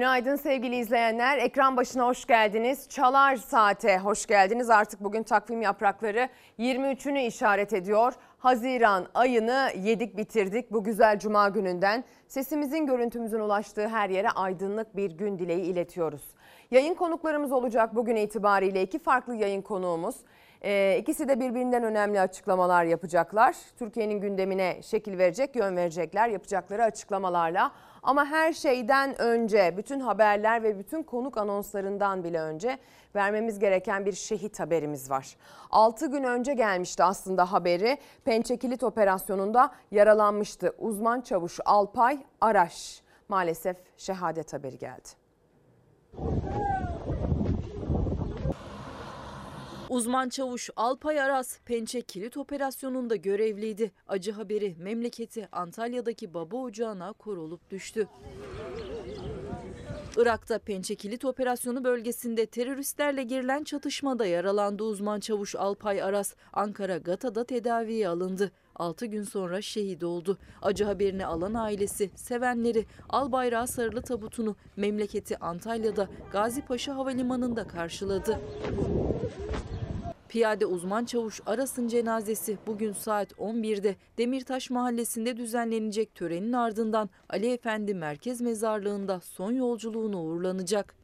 Günaydın sevgili izleyenler. Ekran başına hoş geldiniz. Çalar Saate hoş geldiniz. Artık bugün takvim yaprakları 23'ünü işaret ediyor. Haziran ayını yedik bitirdik bu güzel cuma gününden. Sesimizin görüntümüzün ulaştığı her yere aydınlık bir gün dileği iletiyoruz. Yayın konuklarımız olacak bugün itibariyle iki farklı yayın konuğumuz. Ee, ikisi de birbirinden önemli açıklamalar yapacaklar. Türkiye'nin gündemine şekil verecek, yön verecekler yapacakları açıklamalarla. Ama her şeyden önce bütün haberler ve bütün konuk anonslarından bile önce vermemiz gereken bir şehit haberimiz var. 6 gün önce gelmişti aslında haberi. Pençekilit operasyonunda yaralanmıştı. Uzman çavuş Alpay Araş maalesef şehadet haberi geldi. Uzman çavuş Alpay Aras Pençe Kilit Operasyonu'nda görevliydi. Acı haberi memleketi Antalya'daki baba ocağına korulup düştü. Irak'ta Pençe Kilit Operasyonu bölgesinde teröristlerle girilen çatışmada yaralandı uzman çavuş Alpay Aras. Ankara Gata'da tedaviye alındı. 6 gün sonra şehit oldu. Acı haberini alan ailesi, sevenleri al bayrağı sarılı tabutunu memleketi Antalya'da Gazi Paşa Havalimanı'nda karşıladı. Piyade uzman çavuş Aras'ın cenazesi bugün saat 11'de Demirtaş Mahallesi'nde düzenlenecek törenin ardından Ali Efendi Merkez Mezarlığı'nda son yolculuğunu uğurlanacak.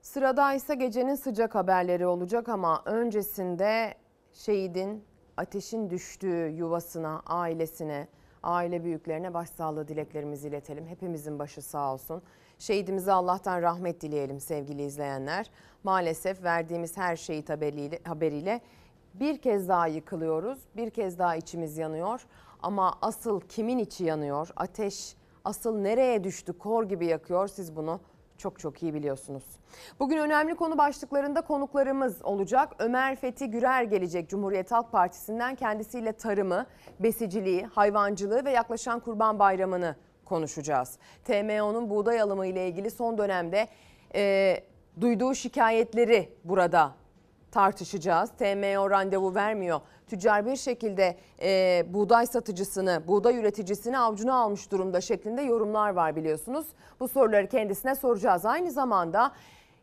Sırada ise gecenin sıcak haberleri olacak ama öncesinde şehidin ateşin düştüğü yuvasına, ailesine, aile büyüklerine başsağlığı dileklerimizi iletelim. Hepimizin başı sağ olsun. Şehidimize Allah'tan rahmet dileyelim sevgili izleyenler. Maalesef verdiğimiz her şehit haberiyle, haberiyle bir kez daha yıkılıyoruz. Bir kez daha içimiz yanıyor. Ama asıl kimin içi yanıyor? Ateş asıl nereye düştü? Kor gibi yakıyor. Siz bunu çok çok iyi biliyorsunuz. Bugün önemli konu başlıklarında konuklarımız olacak. Ömer Fethi Gürer gelecek Cumhuriyet Halk Partisi'nden kendisiyle tarımı, besiciliği, hayvancılığı ve yaklaşan Kurban Bayramı'nı konuşacağız. TMO'nun buğday alımı ile ilgili son dönemde e, duyduğu şikayetleri burada tartışacağız. TMO randevu vermiyor. Tüccar bir şekilde e, buğday satıcısını, buğday üreticisini avcuna almış durumda şeklinde yorumlar var biliyorsunuz. Bu soruları kendisine soracağız. Aynı zamanda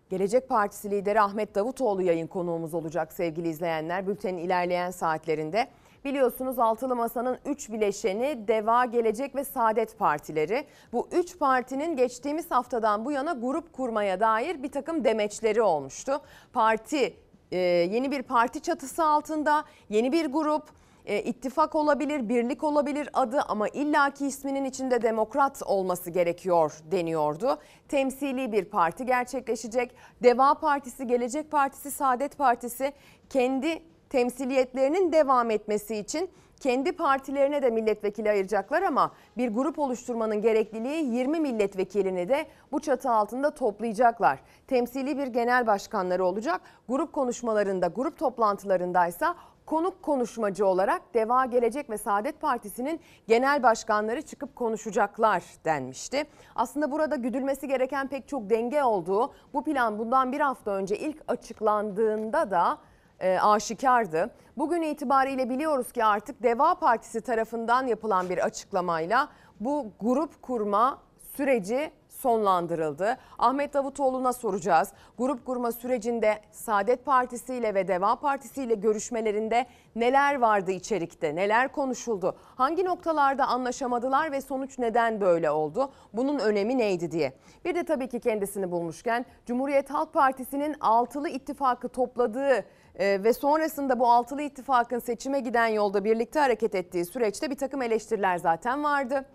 Gelecek Partisi lideri Ahmet Davutoğlu yayın konuğumuz olacak sevgili izleyenler. Bültenin ilerleyen saatlerinde. Biliyorsunuz Altılı Masa'nın 3 bileşeni Deva, Gelecek ve Saadet Partileri. Bu 3 partinin geçtiğimiz haftadan bu yana grup kurmaya dair bir takım demeçleri olmuştu. Parti e, yeni bir parti çatısı altında yeni bir grup e, ittifak olabilir, birlik olabilir adı ama illaki isminin içinde demokrat olması gerekiyor deniyordu. Temsili bir parti gerçekleşecek. Deva Partisi, Gelecek Partisi, Saadet Partisi kendi temsiliyetlerinin devam etmesi için kendi partilerine de milletvekili ayıracaklar ama bir grup oluşturmanın gerekliliği 20 milletvekilini de bu çatı altında toplayacaklar. Temsili bir genel başkanları olacak. Grup konuşmalarında, grup toplantılarındaysa konuk konuşmacı olarak Deva Gelecek ve Saadet Partisi'nin genel başkanları çıkıp konuşacaklar denmişti. Aslında burada güdülmesi gereken pek çok denge olduğu bu plan bundan bir hafta önce ilk açıklandığında da e, aşikardı. Bugün itibariyle biliyoruz ki artık Deva Partisi tarafından yapılan bir açıklamayla bu grup kurma süreci sonlandırıldı. Ahmet Davutoğlu'na soracağız. Grup kurma sürecinde Saadet Partisi ile ve Deva Partisi ile görüşmelerinde neler vardı içerikte, neler konuşuldu, hangi noktalarda anlaşamadılar ve sonuç neden böyle oldu, bunun önemi neydi diye. Bir de tabii ki kendisini bulmuşken Cumhuriyet Halk Partisi'nin altılı ittifakı topladığı ee, ve sonrasında bu altılı ittifakın seçime giden yolda birlikte hareket ettiği süreçte bir takım eleştiriler zaten vardı.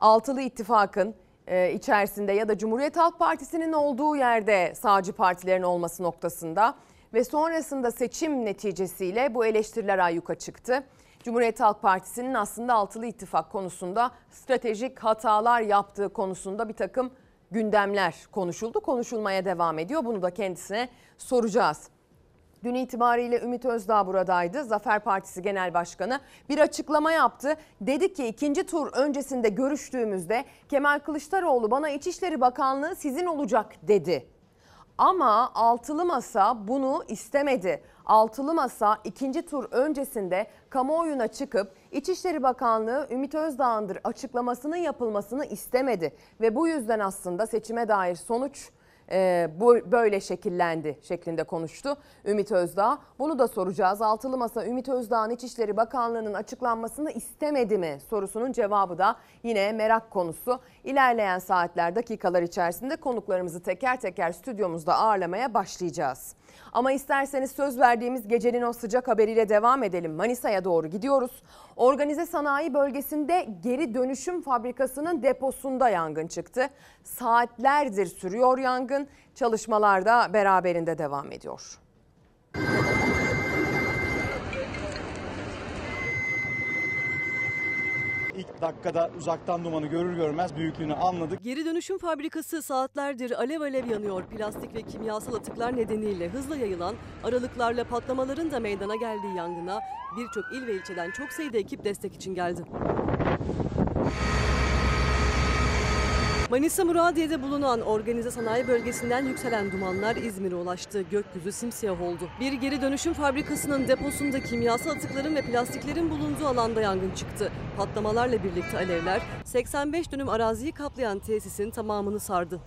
Altılı ittifakın e, içerisinde ya da Cumhuriyet Halk Partisi'nin olduğu yerde sağcı partilerin olması noktasında ve sonrasında seçim neticesiyle bu eleştiriler ayyuka çıktı. Cumhuriyet Halk Partisi'nin aslında altılı ittifak konusunda stratejik hatalar yaptığı konusunda bir takım gündemler konuşuldu. Konuşulmaya devam ediyor. Bunu da kendisine soracağız. Dün itibariyle Ümit Özdağ buradaydı. Zafer Partisi Genel Başkanı bir açıklama yaptı. Dedi ki ikinci tur öncesinde görüştüğümüzde Kemal Kılıçdaroğlu bana İçişleri Bakanlığı sizin olacak dedi. Ama altılı masa bunu istemedi. Altılı Masa ikinci tur öncesinde kamuoyuna çıkıp İçişleri Bakanlığı Ümit Özdağ'ındır açıklamasının yapılmasını istemedi. Ve bu yüzden aslında seçime dair sonuç e, bu böyle şekillendi şeklinde konuştu Ümit Özdağ. Bunu da soracağız. Altılı Masa Ümit Özdağ'ın İçişleri Bakanlığı'nın açıklanmasını istemedi mi sorusunun cevabı da yine merak konusu. İlerleyen saatler dakikalar içerisinde konuklarımızı teker teker stüdyomuzda ağırlamaya başlayacağız. Ama isterseniz söz verdiğimiz gecenin o sıcak haberiyle devam edelim. Manisa'ya doğru gidiyoruz. Organize sanayi bölgesinde geri dönüşüm fabrikasının deposunda yangın çıktı. Saatlerdir sürüyor yangın. Çalışmalar da beraberinde devam ediyor. İlk dakikada uzaktan dumanı görür görmez büyüklüğünü anladık. Geri dönüşüm fabrikası saatlerdir alev alev yanıyor. Plastik ve kimyasal atıklar nedeniyle hızla yayılan, aralıklarla patlamaların da meydana geldiği yangına birçok il ve ilçeden çok sayıda ekip destek için geldi. Manisa Muradiye'de bulunan organize sanayi bölgesinden yükselen dumanlar İzmir'e ulaştı. Gökyüzü simsiyah oldu. Bir geri dönüşüm fabrikasının deposunda kimyasal atıkların ve plastiklerin bulunduğu alanda yangın çıktı. Patlamalarla birlikte alevler 85 dönüm araziyi kaplayan tesisin tamamını sardı.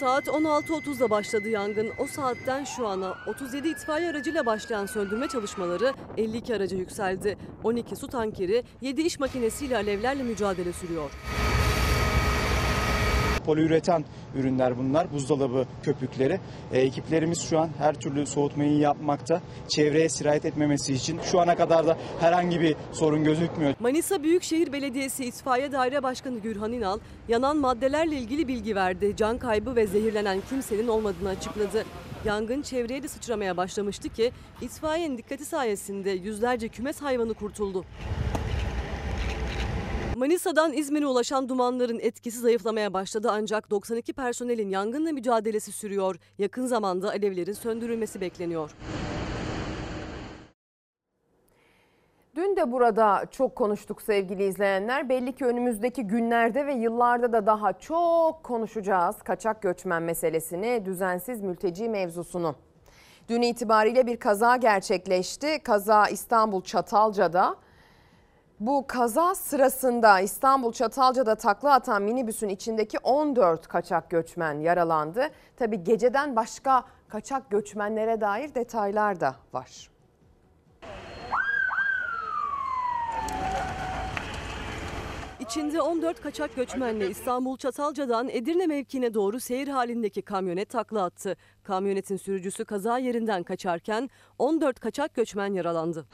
Saat 16.30'da başladı yangın. O saatten şu ana 37 itfaiye aracıyla başlayan söndürme çalışmaları 52 araca yükseldi. 12 su tankeri, 7 iş makinesiyle alevlerle mücadele sürüyor. Poliüreten ürünler bunlar, buzdolabı köpükleri. E, ekiplerimiz şu an her türlü soğutmayı yapmakta. Çevreye sirayet etmemesi için şu ana kadar da herhangi bir sorun gözükmüyor. Manisa Büyükşehir Belediyesi İtfaiye Daire Başkanı Gürhan İnal, yanan maddelerle ilgili bilgi verdi. Can kaybı ve zehirlenen kimsenin olmadığını açıkladı. Yangın çevreye de sıçramaya başlamıştı ki itfaiyenin dikkati sayesinde yüzlerce kümes hayvanı kurtuldu. Manisa'dan İzmir'e ulaşan dumanların etkisi zayıflamaya başladı ancak 92 personelin yangınla mücadelesi sürüyor. Yakın zamanda alevlerin söndürülmesi bekleniyor. Dün de burada çok konuştuk sevgili izleyenler. Belli ki önümüzdeki günlerde ve yıllarda da daha çok konuşacağız kaçak göçmen meselesini, düzensiz mülteci mevzusunu. Dün itibariyle bir kaza gerçekleşti. Kaza İstanbul Çatalca'da. Bu kaza sırasında İstanbul Çatalca'da takla atan minibüsün içindeki 14 kaçak göçmen yaralandı. Tabi geceden başka kaçak göçmenlere dair detaylar da var. İçinde 14 kaçak göçmenle İstanbul Çatalca'dan Edirne mevkine doğru seyir halindeki kamyonet takla attı. Kamyonetin sürücüsü kaza yerinden kaçarken 14 kaçak göçmen yaralandı.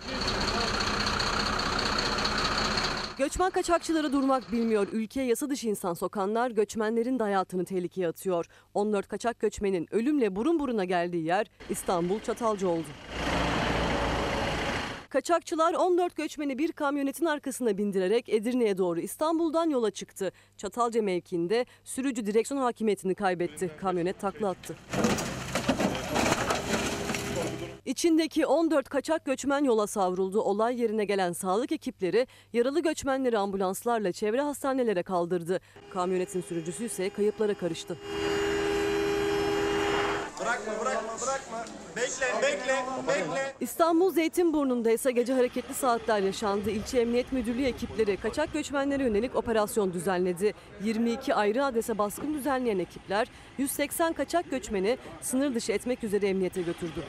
Göçmen kaçakçıları durmak bilmiyor. Ülkeye yasa dışı insan sokanlar göçmenlerin de hayatını tehlikeye atıyor. 14 kaçak göçmenin ölümle burun buruna geldiği yer İstanbul Çatalca oldu. Kaçakçılar 14 göçmeni bir kamyonetin arkasına bindirerek Edirne'ye doğru İstanbul'dan yola çıktı. Çatalca mevkiinde sürücü direksiyon hakimiyetini kaybetti. Kamyonet takla attı. İçindeki 14 kaçak göçmen yola savruldu. Olay yerine gelen sağlık ekipleri yaralı göçmenleri ambulanslarla çevre hastanelere kaldırdı. Kamyonetin sürücüsü ise kayıplara karıştı. Bırakma bırakma bırakma. Bekle bekle bekle. İstanbul Zeytinburnu'nda ise gece hareketli saatler yaşandı. İlçe Emniyet Müdürlüğü ekipleri kaçak göçmenlere yönelik operasyon düzenledi. 22 ayrı adrese baskın düzenleyen ekipler 180 kaçak göçmeni sınır dışı etmek üzere emniyete götürdü.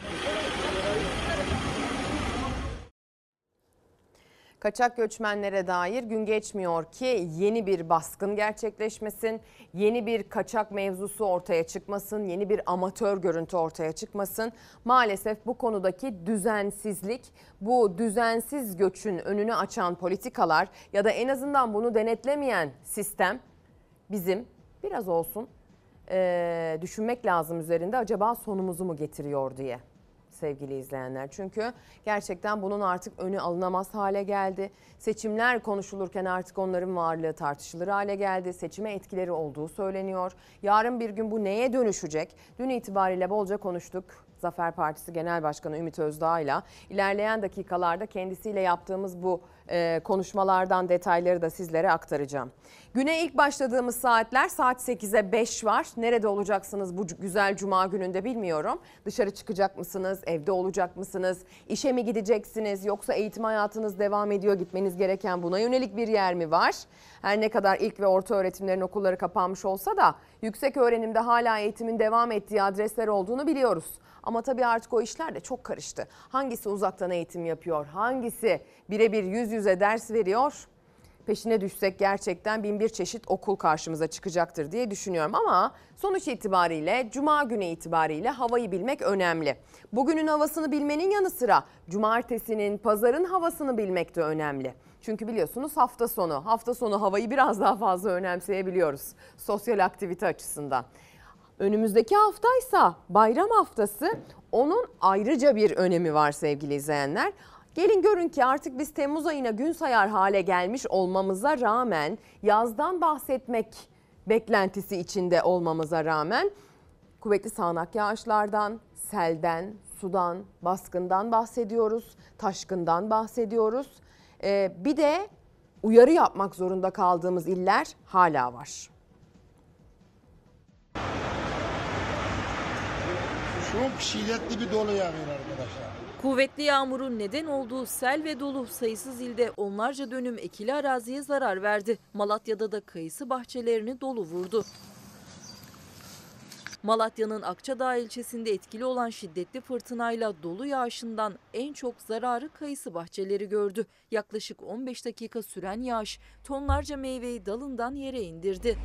Kaçak göçmenlere dair gün geçmiyor ki yeni bir baskın gerçekleşmesin, yeni bir kaçak mevzusu ortaya çıkmasın, yeni bir amatör görüntü ortaya çıkmasın. Maalesef bu konudaki düzensizlik, bu düzensiz göçün önünü açan politikalar ya da en azından bunu denetlemeyen sistem bizim biraz olsun eee, düşünmek lazım üzerinde acaba sonumuzu mu getiriyor diye sevgili izleyenler. Çünkü gerçekten bunun artık önü alınamaz hale geldi. Seçimler konuşulurken artık onların varlığı tartışılır hale geldi. Seçime etkileri olduğu söyleniyor. Yarın bir gün bu neye dönüşecek? Dün itibariyle bolca konuştuk. Zafer Partisi Genel Başkanı Ümit Özdağ'la ilerleyen dakikalarda kendisiyle yaptığımız bu konuşmalardan detayları da sizlere aktaracağım. Güne ilk başladığımız saatler saat 8'e 5 var. Nerede olacaksınız bu güzel cuma gününde bilmiyorum. Dışarı çıkacak mısınız? Evde olacak mısınız? İşe mi gideceksiniz? Yoksa eğitim hayatınız devam ediyor gitmeniz gereken buna yönelik bir yer mi var? Her ne kadar ilk ve orta öğretimlerin okulları kapanmış olsa da yüksek öğrenimde hala eğitimin devam ettiği adresler olduğunu biliyoruz. Ama tabii artık o işler de çok karıştı. Hangisi uzaktan eğitim yapıyor? Hangisi birebir yüz yüze ders veriyor? Peşine düşsek gerçekten bin bir çeşit okul karşımıza çıkacaktır diye düşünüyorum. Ama sonuç itibariyle cuma günü itibariyle havayı bilmek önemli. Bugünün havasını bilmenin yanı sıra cumartesinin, pazarın havasını bilmek de önemli. Çünkü biliyorsunuz hafta sonu, hafta sonu havayı biraz daha fazla önemseyebiliyoruz sosyal aktivite açısından. Önümüzdeki haftaysa bayram haftası onun ayrıca bir önemi var sevgili izleyenler. Gelin görün ki artık biz Temmuz ayına gün sayar hale gelmiş olmamıza rağmen yazdan bahsetmek beklentisi içinde olmamıza rağmen kuvvetli sağanak yağışlardan, selden, sudan, baskından bahsediyoruz, taşkından bahsediyoruz. Ee, bir de uyarı yapmak zorunda kaldığımız iller hala var. Çok şiddetli bir dolu yağıyor arkadaşlar. Kuvvetli yağmurun neden olduğu sel ve dolu sayısız ilde onlarca dönüm ekili araziye zarar verdi. Malatya'da da kayısı bahçelerini dolu vurdu. Malatya'nın Akçadağ ilçesinde etkili olan şiddetli fırtınayla dolu yağışından en çok zararı kayısı bahçeleri gördü. Yaklaşık 15 dakika süren yağış tonlarca meyveyi dalından yere indirdi.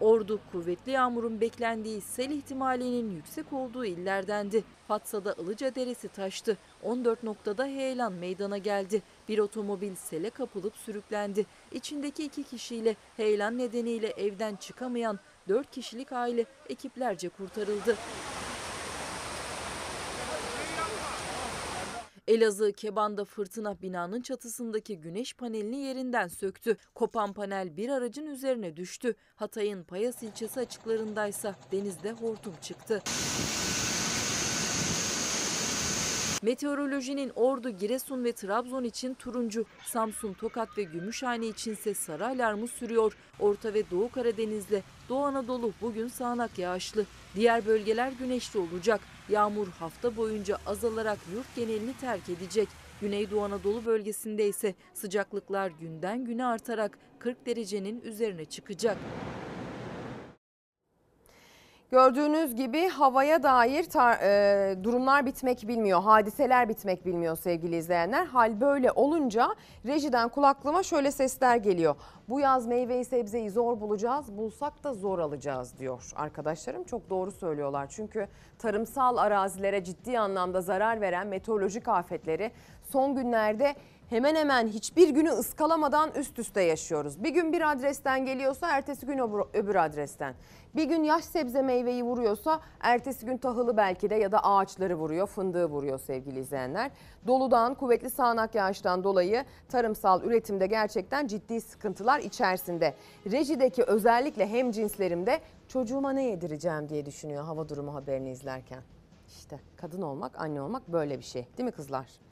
Ordu kuvvetli yağmurun beklendiği sel ihtimalinin yüksek olduğu illerdendi. Fatsa'da Ilıca Deresi taştı. 14 noktada heyelan meydana geldi. Bir otomobil sele kapılıp sürüklendi. İçindeki iki kişiyle heyelan nedeniyle evden çıkamayan 4 kişilik aile ekiplerce kurtarıldı. Elazığ Keban'da fırtına binanın çatısındaki güneş panelini yerinden söktü. Kopan panel bir aracın üzerine düştü. Hatay'ın Payas ilçesi açıklarındaysa denizde hortum çıktı. Meteorolojinin Ordu, Giresun ve Trabzon için turuncu, Samsun, Tokat ve Gümüşhane içinse sarı alarmı sürüyor. Orta ve Doğu Karadeniz'de Doğu Anadolu bugün sağanak yağışlı. Diğer bölgeler güneşli olacak. Yağmur hafta boyunca azalarak yurt genelini terk edecek. Güneydoğu Anadolu bölgesinde ise sıcaklıklar günden güne artarak 40 derecenin üzerine çıkacak. Gördüğünüz gibi havaya dair e, durumlar bitmek bilmiyor, hadiseler bitmek bilmiyor sevgili izleyenler. Hal böyle olunca rejiden kulaklığıma şöyle sesler geliyor. Bu yaz meyveyi sebzeyi zor bulacağız, bulsak da zor alacağız diyor arkadaşlarım. Çok doğru söylüyorlar çünkü tarımsal arazilere ciddi anlamda zarar veren meteorolojik afetleri son günlerde hemen hemen hiçbir günü ıskalamadan üst üste yaşıyoruz. Bir gün bir adresten geliyorsa ertesi gün öbür, adresten. Bir gün yaş sebze meyveyi vuruyorsa ertesi gün tahılı belki de ya da ağaçları vuruyor, fındığı vuruyor sevgili izleyenler. Doludan, kuvvetli sağanak yağıştan dolayı tarımsal üretimde gerçekten ciddi sıkıntılar içerisinde. Rejideki özellikle hem cinslerimde çocuğuma ne yedireceğim diye düşünüyor hava durumu haberini izlerken. İşte kadın olmak, anne olmak böyle bir şey değil mi kızlar?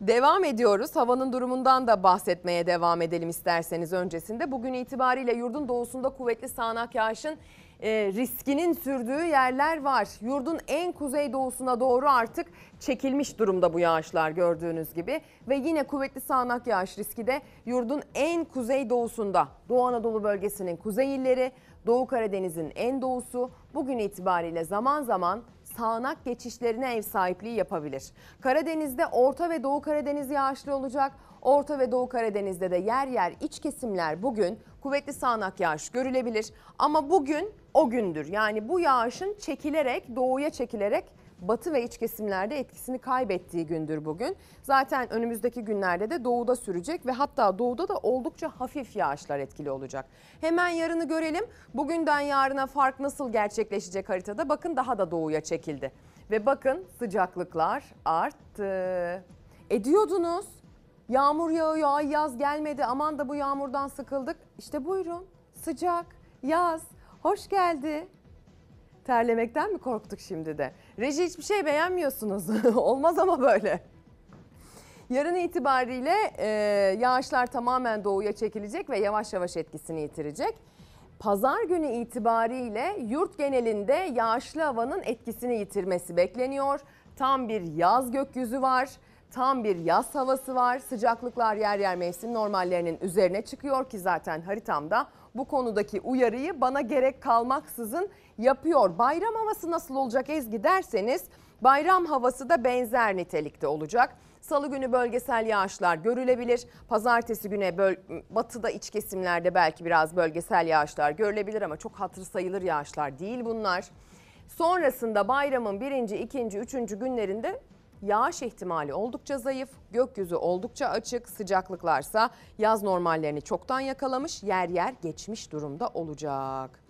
Devam ediyoruz. Havanın durumundan da bahsetmeye devam edelim isterseniz öncesinde. Bugün itibariyle yurdun doğusunda kuvvetli sağanak yağışın e, riskinin sürdüğü yerler var. Yurdun en kuzey doğusuna doğru artık çekilmiş durumda bu yağışlar gördüğünüz gibi. Ve yine kuvvetli sağanak yağış riski de yurdun en kuzey doğusunda. Doğu Anadolu bölgesinin kuzey illeri, Doğu Karadeniz'in en doğusu bugün itibariyle zaman zaman sağanak geçişlerine ev sahipliği yapabilir. Karadeniz'de Orta ve Doğu Karadeniz yağışlı olacak. Orta ve Doğu Karadeniz'de de yer yer iç kesimler bugün kuvvetli sağanak yağış görülebilir. Ama bugün o gündür. Yani bu yağışın çekilerek doğuya çekilerek batı ve iç kesimlerde etkisini kaybettiği gündür bugün. Zaten önümüzdeki günlerde de doğuda sürecek ve hatta doğuda da oldukça hafif yağışlar etkili olacak. Hemen yarını görelim. Bugünden yarına fark nasıl gerçekleşecek haritada? Bakın daha da doğuya çekildi. Ve bakın sıcaklıklar arttı. E diyordunuz yağmur yağıyor ay yaz gelmedi aman da bu yağmurdan sıkıldık. İşte buyurun sıcak yaz hoş geldi. Terlemekten mi korktuk şimdi de? Reji hiçbir şey beğenmiyorsunuz. Olmaz ama böyle. Yarın itibariyle e, yağışlar tamamen doğuya çekilecek ve yavaş yavaş etkisini yitirecek. Pazar günü itibariyle yurt genelinde yağışlı havanın etkisini yitirmesi bekleniyor. Tam bir yaz gökyüzü var. Tam bir yaz havası var. Sıcaklıklar yer yer mevsim normallerinin üzerine çıkıyor ki zaten haritamda bu konudaki uyarıyı bana gerek kalmaksızın yapıyor. Bayram havası nasıl olacak Ezgi derseniz bayram havası da benzer nitelikte olacak. Salı günü bölgesel yağışlar görülebilir. Pazartesi güne batıda iç kesimlerde belki biraz bölgesel yağışlar görülebilir ama çok hatır sayılır yağışlar değil bunlar. Sonrasında bayramın birinci, ikinci, üçüncü günlerinde yağış ihtimali oldukça zayıf, gökyüzü oldukça açık, sıcaklıklarsa yaz normallerini çoktan yakalamış, yer yer geçmiş durumda olacak.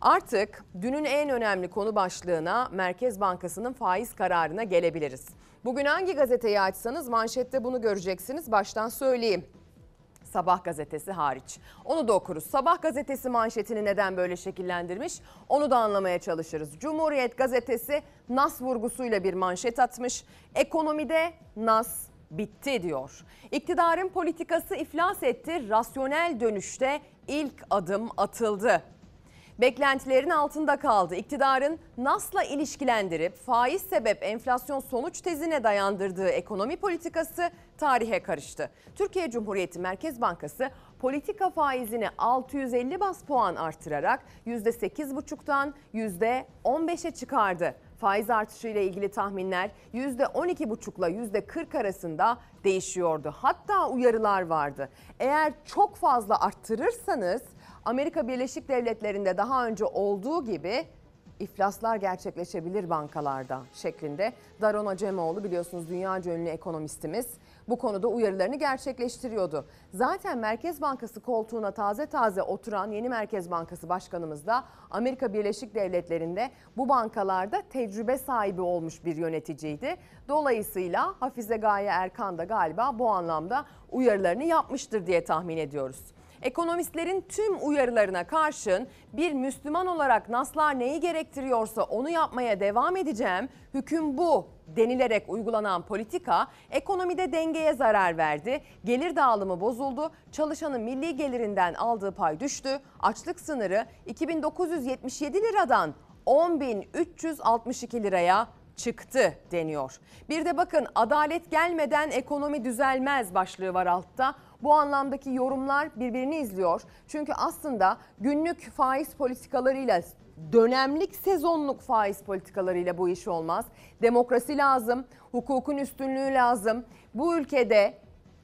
Artık dünün en önemli konu başlığına Merkez Bankası'nın faiz kararına gelebiliriz. Bugün hangi gazeteyi açsanız manşette bunu göreceksiniz. Baştan söyleyeyim. Sabah gazetesi hariç. Onu da okuruz. Sabah gazetesi manşetini neden böyle şekillendirmiş? Onu da anlamaya çalışırız. Cumhuriyet gazetesi NAS vurgusuyla bir manşet atmış. Ekonomide NAS bitti diyor. İktidarın politikası iflas etti. Rasyonel dönüşte ilk adım atıldı beklentilerin altında kaldı. İktidarın NAS'la ilişkilendirip faiz sebep enflasyon sonuç tezine dayandırdığı ekonomi politikası tarihe karıştı. Türkiye Cumhuriyeti Merkez Bankası politika faizini 650 bas puan artırarak %8,5'tan %15'e çıkardı. Faiz artışı ile ilgili tahminler %12,5 ile %40 arasında değişiyordu. Hatta uyarılar vardı. Eğer çok fazla arttırırsanız Amerika Birleşik Devletleri'nde daha önce olduğu gibi iflaslar gerçekleşebilir bankalarda şeklinde. Daron Acemoğlu biliyorsunuz dünya ünlü ekonomistimiz bu konuda uyarılarını gerçekleştiriyordu. Zaten Merkez Bankası koltuğuna taze taze oturan yeni Merkez Bankası Başkanımız da Amerika Birleşik Devletleri'nde bu bankalarda tecrübe sahibi olmuş bir yöneticiydi. Dolayısıyla Hafize Gaye Erkan da galiba bu anlamda uyarılarını yapmıştır diye tahmin ediyoruz. Ekonomistlerin tüm uyarılarına karşın bir Müslüman olarak naslar neyi gerektiriyorsa onu yapmaya devam edeceğim. Hüküm bu denilerek uygulanan politika ekonomide dengeye zarar verdi. Gelir dağılımı bozuldu. Çalışanın milli gelirinden aldığı pay düştü. Açlık sınırı 2977 liradan 10.362 liraya çıktı deniyor. Bir de bakın adalet gelmeden ekonomi düzelmez başlığı var altta. Bu anlamdaki yorumlar birbirini izliyor. Çünkü aslında günlük faiz politikalarıyla dönemlik sezonluk faiz politikalarıyla bu iş olmaz. Demokrasi lazım, hukukun üstünlüğü lazım. Bu ülkede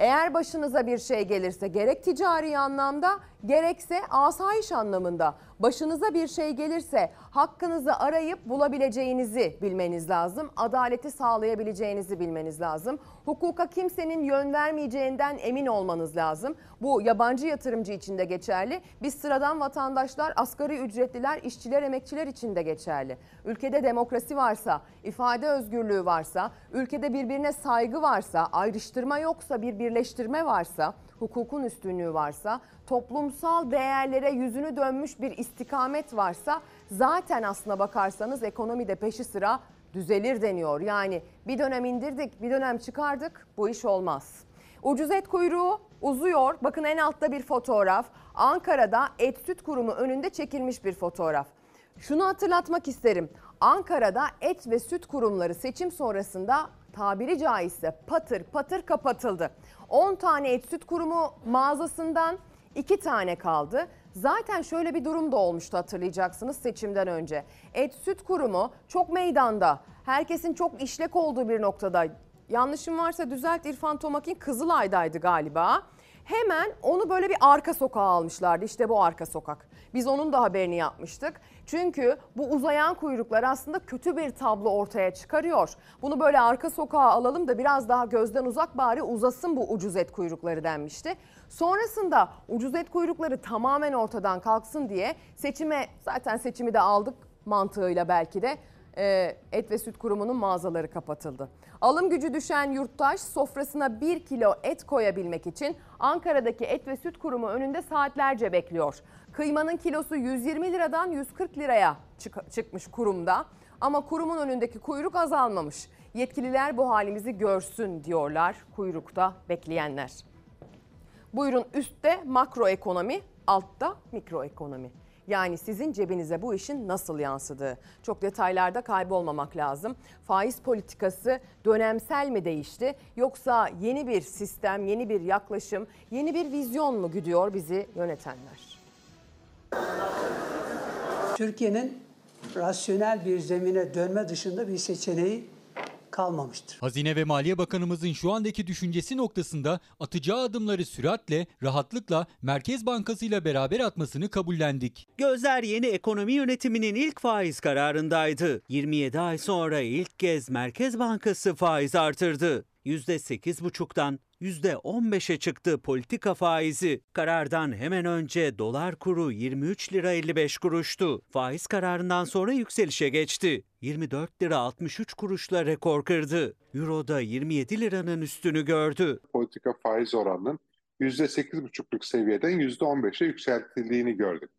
eğer başınıza bir şey gelirse gerek ticari anlamda gerekse asayiş anlamında başınıza bir şey gelirse hakkınızı arayıp bulabileceğinizi bilmeniz lazım. Adaleti sağlayabileceğinizi bilmeniz lazım. Hukuka kimsenin yön vermeyeceğinden emin olmanız lazım. Bu yabancı yatırımcı için de geçerli. Biz sıradan vatandaşlar, asgari ücretliler, işçiler, emekçiler için de geçerli. Ülkede demokrasi varsa, ifade özgürlüğü varsa, ülkede birbirine saygı varsa, ayrıştırma yoksa, bir birleştirme varsa, hukukun üstünlüğü varsa, toplumsal değerlere yüzünü dönmüş bir istikamet varsa zaten aslına bakarsanız ekonomide peşi sıra düzelir deniyor. Yani bir dönem indirdik, bir dönem çıkardık bu iş olmaz. Ucuz et kuyruğu uzuyor. Bakın en altta bir fotoğraf. Ankara'da et süt kurumu önünde çekilmiş bir fotoğraf. Şunu hatırlatmak isterim. Ankara'da et ve süt kurumları seçim sonrasında tabiri caizse patır patır kapatıldı. 10 tane et süt kurumu mağazasından 2 tane kaldı. Zaten şöyle bir durum da olmuştu hatırlayacaksınız seçimden önce. Et Süt Kurumu çok meydanda, herkesin çok işlek olduğu bir noktada. Yanlışım varsa düzelt İrfan Tomak'in Kızılay'daydı galiba. Hemen onu böyle bir arka sokağa almışlardı. İşte bu arka sokak. Biz onun da haberini yapmıştık. Çünkü bu uzayan kuyruklar aslında kötü bir tablo ortaya çıkarıyor. Bunu böyle arka sokağa alalım da biraz daha gözden uzak bari uzasın bu ucuz et kuyrukları denmişti. Sonrasında ucuz et kuyrukları tamamen ortadan kalksın diye seçime zaten seçimi de aldık mantığıyla belki de e, Et ve Süt Kurumu'nun mağazaları kapatıldı. Alım gücü düşen yurttaş sofrasına 1 kilo et koyabilmek için Ankara'daki Et ve Süt Kurumu önünde saatlerce bekliyor. Kıymanın kilosu 120 liradan 140 liraya çık- çıkmış kurumda ama kurumun önündeki kuyruk azalmamış. Yetkililer bu halimizi görsün diyorlar kuyrukta bekleyenler. Buyurun üstte makroekonomi, altta mikroekonomi. Yani sizin cebinize bu işin nasıl yansıdığı. Çok detaylarda kaybolmamak lazım. Faiz politikası dönemsel mi değişti yoksa yeni bir sistem, yeni bir yaklaşım, yeni bir vizyon mu güdüyor bizi yönetenler? Türkiye'nin rasyonel bir zemine dönme dışında bir seçeneği kalmamıştır. Hazine ve Maliye Bakanımızın şu andaki düşüncesi noktasında atacağı adımları süratle, rahatlıkla Merkez Bankası ile beraber atmasını kabullendik. Gözler yeni ekonomi yönetiminin ilk faiz kararındaydı. 27 ay sonra ilk kez Merkez Bankası faiz artırdı. %8,5'tan %15'e çıktı politika faizi. Karardan hemen önce dolar kuru 23 lira 55 kuruştu. Faiz kararından sonra yükselişe geçti. 24 lira 63 kuruşla rekor kırdı. Euro da 27 liranın üstünü gördü. politika faiz oranının %8,5'luk seviyeden %15'e yükseltildiğini gördük.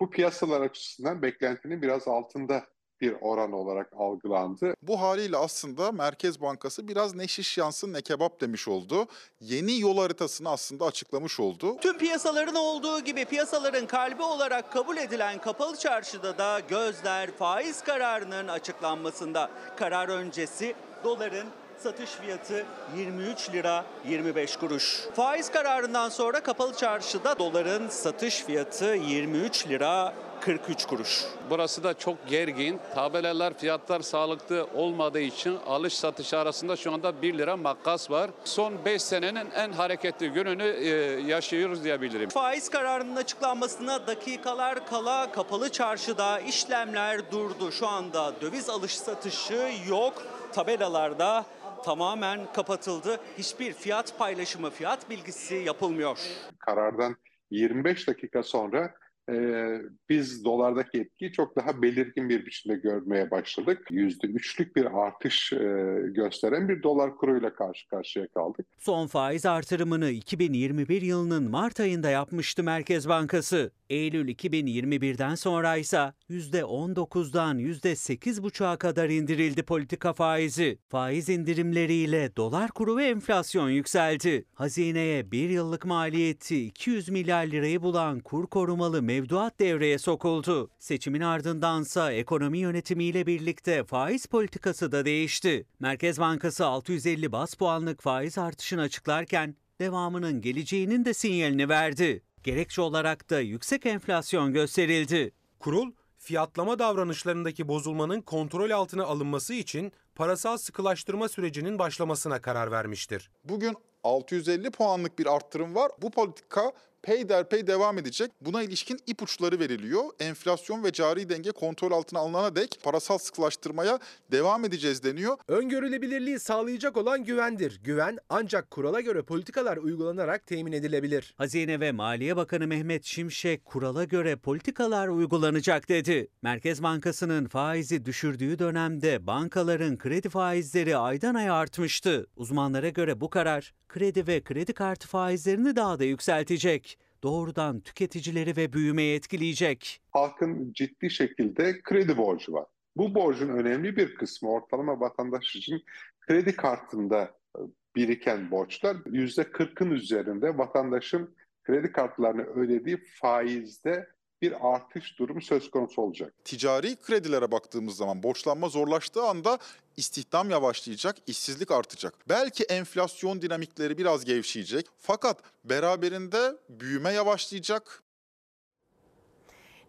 Bu piyasalar açısından beklentinin biraz altında bir oran olarak algılandı. Bu haliyle aslında Merkez Bankası biraz ne şiş yansın ne kebap demiş oldu. Yeni yol haritasını aslında açıklamış oldu. Tüm piyasaların olduğu gibi piyasaların kalbi olarak kabul edilen kapalı çarşıda da gözler faiz kararının açıklanmasında. Karar öncesi doların satış fiyatı 23 lira 25 kuruş. Faiz kararından sonra kapalı çarşıda doların satış fiyatı 23 lira 43 kuruş. Burası da çok gergin. Tabelalar fiyatlar sağlıklı olmadığı için alış satış arasında şu anda 1 lira makas var. Son 5 senenin en hareketli gününü e, yaşıyoruz diyebilirim. Faiz kararının açıklanmasına dakikalar kala kapalı çarşıda işlemler durdu. Şu anda döviz alış satışı yok. Tabelalarda tamamen kapatıldı. Hiçbir fiyat paylaşımı, fiyat bilgisi yapılmıyor. Karardan 25 dakika sonra e, biz dolardaki etkiyi çok daha belirgin bir biçimde görmeye başladık. %3'lük bir artış e, gösteren bir dolar kuruyla karşı karşıya kaldık. Son faiz artırımını 2021 yılının Mart ayında yapmıştı Merkez Bankası. Eylül 2021'den sonra ise %19'dan %8,5'a kadar indirildi politika faizi. Faiz indirimleriyle dolar kuru ve enflasyon yükseldi. Hazineye bir yıllık maliyeti 200 milyar lirayı bulan kur korumalı mevduat devreye sokuldu. Seçimin ardındansa ekonomi yönetimiyle birlikte faiz politikası da değişti. Merkez Bankası 650 bas puanlık faiz artışını açıklarken devamının geleceğinin de sinyalini verdi. Gerekçe olarak da yüksek enflasyon gösterildi. Kurul, fiyatlama davranışlarındaki bozulmanın kontrol altına alınması için parasal sıkılaştırma sürecinin başlamasına karar vermiştir. Bugün 650 puanlık bir arttırım var. Bu politika peyderpey devam edecek. Buna ilişkin ipuçları veriliyor. Enflasyon ve cari denge kontrol altına alınana dek parasal sıkılaştırmaya devam edeceğiz deniyor. Öngörülebilirliği sağlayacak olan güvendir. Güven ancak kurala göre politikalar uygulanarak temin edilebilir. Hazine ve Maliye Bakanı Mehmet Şimşek kurala göre politikalar uygulanacak dedi. Merkez Bankası'nın faizi düşürdüğü dönemde bankaların kredi faizleri aydan aya artmıştı. Uzmanlara göre bu karar kredi ve kredi kartı faizlerini daha da yükseltecek. Doğrudan tüketicileri ve büyümeyi etkileyecek. Halkın ciddi şekilde kredi borcu var. Bu borcun önemli bir kısmı ortalama vatandaş için kredi kartında e, biriken borçlar %40'ın üzerinde vatandaşın kredi kartlarını ödediği faizde bir artış durumu söz konusu olacak. Ticari kredilere baktığımız zaman borçlanma zorlaştığı anda istihdam yavaşlayacak, işsizlik artacak. Belki enflasyon dinamikleri biraz gevşeyecek fakat beraberinde büyüme yavaşlayacak,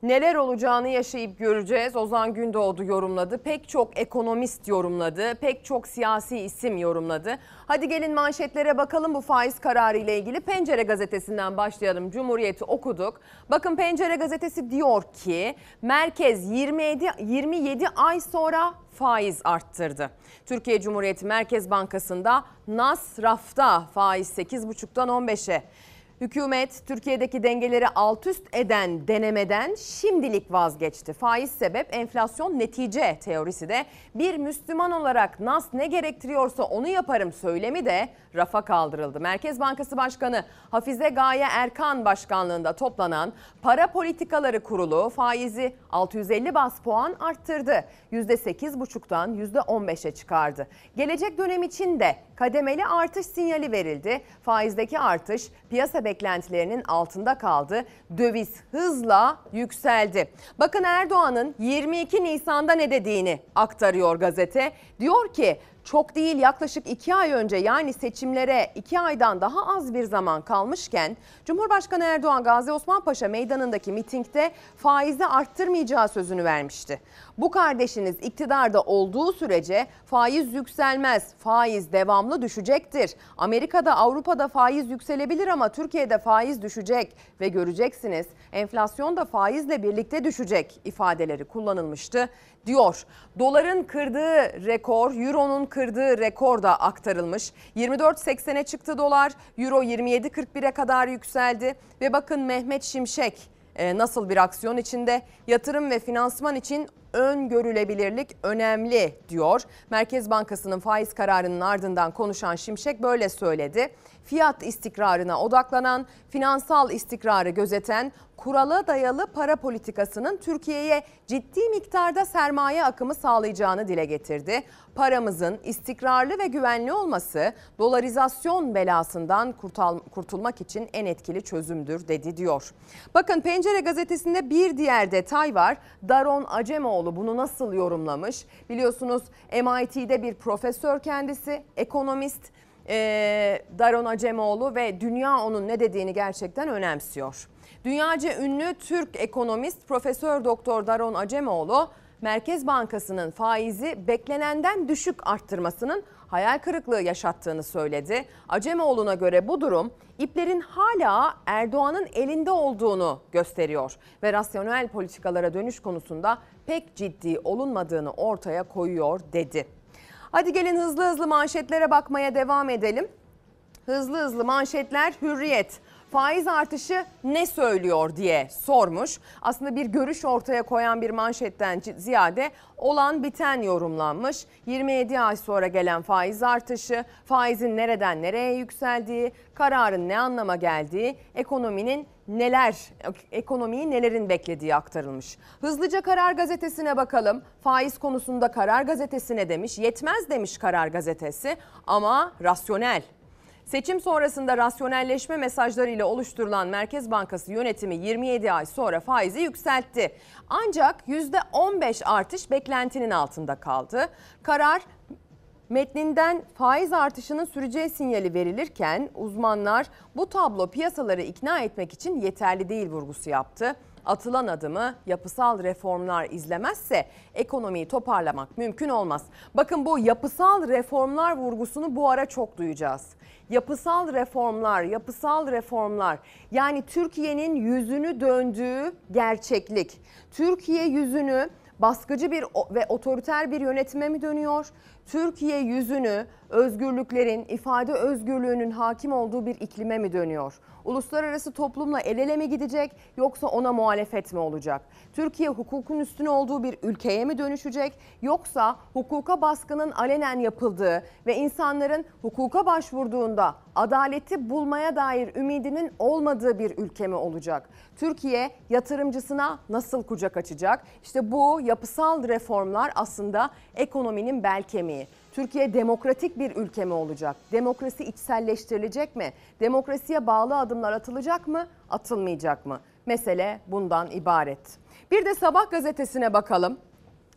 Neler olacağını yaşayıp göreceğiz. Ozan Gündoğdu yorumladı. Pek çok ekonomist yorumladı. Pek çok siyasi isim yorumladı. Hadi gelin manşetlere bakalım bu faiz kararı ile ilgili. Pencere gazetesinden başlayalım. Cumhuriyeti okuduk. Bakın Pencere gazetesi diyor ki merkez 27 27 ay sonra faiz arttırdı. Türkiye Cumhuriyeti Merkez Bankası'nda nas rafta faiz 8,5'tan 15'e. Hükümet Türkiye'deki dengeleri alt üst eden denemeden şimdilik vazgeçti. Faiz sebep enflasyon netice teorisi de bir Müslüman olarak nas ne gerektiriyorsa onu yaparım söylemi de rafa kaldırıldı. Merkez Bankası Başkanı Hafize Gaye Erkan başkanlığında toplanan Para Politikaları Kurulu faizi 650 bas puan arttırdı. %8,5'tan %15'e çıkardı. Gelecek dönem için de kademeli artış sinyali verildi. Faizdeki artış piyasa beklentilerinin altında kaldı. Döviz hızla yükseldi. Bakın Erdoğan'ın 22 Nisan'da ne dediğini aktarıyor gazete. Diyor ki çok değil yaklaşık iki ay önce yani seçimlere iki aydan daha az bir zaman kalmışken Cumhurbaşkanı Erdoğan Gazi Osman Paşa meydanındaki mitingde faizi arttırmayacağı sözünü vermişti. Bu kardeşiniz iktidarda olduğu sürece faiz yükselmez, faiz devamlı düşecektir. Amerika'da Avrupa'da faiz yükselebilir ama Türkiye'de faiz düşecek ve göreceksiniz enflasyon da faizle birlikte düşecek ifadeleri kullanılmıştı diyor. Doların kırdığı rekor, euronun kırdığı rekor da aktarılmış. 24.80'e çıktı dolar, euro 27.41'e kadar yükseldi ve bakın Mehmet Şimşek e, nasıl bir aksiyon içinde yatırım ve finansman için öngörülebilirlik önemli diyor. Merkez Bankası'nın faiz kararının ardından konuşan Şimşek böyle söyledi. Fiyat istikrarına odaklanan, finansal istikrarı gözeten, kurala dayalı para politikasının Türkiye'ye ciddi miktarda sermaye akımı sağlayacağını dile getirdi. Paramızın istikrarlı ve güvenli olması dolarizasyon belasından kurtulmak için en etkili çözümdür dedi diyor. Bakın Pencere gazetesinde bir diğer detay var. Daron Acemoğlu bunu nasıl yorumlamış? Biliyorsunuz MIT'de bir profesör kendisi, ekonomist. Ee, Daron Acemoğlu ve dünya onun ne dediğini gerçekten önemsiyor. Dünyaca ünlü Türk ekonomist Profesör Doktor Daron Acemoğlu Merkez Bankası'nın faizi beklenenden düşük arttırmasının hayal kırıklığı yaşattığını söyledi. Acemoğlu'na göre bu durum iplerin hala Erdoğan'ın elinde olduğunu gösteriyor ve rasyonel politikalara dönüş konusunda pek ciddi olunmadığını ortaya koyuyor dedi. Hadi gelin hızlı hızlı manşetlere bakmaya devam edelim. Hızlı hızlı manşetler Hürriyet faiz artışı ne söylüyor diye sormuş. Aslında bir görüş ortaya koyan bir manşetten ziyade olan biten yorumlanmış. 27 ay sonra gelen faiz artışı, faizin nereden nereye yükseldiği, kararın ne anlama geldiği, ekonominin neler, ekonomiyi nelerin beklediği aktarılmış. Hızlıca Karar Gazetesi'ne bakalım. Faiz konusunda Karar Gazetesi ne demiş? Yetmez demiş Karar Gazetesi ama rasyonel Seçim sonrasında rasyonelleşme mesajlarıyla oluşturulan Merkez Bankası yönetimi 27 ay sonra faizi yükseltti. Ancak %15 artış beklentinin altında kaldı. Karar metninden faiz artışının süreceği sinyali verilirken uzmanlar bu tablo piyasaları ikna etmek için yeterli değil vurgusu yaptı. Atılan adımı yapısal reformlar izlemezse ekonomiyi toparlamak mümkün olmaz. Bakın bu yapısal reformlar vurgusunu bu ara çok duyacağız yapısal reformlar, yapısal reformlar yani Türkiye'nin yüzünü döndüğü gerçeklik. Türkiye yüzünü baskıcı bir ve otoriter bir yönetime mi dönüyor? Türkiye yüzünü özgürlüklerin, ifade özgürlüğünün hakim olduğu bir iklime mi dönüyor? Uluslararası toplumla el ele mi gidecek yoksa ona muhalefet mi olacak? Türkiye hukukun üstüne olduğu bir ülkeye mi dönüşecek yoksa hukuka baskının alenen yapıldığı ve insanların hukuka başvurduğunda adaleti bulmaya dair ümidinin olmadığı bir ülke mi olacak? Türkiye yatırımcısına nasıl kucak açacak? İşte bu yapısal reformlar aslında ekonominin bel kemiği. Türkiye demokratik bir ülke mi olacak? Demokrasi içselleştirilecek mi? Demokrasiye bağlı adımlar atılacak mı? Atılmayacak mı? Mesele bundan ibaret. Bir de Sabah gazetesine bakalım.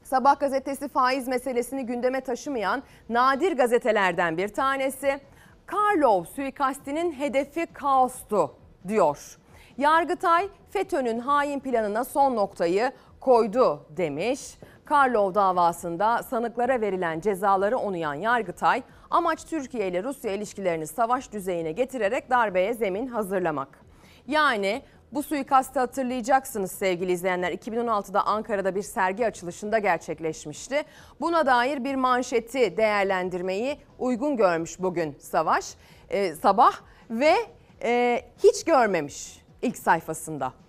Sabah gazetesi faiz meselesini gündeme taşımayan nadir gazetelerden bir tanesi. Karlov suikastinin hedefi kaostu diyor. Yargıtay FETÖ'nün hain planına son noktayı koydu demiş. Karlov davasında sanıklara verilen cezaları onayan Yargıtay, amaç Türkiye ile Rusya ilişkilerini savaş düzeyine getirerek darbeye zemin hazırlamak. Yani bu suikastı hatırlayacaksınız sevgili izleyenler. 2016'da Ankara'da bir sergi açılışında gerçekleşmişti. Buna dair bir manşeti değerlendirmeyi uygun görmüş bugün Savaş, e, Sabah ve e, hiç görmemiş ilk sayfasında.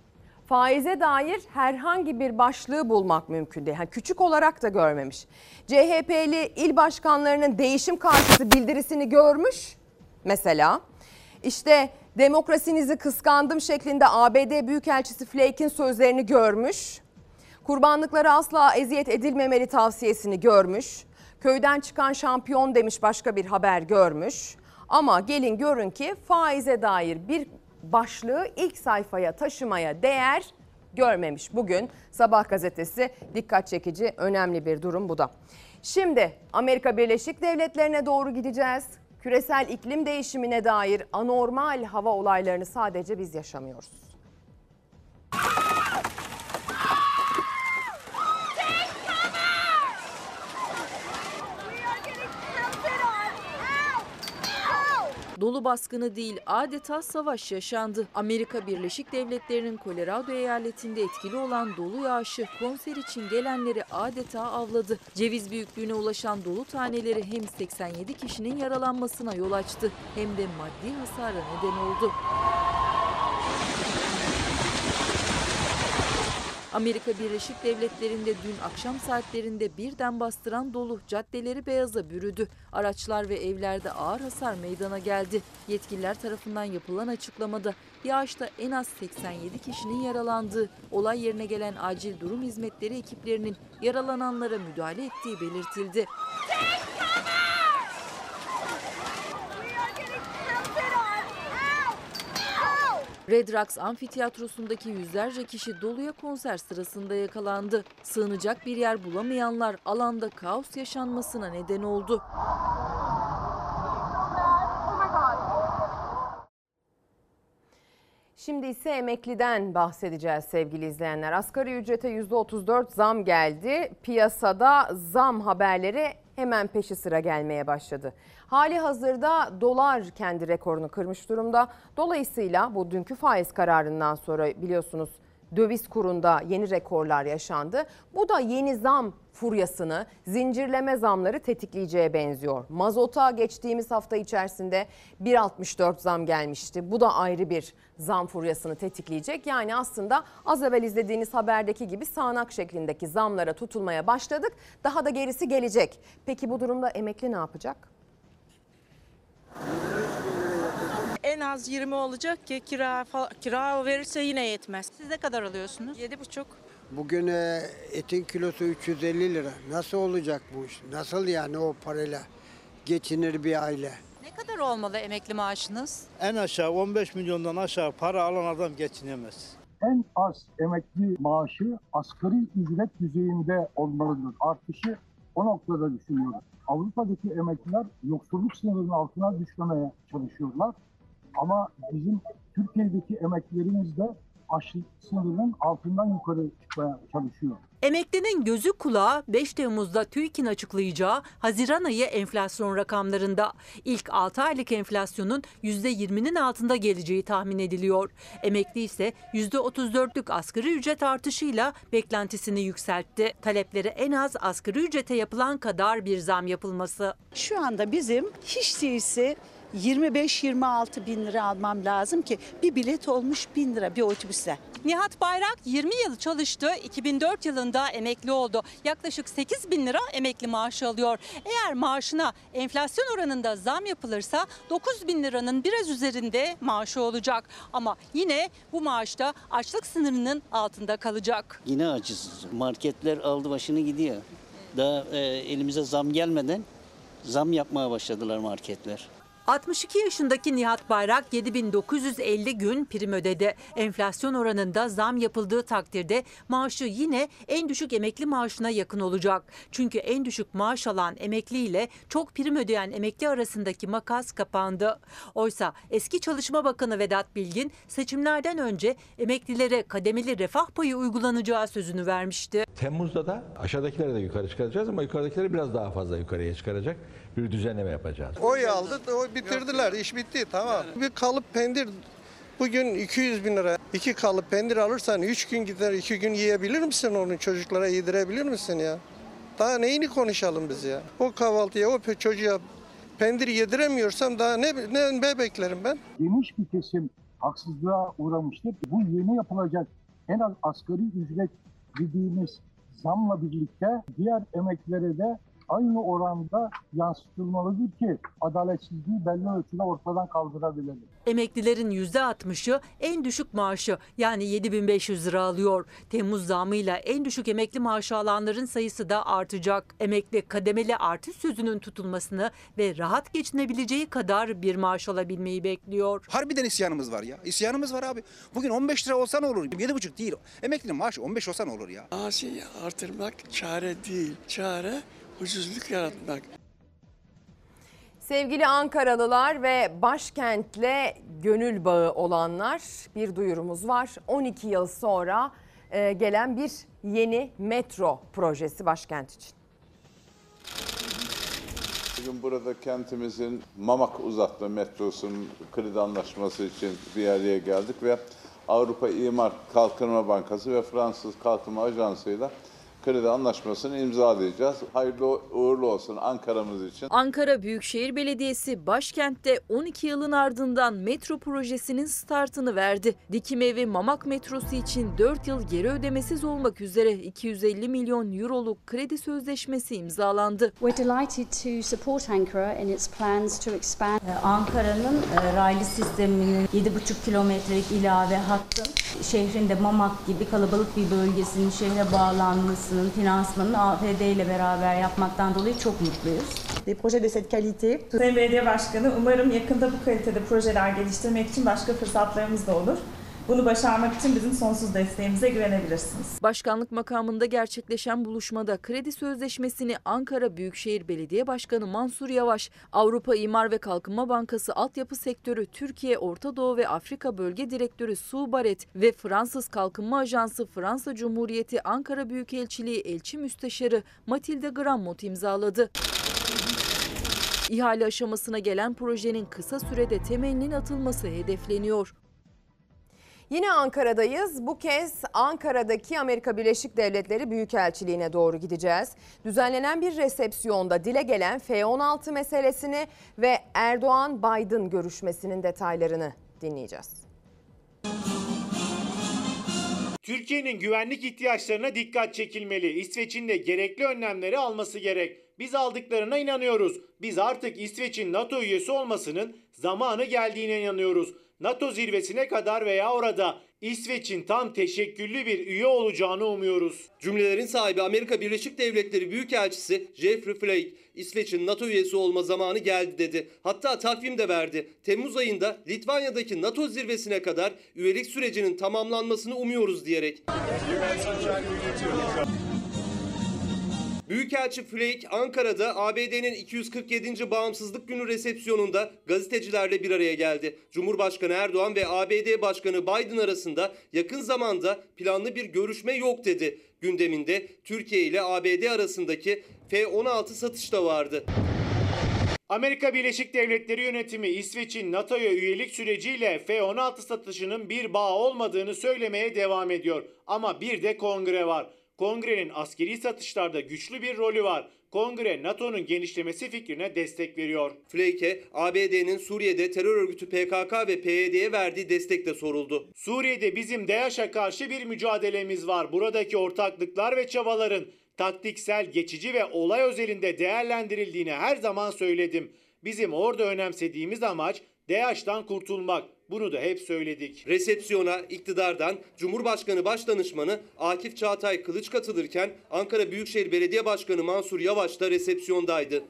Faize dair herhangi bir başlığı bulmak mümkün değil. Yani küçük olarak da görmemiş. CHP'li il başkanlarının değişim karşıtı bildirisini görmüş mesela. İşte demokrasinizi kıskandım şeklinde ABD Büyükelçisi Flake'in sözlerini görmüş. Kurbanlıklara asla eziyet edilmemeli tavsiyesini görmüş. Köyden çıkan şampiyon demiş başka bir haber görmüş. Ama gelin görün ki faize dair bir başlığı ilk sayfaya taşımaya değer görmemiş. Bugün Sabah gazetesi dikkat çekici önemli bir durum bu da. Şimdi Amerika Birleşik Devletleri'ne doğru gideceğiz. Küresel iklim değişimine dair anormal hava olaylarını sadece biz yaşamıyoruz. Dolu baskını değil adeta savaş yaşandı. Amerika Birleşik Devletleri'nin Colorado eyaletinde etkili olan dolu yağışı konser için gelenleri adeta avladı. Ceviz büyüklüğüne ulaşan dolu taneleri hem 87 kişinin yaralanmasına yol açtı hem de maddi hasara neden oldu. Amerika Birleşik Devletleri'nde dün akşam saatlerinde birden bastıran dolu caddeleri beyaza bürüdü. Araçlar ve evlerde ağır hasar meydana geldi. Yetkililer tarafından yapılan açıklamada yağışta en az 87 kişinin yaralandığı, olay yerine gelen acil durum hizmetleri ekiplerinin yaralananlara müdahale ettiği belirtildi. Red Rocks Amfiteyatrosu'ndaki yüzlerce kişi doluya konser sırasında yakalandı. Sığınacak bir yer bulamayanlar alanda kaos yaşanmasına neden oldu. Şimdi ise emekliden bahsedeceğiz sevgili izleyenler. Asgari ücrete %34 zam geldi. Piyasada zam haberleri hemen peşi sıra gelmeye başladı. Hali hazırda dolar kendi rekorunu kırmış durumda. Dolayısıyla bu dünkü faiz kararından sonra biliyorsunuz döviz kurunda yeni rekorlar yaşandı. Bu da yeni zam furyasını, zincirleme zamları tetikleyeceğe benziyor. Mazota geçtiğimiz hafta içerisinde 1.64 zam gelmişti. Bu da ayrı bir zam furyasını tetikleyecek. Yani aslında az evvel izlediğiniz haberdeki gibi sağanak şeklindeki zamlara tutulmaya başladık. Daha da gerisi gelecek. Peki bu durumda emekli ne yapacak? En az 20 olacak ki kira fa- kira verirse yine yetmez. Siz ne kadar alıyorsunuz? 7,5. Bugün e, etin kilosu 350 lira. Nasıl olacak bu iş? Nasıl yani o parayla geçinir bir aile? Ne kadar olmalı emekli maaşınız? En aşağı 15 milyondan aşağı para alan adam geçinemez. en az emekli maaşı asgari ücret düzeyinde olmalıdır. Artışı o noktada düşünüyoruz. Avrupa'daki emekliler yoksulluk sınırının altına düşmemeye çalışıyorlar. Ama bizim Türkiye'deki emeklilerimiz de açlık sınırının altından yukarı çıkmaya çalışıyor. Emeklinin gözü kulağı 5 Temmuz'da TÜİK'in açıklayacağı Haziran ayı enflasyon rakamlarında. İlk 6 aylık enflasyonun %20'nin altında geleceği tahmin ediliyor. Emekli ise %34'lük asgari ücret artışıyla beklentisini yükseltti. Talepleri en az asgari ücrete yapılan kadar bir zam yapılması. Şu anda bizim hiç değilse 25-26 bin lira almam lazım ki bir bilet olmuş bin lira bir otobüste. Nihat Bayrak 20 yıl çalıştı. 2004 yılında emekli oldu. Yaklaşık 8 bin lira emekli maaşı alıyor. Eğer maaşına enflasyon oranında zam yapılırsa 9 bin liranın biraz üzerinde maaşı olacak. Ama yine bu maaşta açlık sınırının altında kalacak. Yine acısız. Marketler aldı başını gidiyor. Daha e, elimize zam gelmeden zam yapmaya başladılar marketler. 62 yaşındaki Nihat Bayrak 7950 gün prim ödedi. Enflasyon oranında zam yapıldığı takdirde maaşı yine en düşük emekli maaşına yakın olacak. Çünkü en düşük maaş alan emekli ile çok prim ödeyen emekli arasındaki makas kapandı. Oysa eski Çalışma Bakanı Vedat Bilgin seçimlerden önce emeklilere kademeli refah payı uygulanacağı sözünü vermişti. Temmuz'da da aşağıdakileri de yukarı çıkaracağız ama yukarıdakileri biraz daha fazla yukarıya çıkaracak bir düzenleme yapacağız. Oy aldı, o bitirdiler, iş bitti tamam. Bir kalıp pendir bugün 200 bin lira. İki kalıp pendir alırsan 3 gün gider, 2 gün yiyebilir misin onu çocuklara yedirebilir misin ya? Daha neyini konuşalım biz ya? O kahvaltıya, o çocuğa pendir yediremiyorsam daha ne, ne, ne beklerim ben? Geniş bir kesim haksızlığa uğramıştır. Bu yeni yapılacak en az asgari ücret dediğimiz zamla birlikte diğer emeklere de aynı oranda yansıtılmalıdır ki adaletsizliği belli ölçüde ortadan kaldırabilelim. Emeklilerin %60'ı en düşük maaşı yani 7500 lira alıyor. Temmuz zamıyla en düşük emekli maaşı alanların sayısı da artacak. Emekli kademeli artış sözünün tutulmasını ve rahat geçinebileceği kadar bir maaş alabilmeyi bekliyor. Harbiden isyanımız var ya. İsyanımız var abi. Bugün 15 lira olsa ne olur? 7,5 değil. Emeklinin maaşı 15 olsa ne olur ya? Maaşı artırmak çare değil. Çare ucuzluk yaratmak. Sevgili Ankaralılar ve başkentle gönül bağı olanlar bir duyurumuz var. 12 yıl sonra e, gelen bir yeni metro projesi başkent için. Bugün burada kentimizin Mamak uzatma metrosunun kredi anlaşması için bir araya geldik ve Avrupa İmar Kalkınma Bankası ve Fransız Kalkınma Ajansı ile kredi anlaşmasını imzalayacağız. Hayırlı uğurlu olsun Ankara'mız için. Ankara Büyükşehir Belediyesi başkentte 12 yılın ardından metro projesinin startını verdi. Dikim Evi Mamak metrosu için 4 yıl geri ödemesiz olmak üzere 250 milyon euroluk kredi sözleşmesi imzalandı. We're delighted to support Ankara in its plans to expand. Ankara'nın raylı sisteminin 7,5 kilometrelik ilave hattın şehrin de Mamak gibi kalabalık bir bölgesinin şehre bağlanmasının finansmanını AFD ile beraber yapmaktan dolayı çok mutluyuz. Des projets de cette qualité. Sayın Belediye Başkanı umarım yakında bu kalitede projeler geliştirmek için başka fırsatlarımız da olur. Bunu başarmak için bizim sonsuz desteğimize güvenebilirsiniz. Başkanlık makamında gerçekleşen buluşmada kredi sözleşmesini Ankara Büyükşehir Belediye Başkanı Mansur Yavaş, Avrupa İmar ve Kalkınma Bankası Altyapı Sektörü Türkiye, Orta Doğu ve Afrika Bölge Direktörü Su Baret ve Fransız Kalkınma Ajansı Fransa Cumhuriyeti Ankara Büyükelçiliği Elçi Müsteşarı Matilde Grammont imzaladı. İhale aşamasına gelen projenin kısa sürede temelinin atılması hedefleniyor. Yine Ankara'dayız. Bu kez Ankara'daki Amerika Birleşik Devletleri Büyükelçiliğine doğru gideceğiz. Düzenlenen bir resepsiyonda dile gelen F-16 meselesini ve Erdoğan-Biden görüşmesinin detaylarını dinleyeceğiz. Türkiye'nin güvenlik ihtiyaçlarına dikkat çekilmeli. İsveç'in de gerekli önlemleri alması gerek. Biz aldıklarına inanıyoruz. Biz artık İsveç'in NATO üyesi olmasının zamanı geldiğine inanıyoruz. NATO zirvesine kadar veya orada İsveç'in tam teşekküllü bir üye olacağını umuyoruz. Cümlelerin sahibi Amerika Birleşik Devletleri Büyükelçisi Jeffrey Flake, İsveç'in NATO üyesi olma zamanı geldi dedi. Hatta takvim de verdi. Temmuz ayında Litvanya'daki NATO zirvesine kadar üyelik sürecinin tamamlanmasını umuyoruz diyerek. Büyükelçi Flake Ankara'da ABD'nin 247. Bağımsızlık Günü resepsiyonunda gazetecilerle bir araya geldi. Cumhurbaşkanı Erdoğan ve ABD Başkanı Biden arasında yakın zamanda planlı bir görüşme yok dedi. Gündeminde Türkiye ile ABD arasındaki F-16 satış da vardı. Amerika Birleşik Devletleri yönetimi İsveç'in NATO'ya üyelik süreciyle F-16 satışının bir bağ olmadığını söylemeye devam ediyor. Ama bir de kongre var. Kongrenin askeri satışlarda güçlü bir rolü var. Kongre NATO'nun genişlemesi fikrine destek veriyor. Flake, ABD'nin Suriye'de terör örgütü PKK ve PYD'ye verdiği destek de soruldu. Suriye'de bizim DAEŞ'e karşı bir mücadelemiz var. Buradaki ortaklıklar ve çabaların taktiksel, geçici ve olay özelinde değerlendirildiğini her zaman söyledim. Bizim orada önemsediğimiz amaç DAEŞ'tan kurtulmak. Bunu da hep söyledik. Resepsiyona iktidardan Cumhurbaşkanı Başdanışmanı Akif Çağatay Kılıç katılırken Ankara Büyükşehir Belediye Başkanı Mansur Yavaş da resepsiyondaydı.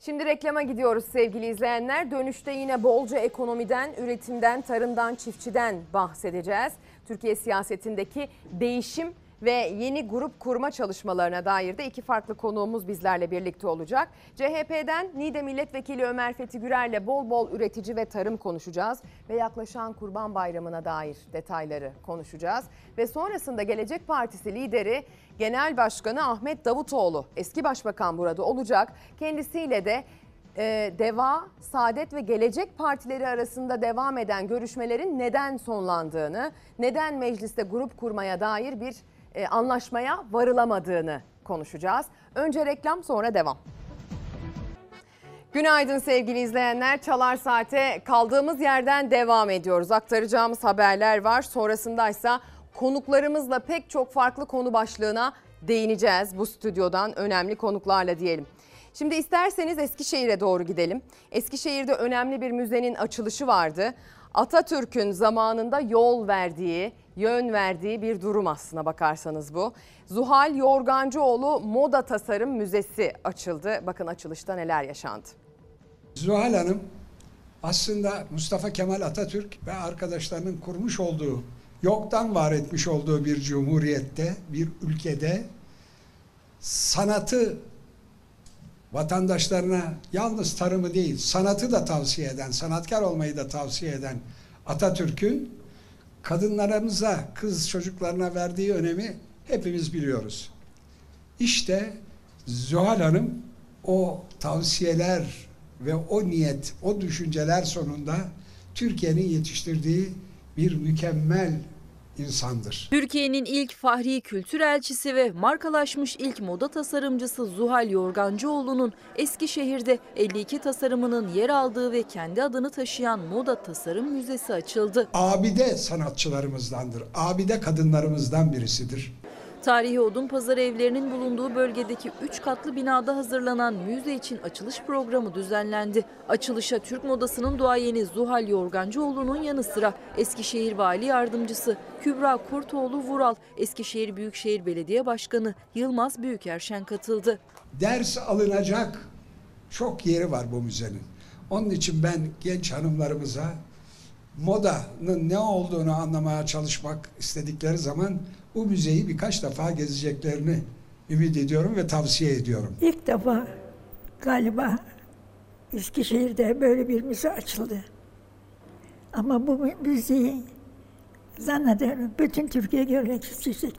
Şimdi reklama gidiyoruz sevgili izleyenler. Dönüşte yine bolca ekonomiden, üretimden, tarımdan, çiftçiden bahsedeceğiz. Türkiye siyasetindeki değişim ve yeni grup kurma çalışmalarına dair de iki farklı konuğumuz bizlerle birlikte olacak. CHP'den NİDE Milletvekili Ömer Fethi Gürer'le bol bol üretici ve tarım konuşacağız ve yaklaşan Kurban Bayramı'na dair detayları konuşacağız. Ve sonrasında Gelecek Partisi lideri Genel Başkanı Ahmet Davutoğlu, eski başbakan burada olacak. Kendisiyle de e, DEVA, Saadet ve Gelecek Partileri arasında devam eden görüşmelerin neden sonlandığını, neden mecliste grup kurmaya dair bir e, anlaşmaya varılamadığını konuşacağız. Önce reklam sonra devam. Günaydın sevgili izleyenler. Çalar Saat'e kaldığımız yerden devam ediyoruz. Aktaracağımız haberler var. Sonrasındaysa konuklarımızla pek çok farklı konu başlığına değineceğiz bu stüdyodan önemli konuklarla diyelim. Şimdi isterseniz Eskişehir'e doğru gidelim. Eskişehir'de önemli bir müzenin açılışı vardı. Atatürk'ün zamanında yol verdiği, yön verdiği bir durum aslına bakarsanız bu. Zuhal Yorgancıoğlu Moda Tasarım Müzesi açıldı. Bakın açılışta neler yaşandı. Zuhal Hanım aslında Mustafa Kemal Atatürk ve arkadaşlarının kurmuş olduğu, yoktan var etmiş olduğu bir cumhuriyette, bir ülkede sanatı vatandaşlarına yalnız tarımı değil, sanatı da tavsiye eden, sanatkar olmayı da tavsiye eden Atatürk'ün kadınlarımıza, kız çocuklarına verdiği önemi hepimiz biliyoruz. İşte Zuhal Hanım o tavsiyeler ve o niyet, o düşünceler sonunda Türkiye'nin yetiştirdiği bir mükemmel insandır. Türkiye'nin ilk fahri kültür elçisi ve markalaşmış ilk moda tasarımcısı Zuhal Yorgancıoğlu'nun Eskişehir'de 52 tasarımının yer aldığı ve kendi adını taşıyan Moda Tasarım Müzesi açıldı. Abide sanatçılarımızdandır. Abide kadınlarımızdan birisidir. Tarihi odun pazarı evlerinin bulunduğu bölgedeki 3 katlı binada hazırlanan müze için açılış programı düzenlendi. Açılışa Türk modasının duayeni Zuhal Yorgancıoğlu'nun yanı sıra Eskişehir Vali Yardımcısı Kübra Kurtoğlu Vural, Eskişehir Büyükşehir Belediye Başkanı Yılmaz Büyükerşen katıldı. Ders alınacak çok yeri var bu müzenin. Onun için ben genç hanımlarımıza modanın ne olduğunu anlamaya çalışmak istedikleri zaman bu müzeyi birkaç defa gezeceklerini ümit ediyorum ve tavsiye ediyorum. İlk defa galiba Eskişehir'de böyle bir müze açıldı. Ama bu müzeyi zannederim bütün Türkiye görmek isteyecek.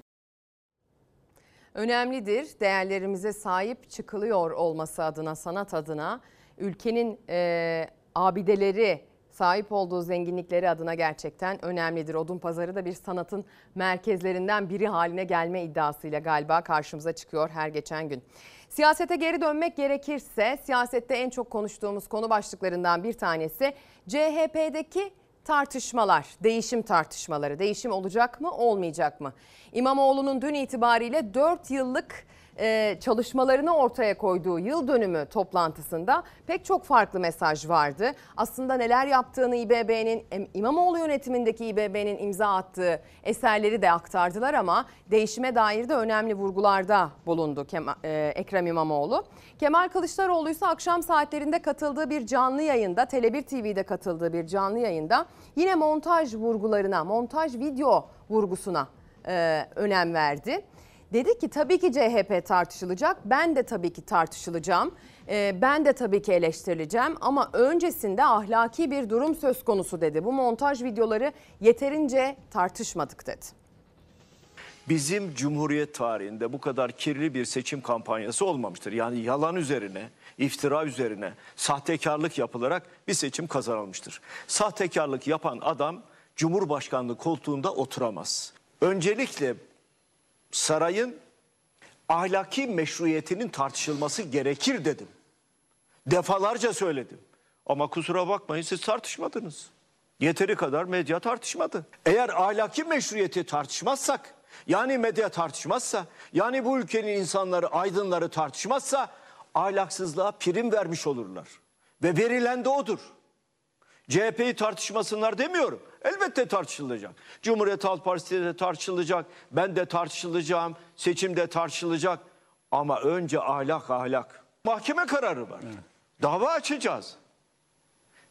Önemlidir değerlerimize sahip çıkılıyor olması adına, sanat adına, ülkenin e, abideleri, sahip olduğu zenginlikleri adına gerçekten önemlidir. Odun pazarı da bir sanatın merkezlerinden biri haline gelme iddiasıyla galiba karşımıza çıkıyor her geçen gün. Siyasete geri dönmek gerekirse siyasette en çok konuştuğumuz konu başlıklarından bir tanesi CHP'deki tartışmalar, değişim tartışmaları. Değişim olacak mı, olmayacak mı? İmamoğlu'nun dün itibariyle 4 yıllık e, çalışmalarını ortaya koyduğu yıl dönümü toplantısında pek çok farklı mesaj vardı. Aslında neler yaptığını İBB'nin İmamoğlu yönetimindeki İBB'nin imza attığı eserleri de aktardılar ama değişime dair de önemli vurgularda bulundu e, Ekrem İmamoğlu. Kemal Kılıçdaroğlu ise akşam saatlerinde katıldığı bir canlı yayında, Tele1 TV'de katıldığı bir canlı yayında yine montaj vurgularına, montaj video vurgusuna e, önem verdi. Dedi ki tabii ki CHP tartışılacak. Ben de tabii ki tartışılacağım. Ee, ben de tabii ki eleştirileceğim ama öncesinde ahlaki bir durum söz konusu dedi. Bu montaj videoları yeterince tartışmadık dedi. Bizim Cumhuriyet tarihinde bu kadar kirli bir seçim kampanyası olmamıştır. Yani yalan üzerine, iftira üzerine, sahtekarlık yapılarak bir seçim kazanılmıştır. Sahtekarlık yapan adam Cumhurbaşkanlığı koltuğunda oturamaz. Öncelikle sarayın ahlaki meşruiyetinin tartışılması gerekir dedim. Defalarca söyledim. Ama kusura bakmayın siz tartışmadınız. Yeteri kadar medya tartışmadı. Eğer ahlaki meşruiyeti tartışmazsak, yani medya tartışmazsa, yani bu ülkenin insanları, aydınları tartışmazsa ahlaksızlığa prim vermiş olurlar. Ve verilen de odur. CHP'yi tartışmasınlar demiyorum. Elbette tartışılacak. Cumhuriyet Halk Partisi de tartışılacak. Ben de tartışılacağım. Seçimde tartışılacak. Ama önce ahlak ahlak. Mahkeme kararı var. Evet. Dava açacağız.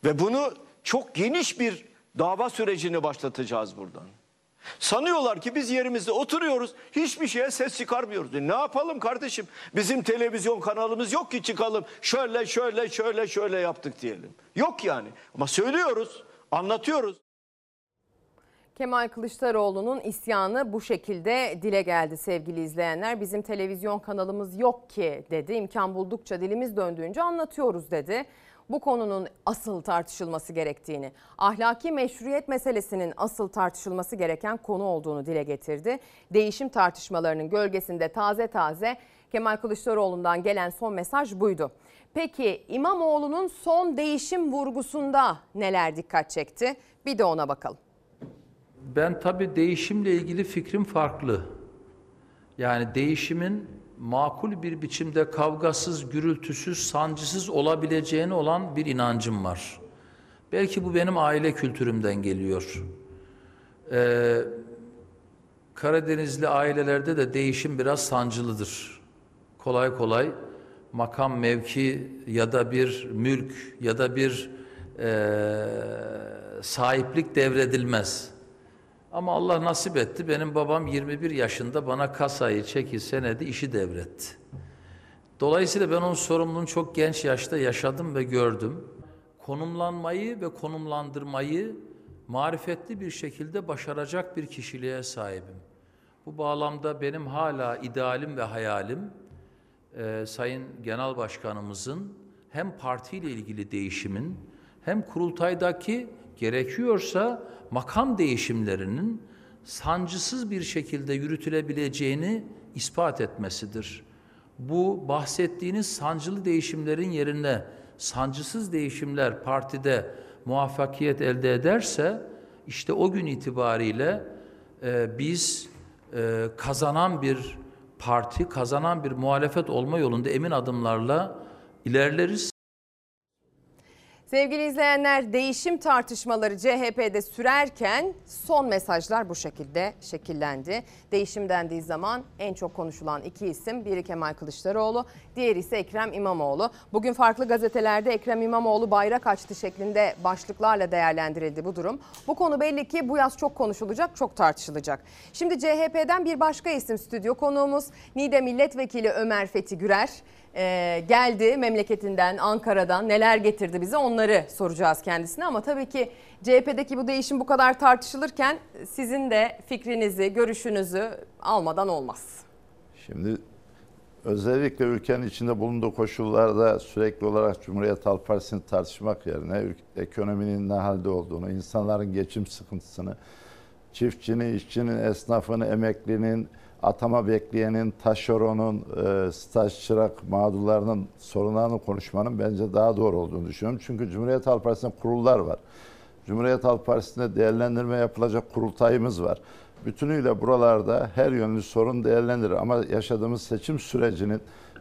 Ve bunu çok geniş bir dava sürecini başlatacağız buradan. Sanıyorlar ki biz yerimizde oturuyoruz, hiçbir şeye ses çıkarmıyoruz. E ne yapalım kardeşim? Bizim televizyon kanalımız yok ki çıkalım. Şöyle şöyle şöyle şöyle yaptık diyelim. Yok yani. Ama söylüyoruz, anlatıyoruz. Kemal Kılıçdaroğlu'nun isyanı bu şekilde dile geldi sevgili izleyenler. Bizim televizyon kanalımız yok ki dedi. İmkan buldukça dilimiz döndüğünce anlatıyoruz dedi. Bu konunun asıl tartışılması gerektiğini, ahlaki meşruiyet meselesinin asıl tartışılması gereken konu olduğunu dile getirdi. Değişim tartışmalarının gölgesinde taze taze Kemal Kılıçdaroğlu'ndan gelen son mesaj buydu. Peki İmamoğlu'nun son değişim vurgusunda neler dikkat çekti? Bir de ona bakalım. Ben tabii değişimle ilgili fikrim farklı. Yani değişimin makul bir biçimde kavgasız, gürültüsüz, sancısız olabileceğine olan bir inancım var. Belki bu benim aile kültürümden geliyor. Ee, Karadenizli ailelerde de değişim biraz sancılıdır. Kolay kolay makam mevki ya da bir mülk ya da bir e, sahiplik devredilmez. Ama Allah nasip etti. Benim babam 21 yaşında bana kasayı, çeki, senedi işi devretti. Dolayısıyla ben onun sorumluluğunu çok genç yaşta yaşadım ve gördüm. Konumlanmayı ve konumlandırmayı marifetli bir şekilde başaracak bir kişiliğe sahibim. Bu bağlamda benim hala idealim ve hayalim e, Sayın Genel Başkanımızın hem partiyle ilgili değişimin hem kurultaydaki gerekiyorsa makam değişimlerinin sancısız bir şekilde yürütülebileceğini ispat etmesidir. Bu bahsettiğiniz sancılı değişimlerin yerine sancısız değişimler partide muvaffakiyet elde ederse işte o gün itibariyle e, biz e, kazanan bir parti, kazanan bir muhalefet olma yolunda emin adımlarla ilerleriz. Sevgili izleyenler değişim tartışmaları CHP'de sürerken son mesajlar bu şekilde şekillendi. Değişim dendiği zaman en çok konuşulan iki isim biri Kemal Kılıçdaroğlu, diğeri ise Ekrem İmamoğlu. Bugün farklı gazetelerde Ekrem İmamoğlu bayrak açtı şeklinde başlıklarla değerlendirildi bu durum. Bu konu belli ki bu yaz çok konuşulacak, çok tartışılacak. Şimdi CHP'den bir başka isim stüdyo konuğumuz Niğde Milletvekili Ömer Fethi Gürer e, geldi memleketinden, Ankara'dan neler getirdi bize onları soracağız kendisine. Ama tabii ki CHP'deki bu değişim bu kadar tartışılırken sizin de fikrinizi, görüşünüzü almadan olmaz. Şimdi özellikle ülkenin içinde bulunduğu koşullarda sürekli olarak Cumhuriyet Halk Partisi'ni tartışmak yerine ekonominin ne halde olduğunu, insanların geçim sıkıntısını, çiftçinin, işçinin, esnafın, emeklinin, atama bekleyenin, taşeronun, e, staj çırak mağdurlarının sorunlarını konuşmanın bence daha doğru olduğunu düşünüyorum. Çünkü Cumhuriyet Halk Partisi'nde kurullar var. Cumhuriyet Halk Partisi'nde değerlendirme yapılacak kurultayımız var. Bütünüyle buralarda her yönlü sorun değerlendirir ama yaşadığımız seçim sürecinin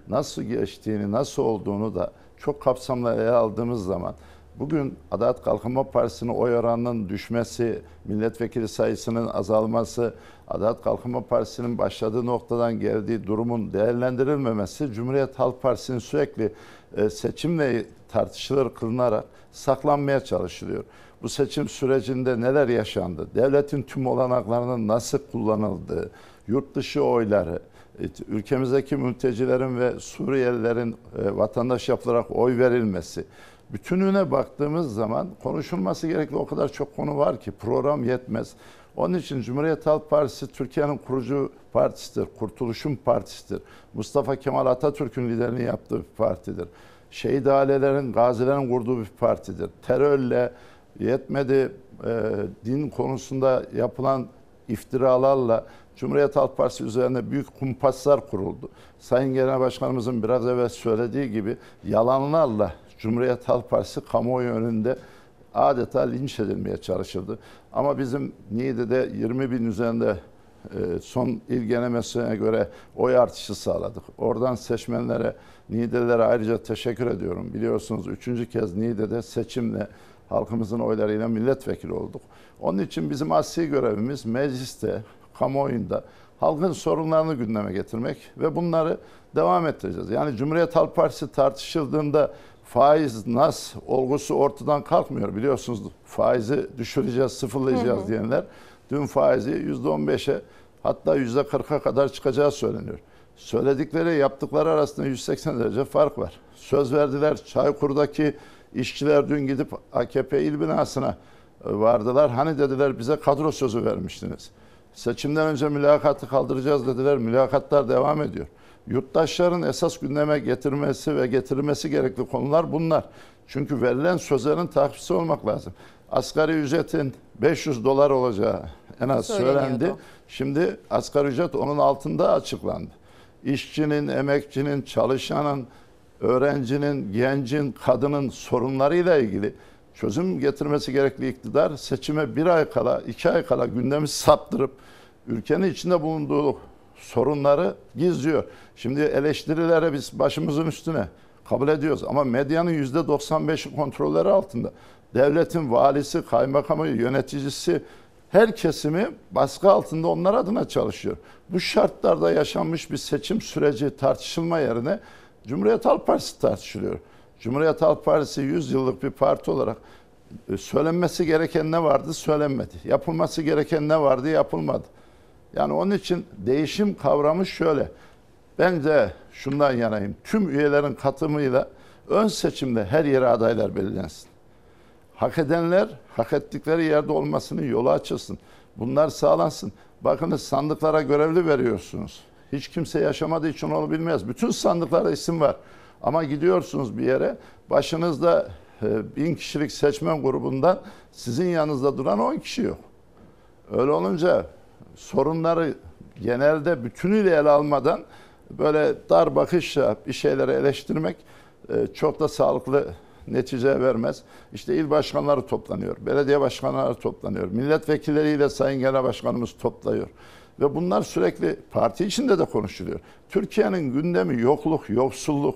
nasıl geçtiğini, nasıl olduğunu da çok kapsamlı ele aldığımız zaman Bugün Adalet Kalkınma Partisi'nin oy oranının düşmesi, milletvekili sayısının azalması, Adalet Kalkınma Partisi'nin başladığı noktadan geldiği durumun değerlendirilmemesi, Cumhuriyet Halk Partisi'nin sürekli e, seçimle tartışılır kılınarak saklanmaya çalışılıyor. Bu seçim sürecinde neler yaşandı? Devletin tüm olanaklarının nasıl kullanıldığı, yurt dışı oyları, e, ülkemizdeki mültecilerin ve Suriyelilerin e, vatandaş yapılarak oy verilmesi, bütününe baktığımız zaman konuşulması gerekli o kadar çok konu var ki program yetmez. Onun için Cumhuriyet Halk Partisi Türkiye'nin kurucu partisidir, kurtuluşun partisidir. Mustafa Kemal Atatürk'ün liderini yaptığı bir partidir. Şehit ailelerin, gazilerin kurduğu bir partidir. Terörle yetmedi e, din konusunda yapılan iftiralarla Cumhuriyet Halk Partisi üzerine büyük kumpaslar kuruldu. Sayın Genel Başkanımızın biraz evvel söylediği gibi yalanlarla Cumhuriyet Halk Partisi kamuoyu önünde adeta linç edilmeye çalışıldı. Ama bizim Niğde'de 20 bin üzerinde e, son il genemesine göre oy artışı sağladık. Oradan seçmenlere, Niğdelilere ayrıca teşekkür ediyorum. Biliyorsunuz üçüncü kez Niğde'de seçimle halkımızın oylarıyla milletvekili olduk. Onun için bizim asli görevimiz mecliste, kamuoyunda halkın sorunlarını gündeme getirmek ve bunları devam ettireceğiz. Yani Cumhuriyet Halk Partisi tartışıldığında faiz, nas olgusu ortadan kalkmıyor. Biliyorsunuz faizi düşüreceğiz, sıfırlayacağız hı hı. diyenler dün faizi %15'e hatta %40'a kadar çıkacağı söyleniyor. Söyledikleri yaptıkları arasında 180 derece fark var. Söz verdiler Çaykur'daki işçiler dün gidip AKP il binasına e, vardılar. Hani dediler bize kadro sözü vermiştiniz. Seçimden önce mülakatı kaldıracağız dediler. Mülakatlar devam ediyor yurttaşların esas gündeme getirmesi ve getirilmesi gerekli konular bunlar. Çünkü verilen sözlerin takipçisi olmak lazım. Asgari ücretin 500 dolar olacağı en az söylendi. Şimdi asgari ücret onun altında açıklandı. işçinin, emekçinin, çalışanın, öğrencinin, gencin, kadının sorunlarıyla ilgili çözüm getirmesi gerekli iktidar seçime bir ay kala, iki ay kala gündemi saptırıp ülkenin içinde bulunduğu sorunları gizliyor. Şimdi eleştirilere biz başımızın üstüne kabul ediyoruz ama medyanın yüzde 95'i kontrolleri altında. Devletin valisi, kaymakamı, yöneticisi her kesimi baskı altında onlar adına çalışıyor. Bu şartlarda yaşanmış bir seçim süreci tartışılma yerine Cumhuriyet Halk Partisi tartışılıyor. Cumhuriyet Halk Partisi 100 yıllık bir parti olarak e, söylenmesi gereken ne vardı söylenmedi. Yapılması gereken ne vardı yapılmadı. Yani onun için değişim kavramı şöyle. Ben de şundan yanayım. Tüm üyelerin katımıyla ön seçimde her yere adaylar belirlensin. Hak edenler hak ettikleri yerde olmasının yolu açılsın. Bunlar sağlansın. Bakınız sandıklara görevli veriyorsunuz. Hiç kimse yaşamadığı için onu bilmez. Bütün sandıklarda isim var. Ama gidiyorsunuz bir yere başınızda e, bin kişilik seçmen grubundan sizin yanınızda duran 10 kişi yok. Öyle olunca sorunları genelde bütünüyle ele almadan böyle dar bakışla bir şeyleri eleştirmek e, çok da sağlıklı netice vermez. İşte il başkanları toplanıyor, belediye başkanları toplanıyor, milletvekilleriyle Sayın Genel Başkanımız topluyor. Ve bunlar sürekli parti içinde de konuşuluyor. Türkiye'nin gündemi yokluk, yoksulluk,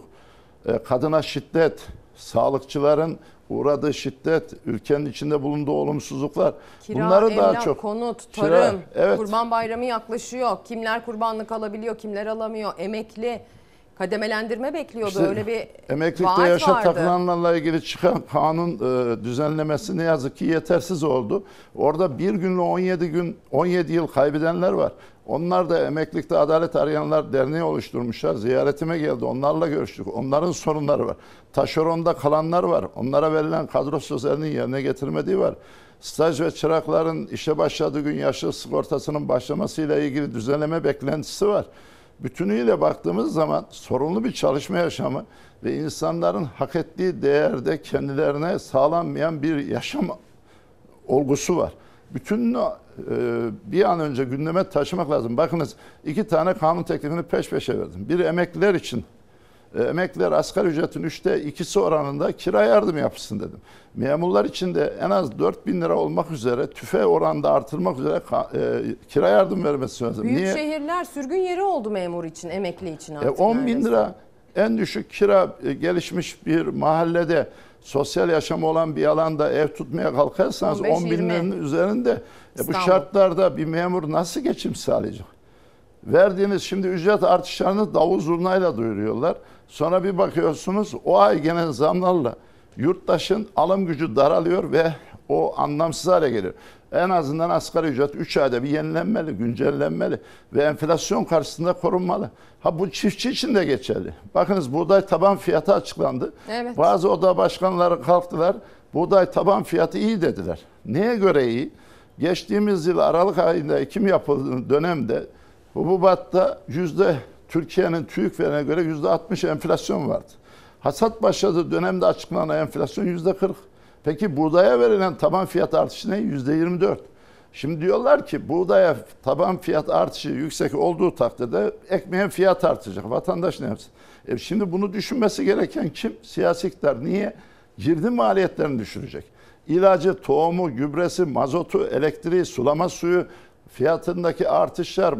e, kadına şiddet, sağlıkçıların uğradığı şiddet, ülkenin içinde bulunduğu olumsuzluklar. Kira, bunları emlak, daha çok konut, Kira, tarım, evet. kurban bayramı yaklaşıyor. Kimler kurbanlık alabiliyor, kimler alamıyor, emekli, kademelendirme bekliyordu. İşte Öyle bir Emeklilikte yaşa vardı. takılanlarla ilgili çıkan kanun e, düzenlemesi ne yazık ki yetersiz oldu. Orada bir günle 17 gün 17 yıl kaybedenler var. Onlar da Emeklilikte Adalet Arayanlar Derneği oluşturmuşlar. Ziyaretime geldi. Onlarla görüştük. Onların sorunları var. Taşeronda kalanlar var. Onlara verilen kadro sözlerinin yerine getirmediği var. Staj ve çırakların işe başladığı gün yaşlı sigortasının başlamasıyla ilgili düzenleme beklentisi var bütünüyle baktığımız zaman sorunlu bir çalışma yaşamı ve insanların hak ettiği değerde kendilerine sağlanmayan bir yaşam olgusu var. Bütününü e, bir an önce gündeme taşımak lazım. Bakınız iki tane kanun teklifini peş peşe verdim. Biri emekliler için. E, emekliler asgari ücretin üçte ikisi oranında kira yardım yapsın dedim. Memurlar için de en az 4 bin lira olmak üzere tüfe oranında artırmak üzere e, kira yardım vermesi lazım. Büyük Niye? şehirler sürgün yeri oldu memur için, emekli için E, artık. 10 bin lira en düşük kira e, gelişmiş bir mahallede sosyal yaşamı olan bir alanda ev tutmaya kalkarsanız 10 15-20. bin liranın üzerinde e, bu İstanbul. şartlarda bir memur nasıl geçim sağlayacak? Verdiğiniz şimdi ücret artışlarını davul zurnayla duyuruyorlar. Sonra bir bakıyorsunuz o ay gelen zamlarla yurttaşın alım gücü daralıyor ve o anlamsız hale geliyor. En azından asgari ücret 3 ayda bir yenilenmeli, güncellenmeli ve enflasyon karşısında korunmalı. Ha bu çiftçi için de geçerli. Bakınız buğday taban fiyatı açıklandı. Evet. Bazı oda başkanları kalktılar. Buğday taban fiyatı iyi dediler. Neye göre iyi? Geçtiğimiz yıl Aralık ayında ekim yapıldığı dönemde hububatta yüzde Türkiye'nin TÜİK verine göre yüzde 60 enflasyon vardı. Hasat başladığı dönemde açıklanan enflasyon yüzde 40. Peki buğdaya verilen taban fiyat artışı ne? Yüzde 24. Şimdi diyorlar ki buğdaya taban fiyat artışı yüksek olduğu takdirde ekmeğin fiyat artacak. Vatandaş ne yapsın? E şimdi bunu düşünmesi gereken kim? Siyasi iktidar. Niye? Girdi maliyetlerini düşürecek. İlacı, tohumu, gübresi, mazotu, elektriği, sulama suyu, fiyatındaki artışlar,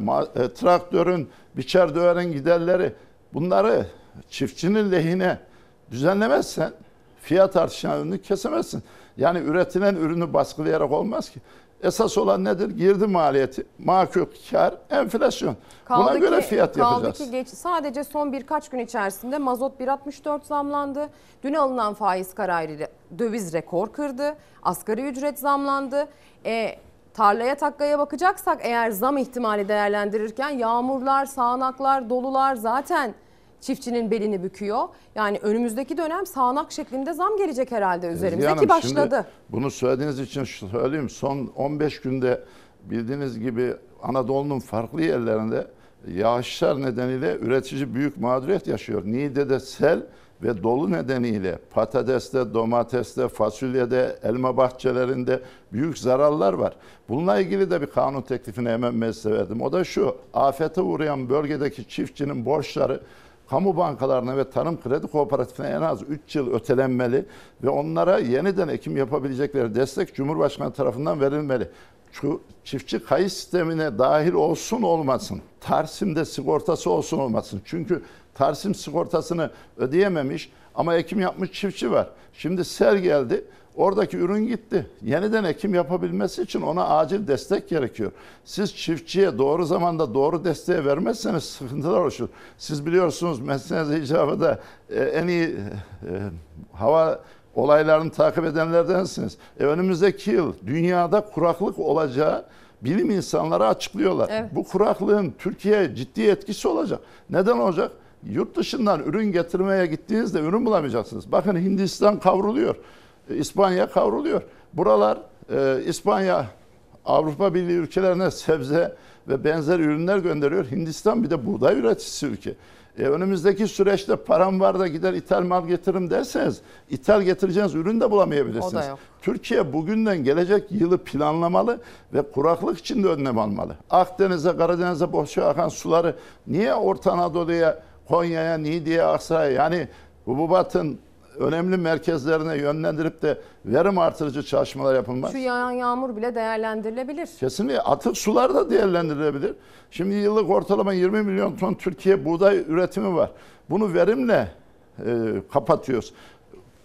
e, traktörün, biçer döverin giderleri bunları çiftçinin lehine düzenlemezsen fiyat artışlarını kesemezsin. Yani üretilen ürünü baskılayarak olmaz ki. Esas olan nedir? Girdi maliyeti, makul kar, enflasyon. Buna göre fiyat kaldı yapacağız. ki geç, sadece son birkaç gün içerisinde mazot 1.64 zamlandı. Dün alınan faiz kararıyla döviz rekor kırdı. Asgari ücret zamlandı. E, tarlaya takkaya bakacaksak eğer zam ihtimali değerlendirirken yağmurlar, sağanaklar, dolular zaten çiftçinin belini büküyor. Yani önümüzdeki dönem sağanak şeklinde zam gelecek herhalde üzerimize ki Hanım, şimdi başladı. bunu söylediğiniz için söyleyeyim. Son 15 günde bildiğiniz gibi Anadolu'nun farklı yerlerinde yağışlar nedeniyle üretici büyük mağduriyet yaşıyor. Niğde'de sel ve dolu nedeniyle patateste, domateste, fasulyede, elma bahçelerinde büyük zararlar var. Bununla ilgili de bir kanun teklifini hemen meclise verdim. O da şu, afete uğrayan bölgedeki çiftçinin borçları kamu bankalarına ve tarım kredi kooperatifine en az 3 yıl ötelenmeli ve onlara yeniden ekim yapabilecekleri destek Cumhurbaşkanı tarafından verilmeli. Şu çiftçi kayıt sistemine dahil olsun olmasın, Tarsim'de sigortası olsun olmasın. Çünkü Tarsim sigortasını ödeyememiş ama ekim yapmış çiftçi var. Şimdi sel geldi. Oradaki ürün gitti. Yeniden ekim yapabilmesi için ona acil destek gerekiyor. Siz çiftçiye doğru zamanda doğru desteği vermezseniz sıkıntılar oluşur. Siz biliyorsunuz mesleğiniz icabında e, en iyi e, hava olaylarını takip edenlerdensiniz. E, önümüzdeki yıl dünyada kuraklık olacağı bilim insanları açıklıyorlar. Evet. Bu kuraklığın Türkiye'ye ciddi etkisi olacak. Neden olacak? Yurt dışından ürün getirmeye gittiğinizde ürün bulamayacaksınız. Bakın Hindistan kavruluyor. İspanya kavruluyor. Buralar e, İspanya Avrupa Birliği ülkelerine sebze ve benzer ürünler gönderiyor. Hindistan bir de buğday üreticisi ülke. E, önümüzdeki süreçte param var da gider ithal mal getiririm derseniz ithal getireceğiniz ürün de bulamayabilirsiniz. O da yok. Türkiye bugünden gelecek yılı planlamalı ve kuraklık için de önlem almalı. Akdeniz'e, Karadeniz'e boşa akan suları niye Orta Anadolu'ya, Konya'ya, Niğde'ye, Aksaray'a yani hububatın önemli merkezlerine yönlendirip de verim artırıcı çalışmalar yapılmaz. Şu yağan yağmur bile değerlendirilebilir. Kesinlikle atık sular da değerlendirilebilir. Şimdi yıllık ortalama 20 milyon ton Türkiye buğday üretimi var. Bunu verimle e, kapatıyoruz.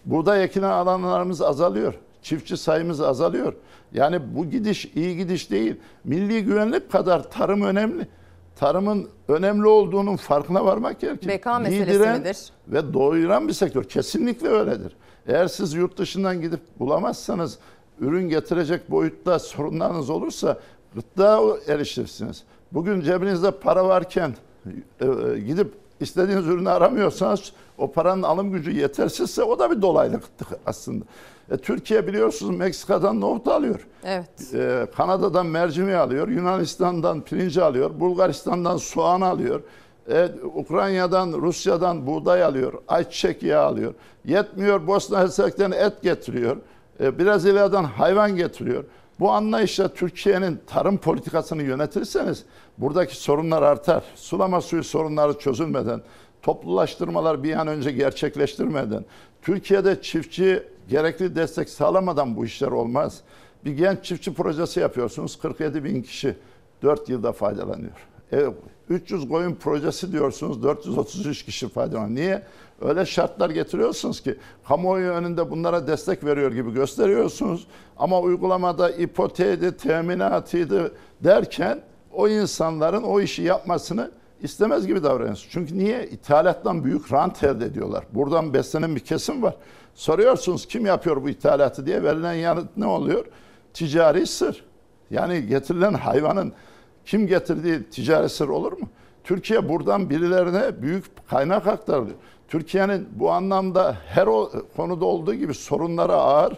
Buğday ekilen alanlarımız azalıyor. Çiftçi sayımız azalıyor. Yani bu gidiş iyi gidiş değil. Milli güvenlik kadar tarım önemli. Tarımın önemli olduğunun farkına varmak gerekir. Beka meselesi midir? Ve doyuran bir sektör. Kesinlikle öyledir. Eğer siz yurt dışından gidip bulamazsanız ürün getirecek boyutta sorunlarınız olursa gıda erişirsiniz. Bugün cebinizde para varken e, e, gidip istediğiniz ürünü aramıyorsanız o paranın alım gücü yetersizse o da bir dolaylıktır aslında. E, Türkiye biliyorsunuz Meksika'dan nohut alıyor. Evet. E, Kanada'dan mercimeği alıyor, Yunanistan'dan pirinci alıyor, Bulgaristan'dan soğan alıyor. E, Ukrayna'dan, Rusya'dan buğday alıyor, ayçiçek yağı alıyor. Yetmiyor Bosna Hersek'ten et getiriyor. E, Brezilya'dan hayvan getiriyor. Bu anlayışla Türkiye'nin tarım politikasını yönetirseniz buradaki sorunlar artar. Sulama suyu sorunları çözülmeden, toplulaştırmalar bir an önce gerçekleştirmeden, Türkiye'de çiftçi gerekli destek sağlamadan bu işler olmaz. Bir genç çiftçi projesi yapıyorsunuz, 47 bin kişi 4 yılda faydalanıyor. E, 300 koyun projesi diyorsunuz, 433 kişi faydalanıyor. Niye? Öyle şartlar getiriyorsunuz ki kamuoyu önünde bunlara destek veriyor gibi gösteriyorsunuz. Ama uygulamada ipoteğiydi, teminatıydı derken o insanların o işi yapmasını istemez gibi davranıyorsunuz. Çünkü niye? İthalattan büyük rant elde ediyorlar. Buradan beslenen bir kesim var. Soruyorsunuz kim yapıyor bu ithalatı diye verilen yanıt ne oluyor? Ticari sır. Yani getirilen hayvanın kim getirdiği ticari sır olur mu? Türkiye buradan birilerine büyük kaynak aktarılıyor. Türkiye'nin bu anlamda her o konuda olduğu gibi sorunları ağır.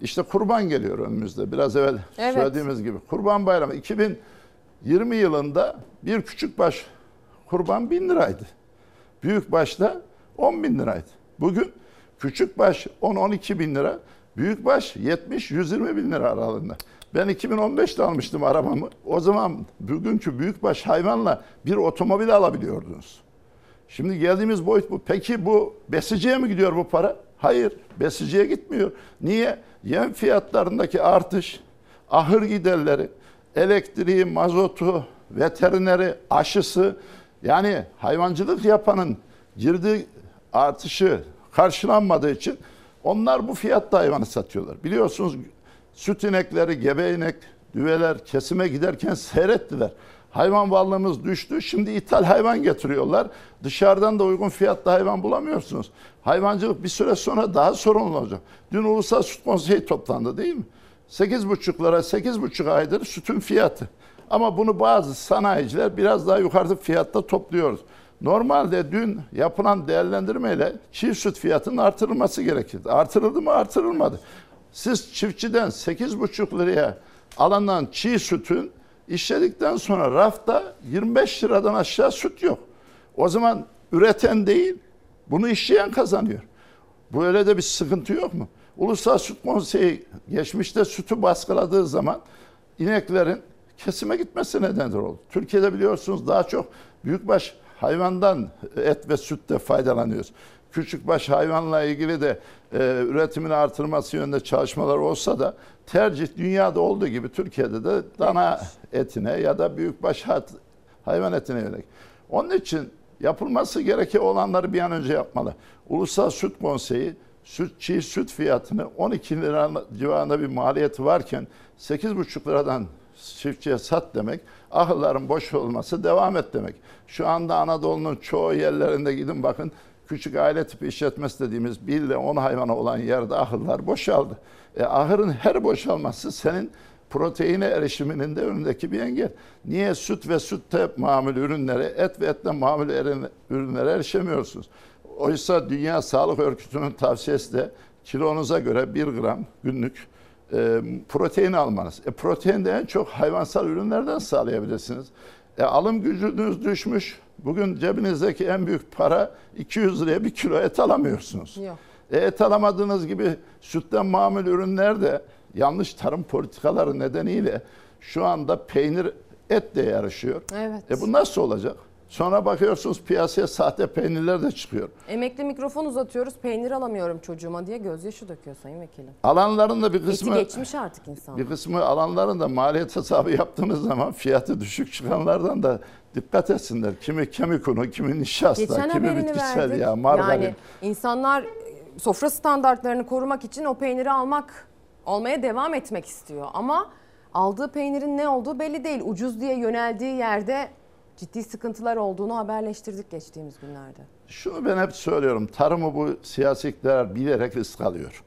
İşte kurban geliyor önümüzde. Biraz evvel Evet. söylediğimiz gibi. Kurban bayramı 2020 yılında bir küçük baş kurban bin liraydı. Büyük başta 10 bin liraydı. Bugün küçük baş 10-12 bin lira, büyük baş 70-120 bin lira aralığında. Ben 2015'te almıştım arabamı. O zaman bugünkü büyükbaş hayvanla bir otomobil alabiliyordunuz. Şimdi geldiğimiz boyut bu. Peki bu besiciye mi gidiyor bu para? Hayır, besiciye gitmiyor. Niye? Yem fiyatlarındaki artış, ahır giderleri, elektriği, mazotu, veterineri, aşısı yani hayvancılık yapanın girdi artışı karşılanmadığı için onlar bu fiyatta hayvanı satıyorlar. Biliyorsunuz süt inekleri, gebe inek, düveler kesime giderken seyrettiler. Hayvan varlığımız düştü. Şimdi ithal hayvan getiriyorlar. Dışarıdan da uygun fiyatta hayvan bulamıyorsunuz. Hayvancılık bir süre sonra daha sorunlu olacak. Dün Ulusal Süt Konseyi toplandı değil mi? 8,5 lira, 8,5 aydır sütün fiyatı. Ama bunu bazı sanayiciler biraz daha yukarıda fiyatta topluyoruz. Normalde dün yapılan değerlendirmeyle çift süt fiyatının artırılması gerekirdi. Artırıldı mı? Artırılmadı. Siz çiftçiden 8,5 liraya alınan çiğ sütün işledikten sonra rafta 25 liradan aşağı süt yok. O zaman üreten değil, Bunu işleyen kazanıyor. Bu öyle de bir sıkıntı yok mu? Ulusal Süt Konseyi geçmişte sütü baskıladığı zaman ineklerin kesime gitmesi nedendir oldu. Türkiye'de biliyorsunuz daha çok büyükbaş hayvandan et ve sütte faydalanıyoruz. Küçükbaş hayvanla ilgili de e, üretimin artırması yönünde çalışmalar olsa da tercih dünyada olduğu gibi Türkiye'de de dana etine ya da büyükbaş hayvan etine yönelik. Onun için yapılması gereken olanları bir an önce yapmalı. Ulusal Süt Konseyi süt, çiğ süt fiyatını 12 lira civarında bir maliyeti varken 8,5 liradan çiftçiye sat demek, ahırların boş olması devam et demek. Şu anda Anadolu'nun çoğu yerlerinde gidin bakın küçük aile tipi işletmesi dediğimiz 1 ile 10 hayvana olan yerde ahırlar boşaldı. E, ahırın her boşalması senin proteine erişiminin de önündeki bir engel. Niye süt ve sütte mamul ürünlere, et ve etle eren- ürünlere erişemiyorsunuz? Oysa Dünya Sağlık Örgütü'nün tavsiyesi de kilonuza göre 1 gram günlük e, protein almanız. E, protein de en çok hayvansal ürünlerden sağlayabilirsiniz. E, alım gücünüz düşmüş. Bugün cebinizdeki en büyük para 200 liraya bir kilo et alamıyorsunuz. Yok. E, et alamadığınız gibi sütten mamul ürünler de yanlış tarım politikaları nedeniyle şu anda peynir et de yarışıyor. Evet. E bu nasıl olacak? Sonra bakıyorsunuz piyasaya sahte peynirler de çıkıyor. Emekli mikrofon uzatıyoruz. Peynir alamıyorum çocuğuma diye gözyaşı döküyor Sayın Vekilim. Alanların da bir Eti kısmı geçmiş artık insan. bir kısmı alanların da maliyet hesabı yaptığınız zaman fiyatı düşük çıkanlardan da dikkat etsinler. Kimi kemik unu, kimi nişasta, Geçen kimi bitkisel verdik. yağ, margarin. Yani insanlar e, sofra standartlarını korumak için o peyniri almak, almaya devam etmek istiyor. Ama aldığı peynirin ne olduğu belli değil. Ucuz diye yöneldiği yerde ciddi sıkıntılar olduğunu haberleştirdik geçtiğimiz günlerde. Şunu ben hep söylüyorum. Tarımı bu siyasi iktidar bilerek risk alıyor.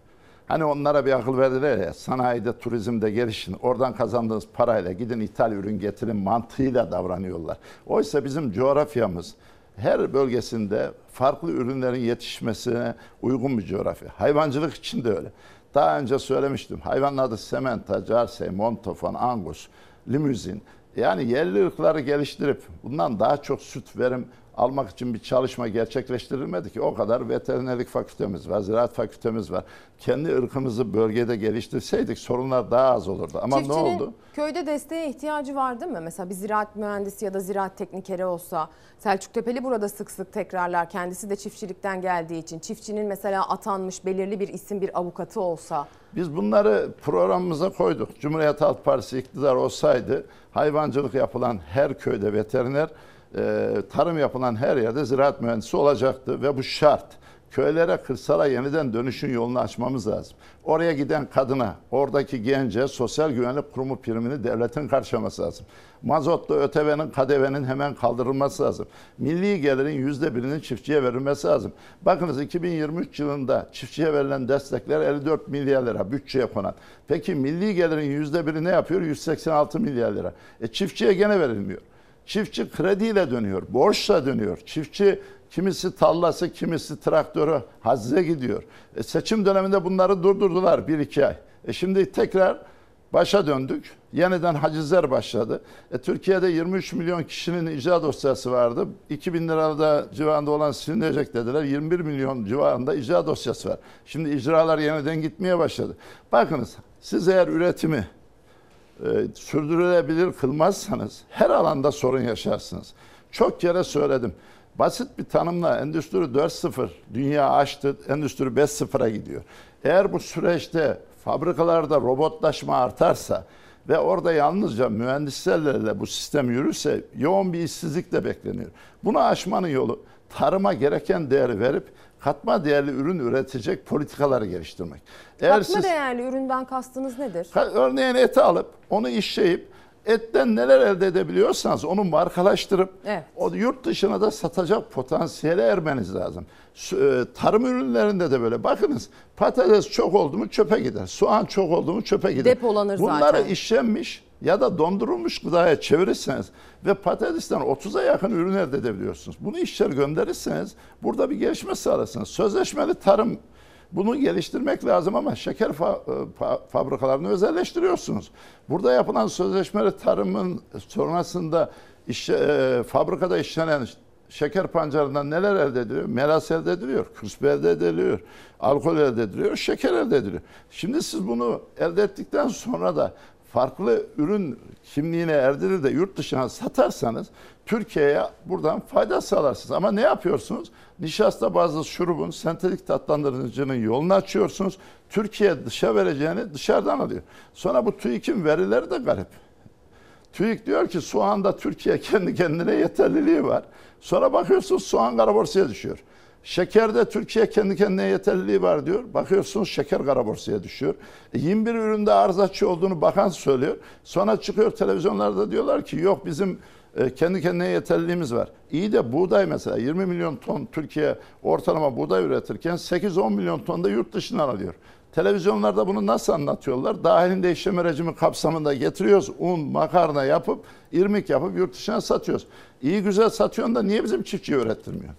Hani onlara bir akıl verdiler ya sanayide, turizmde gelişin. Oradan kazandığınız parayla gidin ithal ürün getirin mantığıyla davranıyorlar. Oysa bizim coğrafyamız her bölgesinde farklı ürünlerin yetişmesine uygun bir coğrafya. Hayvancılık için de öyle. Daha önce söylemiştim. Hayvanın adı sementa, carsey, montofon, angus, limuzin. Yani yerli ırkları geliştirip bundan daha çok süt verim almak için bir çalışma gerçekleştirilmedi ki. O kadar veterinerlik fakültemiz var, ziraat fakültemiz var. Kendi ırkımızı bölgede geliştirseydik sorunlar daha az olurdu. Ama ne Çiftçinin oldu? köyde desteğe ihtiyacı var değil mi? Mesela bir ziraat mühendisi ya da ziraat teknikeri olsa Selçuk Tepeli burada sık sık tekrarlar. Kendisi de çiftçilikten geldiği için çiftçinin mesela atanmış belirli bir isim bir avukatı olsa Biz bunları programımıza koyduk. Cumhuriyet Halk Partisi iktidar olsaydı hayvancılık yapılan her köyde veteriner, e, tarım yapılan her yerde ziraat mühendisi olacaktı ve bu şart. Köylere, kırsala yeniden dönüşün yolunu açmamız lazım. Oraya giden kadına, oradaki gence sosyal güvenlik kurumu primini devletin karşılaması lazım. Mazotlu ötevenin, kadevenin hemen kaldırılması lazım. Milli gelirin yüzde birinin çiftçiye verilmesi lazım. Bakınız 2023 yılında çiftçiye verilen destekler 54 milyar lira bütçeye konan. Peki milli gelirin yüzde biri ne yapıyor? 186 milyar lira. E çiftçiye gene verilmiyor. Çiftçi krediyle dönüyor, borçla dönüyor. Çiftçi kimisi tallası, kimisi traktörü hazize gidiyor. E seçim döneminde bunları durdurdular bir iki ay. E şimdi tekrar başa döndük. Yeniden hacizler başladı. E Türkiye'de 23 milyon kişinin icra dosyası vardı. 2000 lirada civarında olan silinecek dediler. 21 milyon civarında icra dosyası var. Şimdi icralar yeniden gitmeye başladı. Bakınız siz eğer üretimi e, sürdürülebilir kılmazsanız her alanda sorun yaşarsınız. Çok kere söyledim. Basit bir tanımla Endüstri 4.0 dünya açtı, Endüstri 5.0'a gidiyor. Eğer bu süreçte fabrikalarda robotlaşma artarsa ve orada yalnızca mühendislerle bu sistem yürürse yoğun bir işsizlik de bekleniyor. Bunu aşmanın yolu tarıma gereken değeri verip katma değerli ürün üretecek politikaları geliştirmek. katma değerli üründen kastınız nedir? Örneğin eti alıp onu işleyip etten neler elde edebiliyorsanız onu markalaştırıp Evet. o yurt dışına da satacak potansiyele ermeniz lazım. E, Tarım ürünlerinde de böyle. Bakınız patates çok oldu mu çöpe gider. Soğan çok oldu mu çöpe gider. Depolanır Bunları zaten. işlenmiş ya da dondurulmuş gıdaya çevirirseniz ve patatesten 30'a yakın ürün elde edebiliyorsunuz. Bunu işler gönderirseniz burada bir gelişme sağlarsınız. Sözleşmeli tarım bunu geliştirmek lazım ama şeker fa- e, fa- fabrikalarını özelleştiriyorsunuz. Burada yapılan sözleşmeli tarımın sonrasında işe, e, fabrikada işlenen şeker pancarından neler elde ediliyor? Melas elde ediliyor, küspe elde ediliyor, alkol elde ediliyor, şeker elde ediliyor. Şimdi siz bunu elde ettikten sonra da farklı ürün kimliğine erdirir de yurt dışına satarsanız Türkiye'ye buradan fayda sağlarsınız. Ama ne yapıyorsunuz? Nişasta bazlı şurubun, sentetik tatlandırıcının yolunu açıyorsunuz. Türkiye dışa vereceğini dışarıdan alıyor. Sonra bu TÜİK'in verileri de garip. TÜİK diyor ki soğanda Türkiye kendi kendine yeterliliği var. Sonra bakıyorsunuz soğan kara borsaya düşüyor. Şekerde Türkiye kendi kendine yeterliliği var diyor. Bakıyorsunuz şeker kara borsaya düşüyor. E, 21 üründe arz açığı olduğunu bakan söylüyor. Sonra çıkıyor televizyonlarda diyorlar ki yok bizim e, kendi kendine yeterliliğimiz var. İyi de buğday mesela 20 milyon ton Türkiye ortalama buğday üretirken 8-10 milyon ton da yurt dışından alıyor. Televizyonlarda bunu nasıl anlatıyorlar? Dahilinde işleme rejimi kapsamında getiriyoruz. Un, makarna yapıp, irmik yapıp yurt dışına satıyoruz. İyi güzel satıyorsun da niye bizim çiftçiye ürettirmiyor?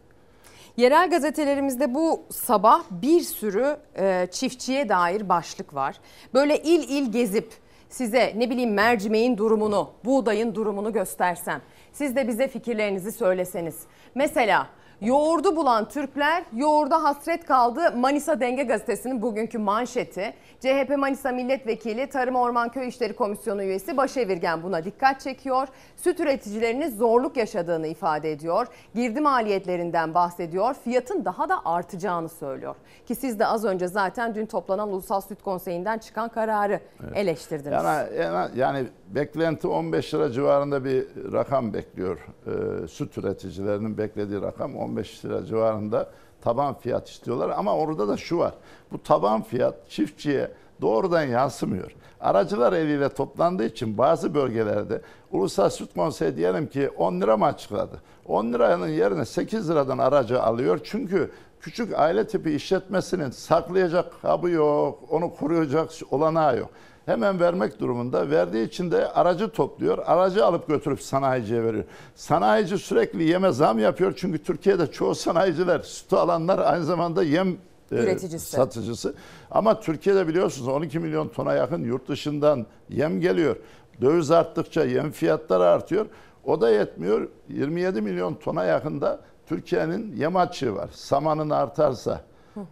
Yerel gazetelerimizde bu sabah bir sürü e, çiftçiye dair başlık var. Böyle il il gezip size ne bileyim mercimeğin durumunu, buğdayın durumunu göstersem, siz de bize fikirlerinizi söyleseniz. Mesela yoğurdu bulan Türkler yoğurda hasret kaldı Manisa Denge Gazetesi'nin bugünkü manşeti. CHP Manisa Milletvekili Tarım Orman Köy İşleri Komisyonu üyesi Başevirgen buna dikkat çekiyor. Süt üreticilerinin zorluk yaşadığını ifade ediyor. Girdi maliyetlerinden bahsediyor. Fiyatın daha da artacağını söylüyor. Ki siz de az önce zaten dün toplanan Ulusal Süt Konseyi'nden çıkan kararı Evet. eleştirdiniz. Yani, yani, yani beklenti 15 lira civarında bir rakam bekliyor. Ee, süt üreticilerinin beklediği rakam 15 lira civarında taban fiyat istiyorlar. Ama orada da şu var. Bu taban fiyat çiftçiye doğrudan yansımıyor. Aracılar eliyle toplandığı için bazı bölgelerde Ulusal Süt Konseyi diyelim ki 10 lira mı açıkladı? 10 liranın yerine 8 liradan aracı alıyor. Çünkü küçük aile tipi işletmesinin saklayacak kabı yok, onu koruyacak olanağı yok. Hemen vermek durumunda. Verdiği için de aracı topluyor. Aracı alıp götürüp sanayiciye veriyor. Sanayici sürekli yeme zam yapıyor. Çünkü Türkiye'de çoğu sanayiciler, sütü alanlar aynı zamanda yem e, Üreticisi. satıcısı. Ama Türkiye'de biliyorsunuz 12 milyon tona yakın yurt dışından yem geliyor. Döviz arttıkça yem fiyatları artıyor. O da yetmiyor. 27 milyon tona yakında Türkiye'nin yem açığı var. Samanın artarsa,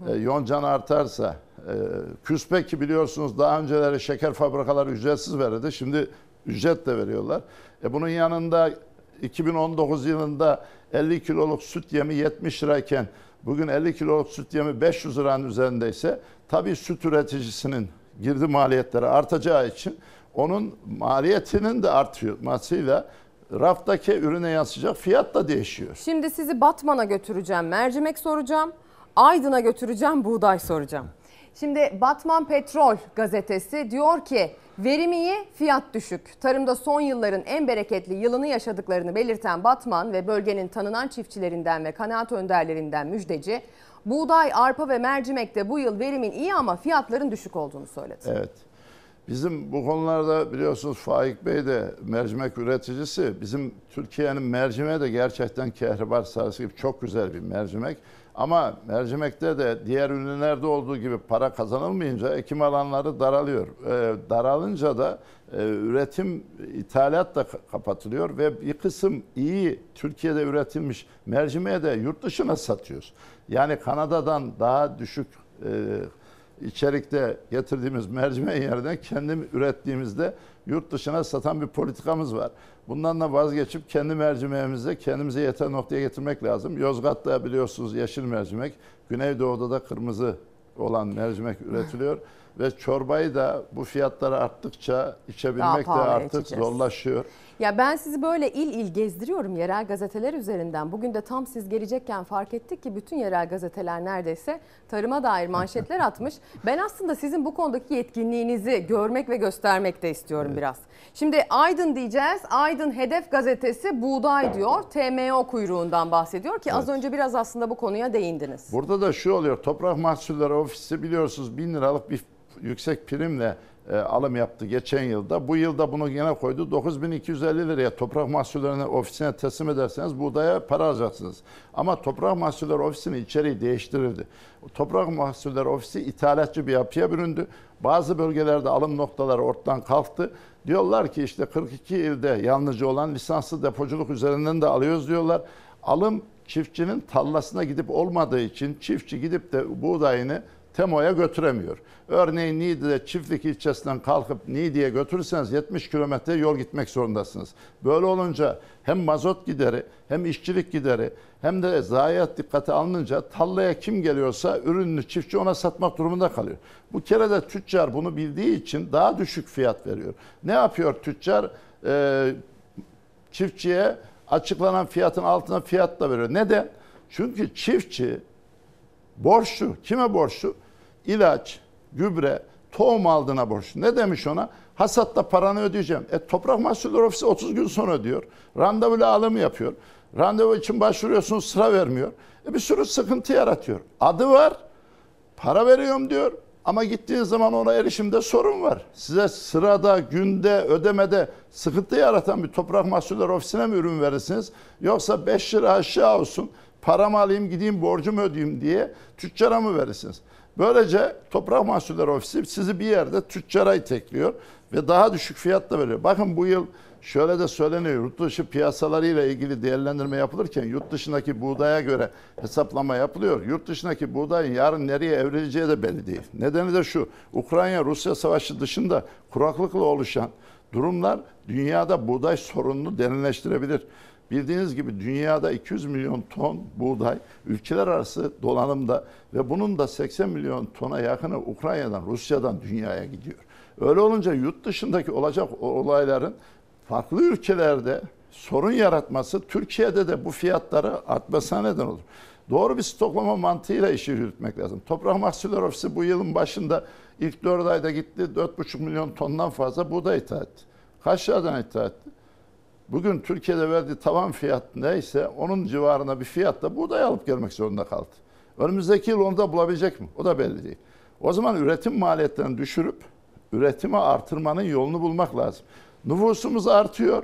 e, yoncan artarsa, e, küspe ki biliyorsunuz daha önceleri şeker fabrikaları ücretsiz verirdi. Şimdi ücret de veriyorlar. E bunun yanında 2019 yılında 50 kiloluk süt yemi 70 lirayken bugün 50 kiloluk süt yemi 500 liranın üzerindeyse tabii süt üreticisinin girdi maliyetleri artacağı için onun maliyetinin de artıyormasıyla raftaki ürüne yansıyacak fiyat da değişiyor. Şimdi sizi Batman'a götüreceğim, mercimek soracağım. Aydın'a götüreceğim, buğday soracağım. Şimdi Batman Petrol gazetesi diyor ki verim iyi, fiyat düşük. Tarımda son yılların en bereketli yılını yaşadıklarını belirten Batman ve bölgenin tanınan çiftçilerinden ve kanaat önderlerinden müjdeci, buğday, arpa ve mercimekte bu yıl verimin iyi ama fiyatların düşük olduğunu söyledi. Evet. Bizim bu konularda biliyorsunuz Faik Bey de mercimek üreticisi. Bizim Türkiye'nin mercimeği de gerçekten kehribar sarısı gibi çok güzel bir mercimek. Ama mercimekte de diğer ürünlerde olduğu gibi para kazanılmayınca ekim alanları daralıyor. Ee, daralınca da e, üretim, ithalat da ka- kapatılıyor ve bir kısım iyi Türkiye'de üretilmiş mercimeği de yurt dışına satıyoruz. Yani Kanada'dan daha düşük e, içerikte getirdiğimiz mercimeğin yerine kendim ürettiğimizde yurt dışına satan bir politikamız var. Bundan da vazgeçip kendi mercimeğimizi kendimize yeter noktaya getirmek lazım. Yozgat'ta biliyorsunuz yeşil mercimek, Güneydoğu'da da kırmızı olan mercimek üretiliyor. Ve çorbayı da bu fiyatları arttıkça içebilmek de artık içeceğiz. zorlaşıyor. Ya ben sizi böyle il il gezdiriyorum yerel gazeteler üzerinden. Bugün de tam siz gelecekken fark ettik ki bütün yerel gazeteler neredeyse tarıma dair manşetler atmış. Ben aslında sizin bu konudaki yetkinliğinizi görmek ve göstermek de istiyorum biraz. Şimdi Aydın diyeceğiz. Aydın Hedef gazetesi buğday diyor. TMO kuyruğundan bahsediyor ki az önce biraz aslında bu konuya değindiniz. Burada da şu oluyor. Toprak Mahsulleri Ofisi biliyorsunuz 1000 liralık bir yüksek primle e, alım yaptı geçen yılda. Bu yılda bunu yine koydu. 9250 liraya toprak mahsullerine ofisine teslim ederseniz buğdaya para alacaksınız. Ama toprak mahsulleri ofisinin içeriği değiştirildi. Toprak mahsulleri ofisi ithalatçı bir yapıya büründü. Bazı bölgelerde alım noktaları ortadan kalktı. Diyorlar ki işte 42 ilde yalnızca olan lisanslı depoculuk üzerinden de alıyoruz diyorlar. Alım çiftçinin tallasına gidip olmadığı için çiftçi gidip de buğdayını TEMO'ya götüremiyor. Örneğin Niğde'de çiftlik ilçesinden kalkıp Niğde'ye götürürseniz 70 kilometre yol gitmek zorundasınız. Böyle olunca hem mazot gideri hem işçilik gideri hem de zayiat dikkate alınınca tallaya kim geliyorsa ürününü çiftçi ona satmak durumunda kalıyor. Bu kere de tüccar bunu bildiği için daha düşük fiyat veriyor. Ne yapıyor tüccar? Ee, çiftçiye açıklanan fiyatın altına fiyat da veriyor. Neden? Çünkü çiftçi borçlu. Kime borçlu? İlaç, gübre, tohum aldığına borçlu. Ne demiş ona? Hasatta paranı ödeyeceğim. E toprak mahsulleri ofisi 30 gün sonra ödüyor. Randevulu alımı yapıyor. Randevu için başvuruyorsunuz sıra vermiyor. E bir sürü sıkıntı yaratıyor. Adı var. Para veriyorum diyor. Ama gittiğiniz zaman ona erişimde sorun var. Size sırada, günde, ödemede sıkıntı yaratan bir toprak mahsulleri ofisine mi ürün verirsiniz? Yoksa 5 lira aşağı olsun, paramı alayım gideyim borcumu ödeyeyim diye tüccara mı verirsiniz? Böylece toprak mahsulleri ofisi sizi bir yerde tüccara itekliyor ve daha düşük fiyatla veriyor. Bakın bu yıl şöyle de söyleniyor. Yurt dışı piyasalarıyla ilgili değerlendirme yapılırken yurt dışındaki buğdaya göre hesaplama yapılıyor. Yurt dışındaki buğdayın yarın nereye evrileceği de belli değil. Nedeni de şu. Ukrayna-Rusya savaşı dışında kuraklıkla oluşan durumlar dünyada buğday sorununu derinleştirebilir. Bildiğiniz gibi dünyada 200 milyon ton buğday ülkeler arası dolanımda ve bunun da 80 milyon tona yakını Ukrayna'dan, Rusya'dan dünyaya gidiyor. Öyle olunca yurt dışındaki olacak olayların farklı ülkelerde sorun yaratması Türkiye'de de bu fiyatları artmasına neden olur. Doğru bir stoklama mantığıyla işi yürütmek lazım. Toprak Mahsulleri Ofisi bu yılın başında ilk 4 ayda gitti 4,5 milyon tondan fazla buğday ithal etti. Kaç liradan ithal etti? Bugün Türkiye'de verdiği tavan fiyat neyse onun civarında bir fiyatla buğday alıp gelmek zorunda kaldı. Önümüzdeki yıl onu da bulabilecek mi? O da belli değil. O zaman üretim maliyetlerini düşürüp üretimi artırmanın yolunu bulmak lazım. Nüfusumuz artıyor,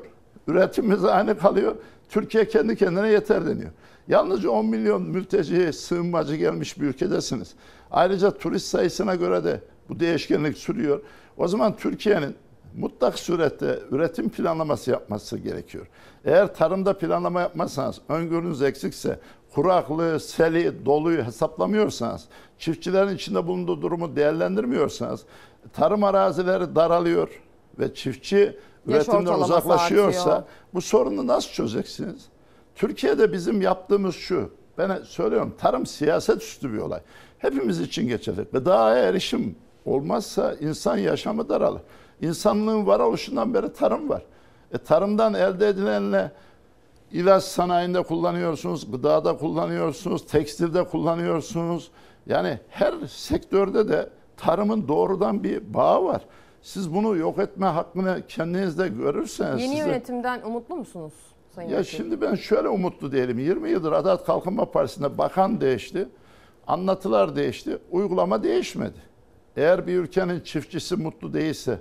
üretimimiz aynı kalıyor. Türkiye kendi kendine yeter deniyor. Yalnızca 10 milyon mülteci, sığınmacı gelmiş bir ülkedesiniz. Ayrıca turist sayısına göre de bu değişkenlik sürüyor. O zaman Türkiye'nin mutlak surette üretim planlaması yapması gerekiyor. Eğer tarımda planlama yapmazsanız, öngörünüz eksikse, kuraklığı, seli, doluyu hesaplamıyorsanız, çiftçilerin içinde bulunduğu durumu değerlendirmiyorsanız, tarım arazileri daralıyor ve çiftçi üretimden uzaklaşıyorsa artıyor. bu sorunu nasıl çözeceksiniz? Türkiye'de bizim yaptığımız şu, ben söylüyorum tarım siyaset üstü bir olay. Hepimiz için geçerli. Gıdaya erişim olmazsa insan yaşamı daralır. İnsanlığın varoluşundan beri tarım var. E, tarımdan elde edilenle ilaç sanayinde kullanıyorsunuz, gıdada kullanıyorsunuz, tekstilde kullanıyorsunuz. Yani her sektörde de tarımın doğrudan bir bağı var. Siz bunu yok etme hakkını kendinizde görürseniz... Yeni size- yönetimden umutlu musunuz Sayın ya Vekil? şimdi ben şöyle umutlu değilim. 20 yıldır Adalet Kalkınma Partisi'nde bakan değişti, anlatılar değişti, uygulama değişmedi. Eğer bir ülkenin çiftçisi mutlu değilse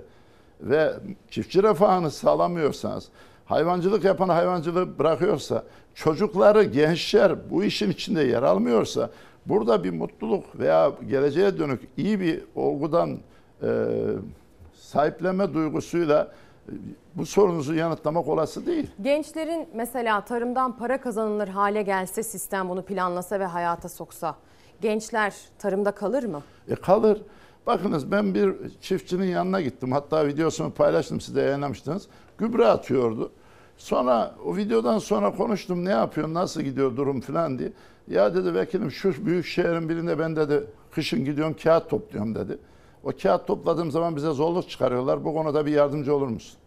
ve çiftçi refahını sağlamıyorsanız, hayvancılık yapan hayvancılığı bırakıyorsa, çocukları, gençler bu işin içinde yer almıyorsa, burada bir mutluluk veya geleceğe dönük iyi bir olgudan e, sahiplenme duygusuyla e, bu sorunuzu yanıtlamak olası değil. Gençlerin mesela tarımdan para kazanılır hale gelse sistem bunu planlasa ve hayata soksa gençler tarımda kalır mı? E kalır. Bakınız ben bir çiftçinin yanına gittim. Hatta videosunu paylaştım size yayınlamıştınız. Gübre atıyordu. Sonra o videodan sonra konuştum ne yapıyor, nasıl gidiyor durum falan diye. Ya dedi vekilim şu büyük şehrin birinde ben dedi kışın gidiyorum kağıt topluyorum dedi. O kağıt topladığım zaman bize zorluk çıkarıyorlar. Bu konuda bir yardımcı olur musun?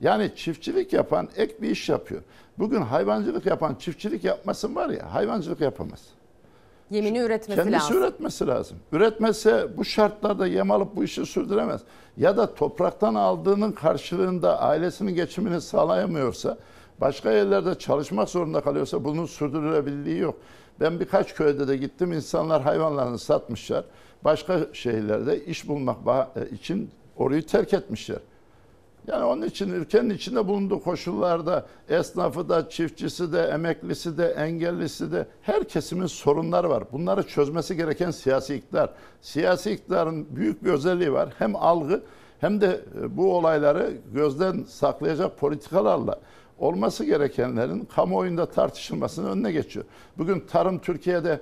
Yani çiftçilik yapan ek bir iş yapıyor. Bugün hayvancılık yapan çiftçilik yapmasın var ya hayvancılık yapamaz. Yemini üretmesi Kendisi lazım. üretmesi lazım. Üretmese bu şartlarda yem alıp bu işi sürdüremez. Ya da topraktan aldığının karşılığında ailesinin geçimini sağlayamıyorsa, başka yerlerde çalışmak zorunda kalıyorsa bunun sürdürülebilirliği yok. Ben birkaç köyde de gittim, insanlar hayvanlarını satmışlar. Başka şehirlerde iş bulmak bah- için orayı terk etmişler. Yani onun için ülkenin içinde bulunduğu koşullarda esnafı da, çiftçisi de, emeklisi de, engellisi de her kesimin sorunları var. Bunları çözmesi gereken siyasi iktidar. Siyasi iktidarın büyük bir özelliği var. Hem algı hem de e, bu olayları gözden saklayacak politikalarla olması gerekenlerin kamuoyunda tartışılmasının önüne geçiyor. Bugün tarım Türkiye'de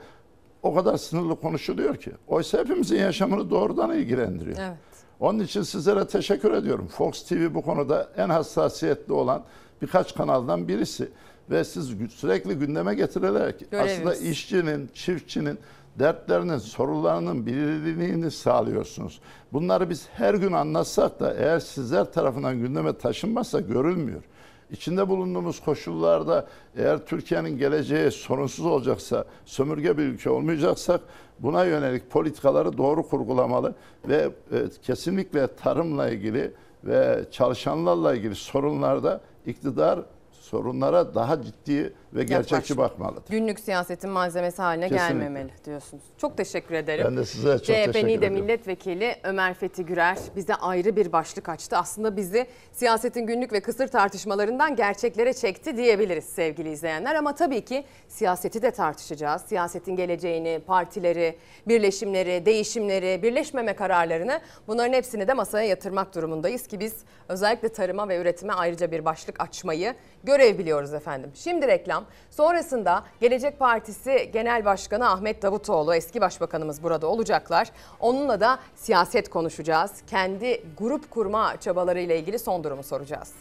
o kadar sınırlı konuşuluyor ki. Oysa hepimizin yaşamını doğrudan ilgilendiriyor. Evet. Onun için sizlere teşekkür ediyorum. Fox TV bu konuda en hassasiyetli olan birkaç kanaldan birisi. Ve siz sürekli gündeme getirerek Görevimiz. aslında işçinin, çiftçinin dertlerinin, sorunlarının bilinirliğini sağlıyorsunuz. Bunları biz her gün anlatsak da eğer sizler tarafından gündeme taşınmazsa görülmüyor. İçinde bulunduğumuz koşullarda eğer Türkiye'nin geleceği sorunsuz olacaksa, sömürge bir ülke olmayacaksak buna yönelik politikaları doğru kurgulamalı ve e, kesinlikle tarımla ilgili ve çalışanlarla ilgili sorunlarda iktidar sorunlara daha ciddi ve gerçekçi Yaklaşım. bakmalıdır. Günlük siyasetin malzemesi haline Kesinlikle. gelmemeli diyorsunuz. Çok teşekkür ederim. Ben de size çok CHP teşekkür Niğde ediyorum. Milletvekili Ömer Fethi Gürer bize ayrı bir başlık açtı. Aslında bizi siyasetin günlük ve kısır tartışmalarından gerçeklere çekti diyebiliriz sevgili izleyenler. Ama tabii ki siyaseti de tartışacağız. Siyasetin geleceğini, partileri, birleşimleri, değişimleri, birleşmeme kararlarını bunların hepsini de masaya yatırmak durumundayız ki biz özellikle tarıma ve üretime ayrıca bir başlık açmayı görev biliyoruz efendim. Şimdi reklam. Sonrasında Gelecek Partisi Genel Başkanı Ahmet Davutoğlu, eski başbakanımız burada olacaklar. Onunla da siyaset konuşacağız. Kendi grup kurma çabalarıyla ilgili son durumu soracağız.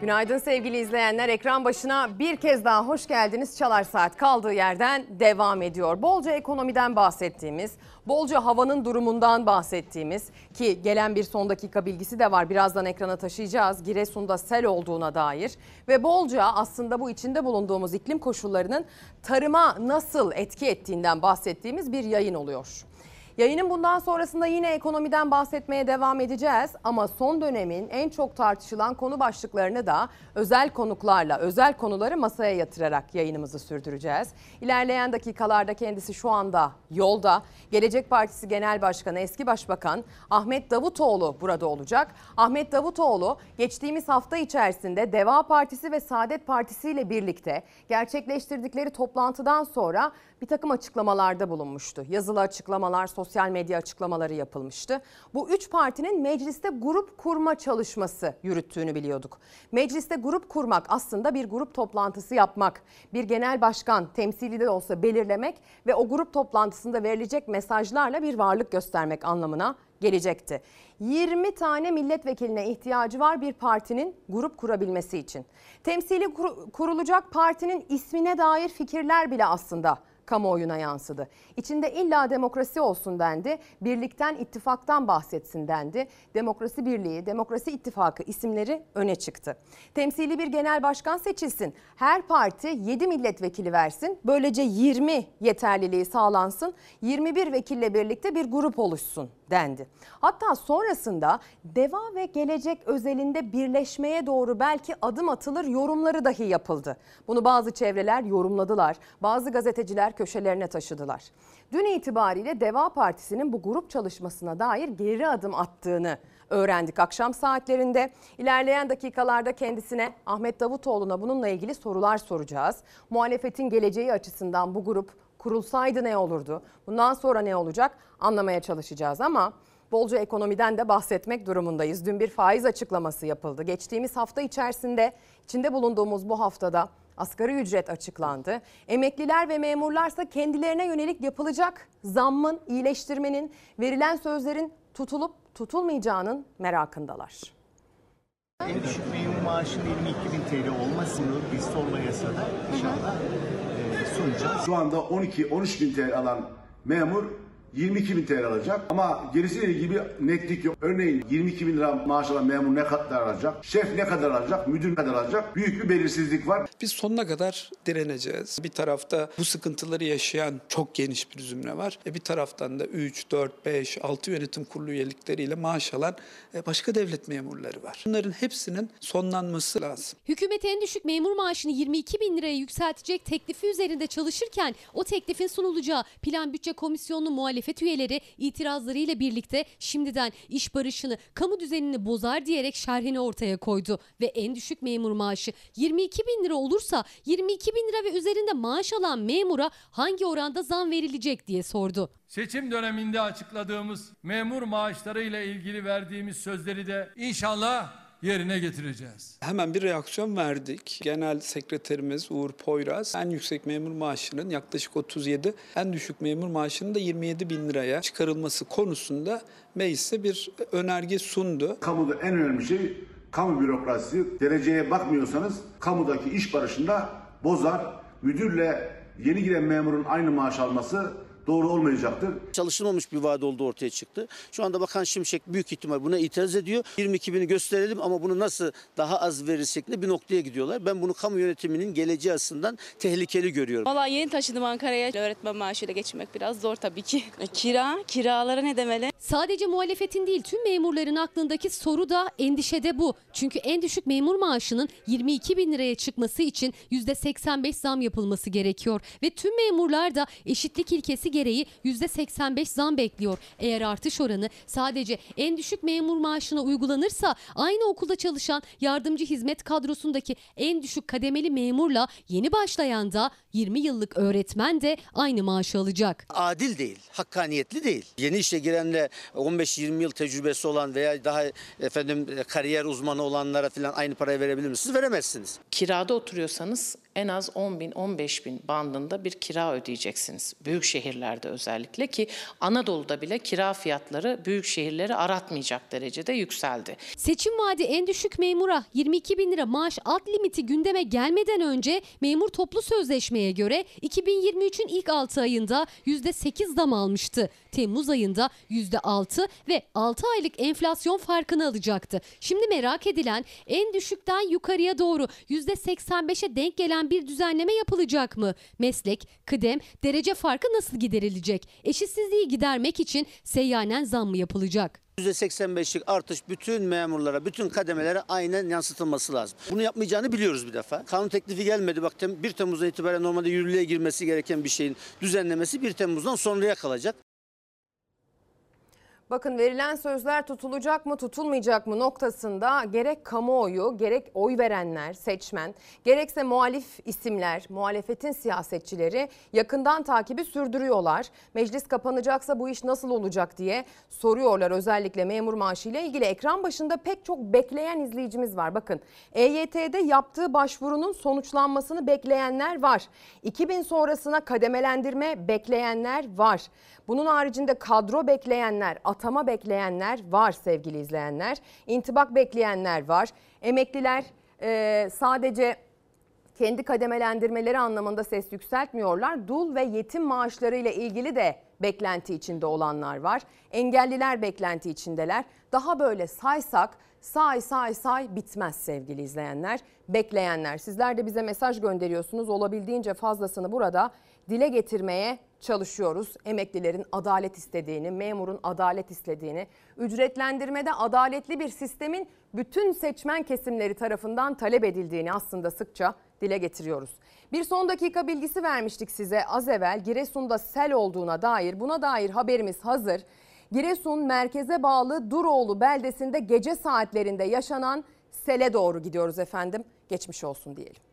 Günaydın sevgili izleyenler. Ekran başına bir kez daha hoş geldiniz. Çalar Saat kaldığı yerden devam ediyor. Bolca ekonomiden bahsettiğimiz, bolca havanın durumundan bahsettiğimiz ki gelen bir son dakika bilgisi de var. Birazdan ekrana taşıyacağız. Giresun'da sel olduğuna dair ve bolca aslında bu içinde bulunduğumuz iklim koşullarının tarıma nasıl etki ettiğinden bahsettiğimiz bir yayın oluyor. Yayının bundan sonrasında yine ekonomiden bahsetmeye devam edeceğiz ama son dönemin en çok tartışılan konu başlıklarını da özel konuklarla, özel konuları masaya yatırarak yayınımızı sürdüreceğiz. İlerleyen dakikalarda kendisi şu anda yolda. Gelecek Partisi Genel Başkanı, eski Başbakan Ahmet Davutoğlu burada olacak. Ahmet Davutoğlu geçtiğimiz hafta içerisinde Deva Partisi ve Saadet Partisi ile birlikte gerçekleştirdikleri toplantıdan sonra bir takım açıklamalarda bulunmuştu. Yazılı açıklamalar, sosyal medya açıklamaları yapılmıştı. Bu üç partinin mecliste grup kurma çalışması yürüttüğünü biliyorduk. Mecliste grup kurmak aslında bir grup toplantısı yapmak, bir genel başkan temsili de olsa belirlemek ve o grup toplantısında verilecek mesajlarla bir varlık göstermek anlamına gelecekti. 20 tane milletvekiline ihtiyacı var bir partinin grup kurabilmesi için. Temsili kur- kurulacak partinin ismine dair fikirler bile aslında kamuoyuna yansıdı. İçinde illa demokrasi olsun dendi, birlikten, ittifaktan bahsetsin dendi. Demokrasi Birliği, Demokrasi İttifakı isimleri öne çıktı. Temsili bir genel başkan seçilsin, her parti 7 milletvekili versin, böylece 20 yeterliliği sağlansın, 21 vekille birlikte bir grup oluşsun dendi. Hatta sonrasında Deva ve Gelecek özelinde birleşmeye doğru belki adım atılır yorumları dahi yapıldı. Bunu bazı çevreler yorumladılar, bazı gazeteciler köşelerine taşıdılar. Dün itibariyle Deva Partisi'nin bu grup çalışmasına dair geri adım attığını öğrendik akşam saatlerinde. İlerleyen dakikalarda kendisine Ahmet Davutoğlu'na bununla ilgili sorular soracağız. Muhalefetin geleceği açısından bu grup kurulsaydı ne olurdu? Bundan sonra ne olacak? Anlamaya çalışacağız ama bolca ekonomiden de bahsetmek durumundayız. Dün bir faiz açıklaması yapıldı. Geçtiğimiz hafta içerisinde içinde bulunduğumuz bu haftada asgari ücret açıklandı. Emekliler ve memurlarsa kendilerine yönelik yapılacak zammın, iyileştirmenin, verilen sözlerin tutulup tutulmayacağının merakındalar. En düşük memur maaşının 22 bin TL olmasını biz sorma yasada inşallah sunacağız. Şu anda 12-13 bin TL alan memur 22 bin TL alacak ama gerisiyle ilgili bir netlik yok. Örneğin 22 bin lira maaş alan memur ne kadar alacak? Şef ne kadar alacak? Müdür ne kadar alacak? Büyük bir belirsizlik var. Biz sonuna kadar direneceğiz. Bir tarafta bu sıkıntıları yaşayan çok geniş bir zümre var. E bir taraftan da 3, 4, 5, 6 yönetim kurulu üyelikleriyle maaş alan e, başka devlet memurları var. Bunların hepsinin sonlanması lazım. Hükümet en düşük memur maaşını 22 bin liraya yükseltecek teklifi üzerinde çalışırken o teklifin sunulacağı Plan Bütçe Komisyonu'nun muhalefet üyeleri itirazlarıyla birlikte şimdiden iş barışını, kamu düzenini bozar diyerek şerhini ortaya koydu. Ve en düşük memur maaşı 22 bin lira olursa 22 bin lira ve üzerinde maaş alan memura hangi oranda zam verilecek diye sordu. Seçim döneminde açıkladığımız memur maaşları ile ilgili verdiğimiz sözleri de inşallah yerine getireceğiz. Hemen bir reaksiyon verdik. Genel sekreterimiz Uğur Poyraz en yüksek memur maaşının yaklaşık 37, en düşük memur maaşının da 27 bin liraya çıkarılması konusunda meclise bir önerge sundu. Kamuda en önemli şey kamu bürokrasisi. Dereceye bakmıyorsanız kamudaki iş barışında bozar. Müdürle yeni giren memurun aynı maaş alması doğru olmayacaktır. Çalışılmamış bir vaat olduğu ortaya çıktı. Şu anda Bakan Şimşek büyük ihtimal buna itiraz ediyor. 22 bini gösterelim ama bunu nasıl daha az verirsek de bir noktaya gidiyorlar. Ben bunu kamu yönetiminin geleceği açısından tehlikeli görüyorum. Valla yeni taşındım Ankara'ya. Öğretmen maaşıyla geçinmek biraz zor tabii ki. Kira, kiralara ne demeli? Sadece muhalefetin değil tüm memurların aklındaki soru da endişe de bu. Çünkü en düşük memur maaşının 22 bin liraya çıkması için %85 zam yapılması gerekiyor. Ve tüm memurlar da eşitlik ilkesi gereği %85 zam bekliyor. Eğer artış oranı sadece en düşük memur maaşına uygulanırsa aynı okulda çalışan yardımcı hizmet kadrosundaki en düşük kademeli memurla yeni başlayan da 20 yıllık öğretmen de aynı maaşı alacak. Adil değil, hakkaniyetli değil. Yeni işe girenle 15-20 yıl tecrübesi olan veya daha efendim kariyer uzmanı olanlara falan aynı parayı verebilir misiniz? Veremezsiniz. Kirada oturuyorsanız en az 10 bin 15 bin bandında bir kira ödeyeceksiniz. Büyük şehirlerde özellikle ki Anadolu'da bile kira fiyatları büyük şehirleri aratmayacak derecede yükseldi. Seçim vaadi en düşük memura 22 bin lira maaş alt limiti gündeme gelmeden önce memur toplu sözleşmeye göre 2023'ün ilk 6 ayında %8 zam almıştı. Temmuz ayında %6 ve 6 aylık enflasyon farkını alacaktı. Şimdi merak edilen en düşükten yukarıya doğru %85'e denk gelen bir düzenleme yapılacak mı? Meslek, kıdem, derece farkı nasıl giderilecek? Eşitsizliği gidermek için seyyanen zam mı yapılacak? %85'lik artış bütün memurlara, bütün kademelere aynen yansıtılması lazım. Bunu yapmayacağını biliyoruz bir defa. Kanun teklifi gelmedi. Bak 1 Temmuz'dan itibaren normalde yürürlüğe girmesi gereken bir şeyin düzenlemesi 1 Temmuz'dan sonraya kalacak. Bakın verilen sözler tutulacak mı tutulmayacak mı noktasında gerek kamuoyu gerek oy verenler seçmen gerekse muhalif isimler muhalefetin siyasetçileri yakından takibi sürdürüyorlar. Meclis kapanacaksa bu iş nasıl olacak diye soruyorlar özellikle memur maaşı ile ilgili ekran başında pek çok bekleyen izleyicimiz var. Bakın EYT'de yaptığı başvurunun sonuçlanmasını bekleyenler var. 2000 sonrasına kademelendirme bekleyenler var. Bunun haricinde kadro bekleyenler, atama bekleyenler var sevgili izleyenler. İntibak bekleyenler var. Emekliler e, sadece kendi kademelendirmeleri anlamında ses yükseltmiyorlar. Dul ve yetim maaşları ile ilgili de beklenti içinde olanlar var. Engelliler beklenti içindeler. Daha böyle saysak say say say bitmez sevgili izleyenler. Bekleyenler sizler de bize mesaj gönderiyorsunuz. Olabildiğince fazlasını burada dile getirmeye çalışıyoruz. Emeklilerin adalet istediğini, memurun adalet istediğini, ücretlendirmede adaletli bir sistemin bütün seçmen kesimleri tarafından talep edildiğini aslında sıkça dile getiriyoruz. Bir son dakika bilgisi vermiştik size az evvel Giresun'da sel olduğuna dair buna dair haberimiz hazır. Giresun merkeze bağlı Duroğlu beldesinde gece saatlerinde yaşanan sele doğru gidiyoruz efendim. Geçmiş olsun diyelim.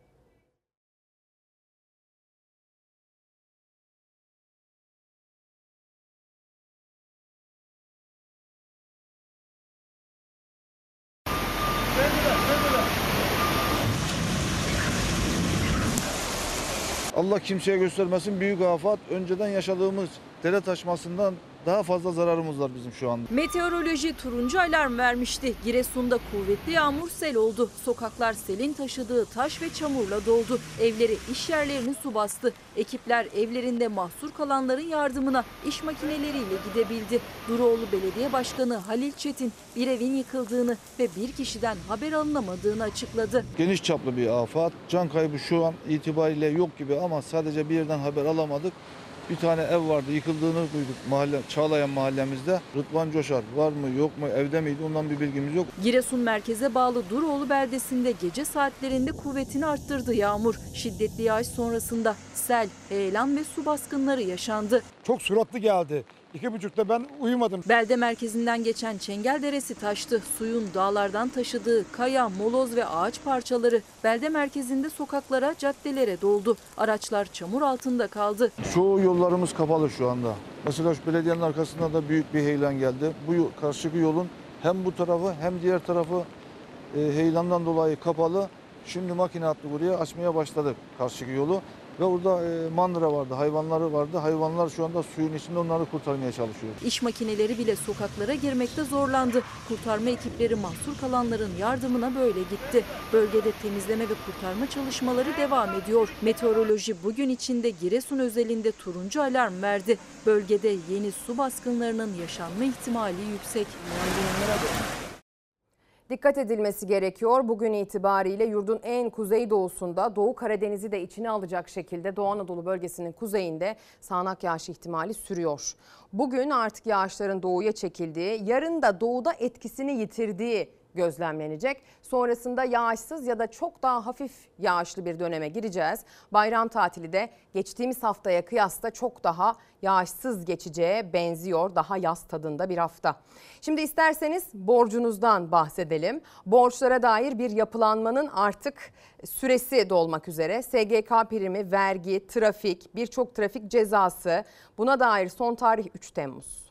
Allah kimseye göstermesin büyük afet. Önceden yaşadığımız dere taşmasından daha fazla zararımız var bizim şu anda. Meteoroloji turuncu alarm vermişti. Giresun'da kuvvetli yağmur sel oldu. Sokaklar selin taşıdığı taş ve çamurla doldu. Evleri, iş yerlerini su bastı. Ekipler evlerinde mahsur kalanların yardımına iş makineleriyle gidebildi. Duroğlu Belediye Başkanı Halil Çetin bir evin yıkıldığını ve bir kişiden haber alınamadığını açıkladı. Geniş çaplı bir afet. Can kaybı şu an itibariyle yok gibi ama sadece bir yerden haber alamadık. Bir tane ev vardı yıkıldığını duyduk mahalle Çağlayan mahallemizde. Rıdvan Coşar var mı yok mu evde miydi ondan bir bilgimiz yok. Giresun merkeze bağlı Duroğlu beldesinde gece saatlerinde kuvvetini arttırdı yağmur. Şiddetli yağış sonrasında sel, heyelan ve su baskınları yaşandı. Çok süratli geldi. İki buçukta ben uyumadım. Belde merkezinden geçen Çengel Deresi taştı. Suyun dağlardan taşıdığı kaya, moloz ve ağaç parçaları belde merkezinde sokaklara, caddelere doldu. Araçlar çamur altında kaldı. Çoğu yollarımız kapalı şu anda. Mesela şu belediyenin arkasında da büyük bir heyelan geldi. Bu karşıki yolun hem bu tarafı hem diğer tarafı e, heyelandan dolayı kapalı. Şimdi makine attı buraya açmaya başladık karşıki yolu. Ve orada e, mandıra vardı, hayvanları vardı. Hayvanlar şu anda suyun içinde onları kurtarmaya çalışıyor. İş makineleri bile sokaklara girmekte zorlandı. Kurtarma ekipleri mahsur kalanların yardımına böyle gitti. Bölgede temizleme ve kurtarma çalışmaları devam ediyor. Meteoroloji bugün içinde Giresun özelinde turuncu alarm verdi. Bölgede yeni su baskınlarının yaşanma ihtimali yüksek. Dikkat edilmesi gerekiyor. Bugün itibariyle yurdun en kuzeydoğusunda Doğu Karadeniz'i de içine alacak şekilde Doğu Anadolu bölgesinin kuzeyinde sağanak yağış ihtimali sürüyor. Bugün artık yağışların doğuya çekildiği, yarın da doğuda etkisini yitirdiği gözlemlenecek. Sonrasında yağışsız ya da çok daha hafif yağışlı bir döneme gireceğiz. Bayram tatili de geçtiğimiz haftaya kıyasla çok daha yağışsız geçeceğe benziyor. Daha yaz tadında bir hafta. Şimdi isterseniz borcunuzdan bahsedelim. Borçlara dair bir yapılanmanın artık süresi dolmak üzere. SGK primi, vergi, trafik, birçok trafik cezası buna dair son tarih 3 Temmuz.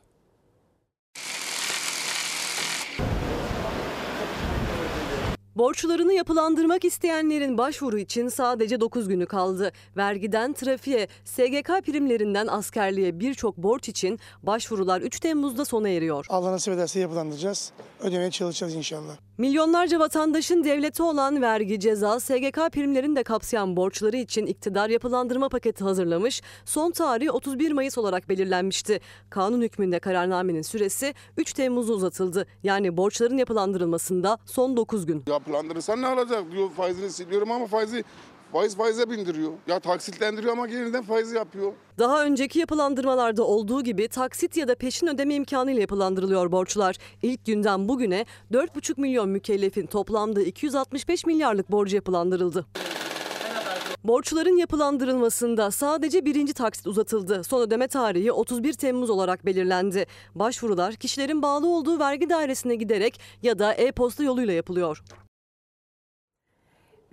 Borçlarını yapılandırmak isteyenlerin başvuru için sadece 9 günü kaldı. Vergiden trafiğe, SGK primlerinden askerliğe birçok borç için başvurular 3 Temmuz'da sona eriyor. Allah nasip ederse yapılandıracağız. Ödemeye çalışacağız inşallah. Milyonlarca vatandaşın devlete olan vergi, ceza, SGK primlerini de kapsayan borçları için iktidar yapılandırma paketi hazırlamış. Son tarih 31 Mayıs olarak belirlenmişti. Kanun hükmünde kararnamenin süresi 3 Temmuz'a uzatıldı. Yani borçların yapılandırılmasında son 9 gün. Yapılandırırsan ne olacak diyor faizini siliyorum ama faizi faiz faize bindiriyor. Ya taksitlendiriyor ama yeniden faiz yapıyor. Daha önceki yapılandırmalarda olduğu gibi taksit ya da peşin ödeme imkanıyla yapılandırılıyor borçlar. İlk günden bugüne 4,5 milyon mükellefin toplamda 265 milyarlık borcu yapılandırıldı. Borçların yapılandırılmasında sadece birinci taksit uzatıldı. Son ödeme tarihi 31 Temmuz olarak belirlendi. Başvurular kişilerin bağlı olduğu vergi dairesine giderek ya da e-posta yoluyla yapılıyor.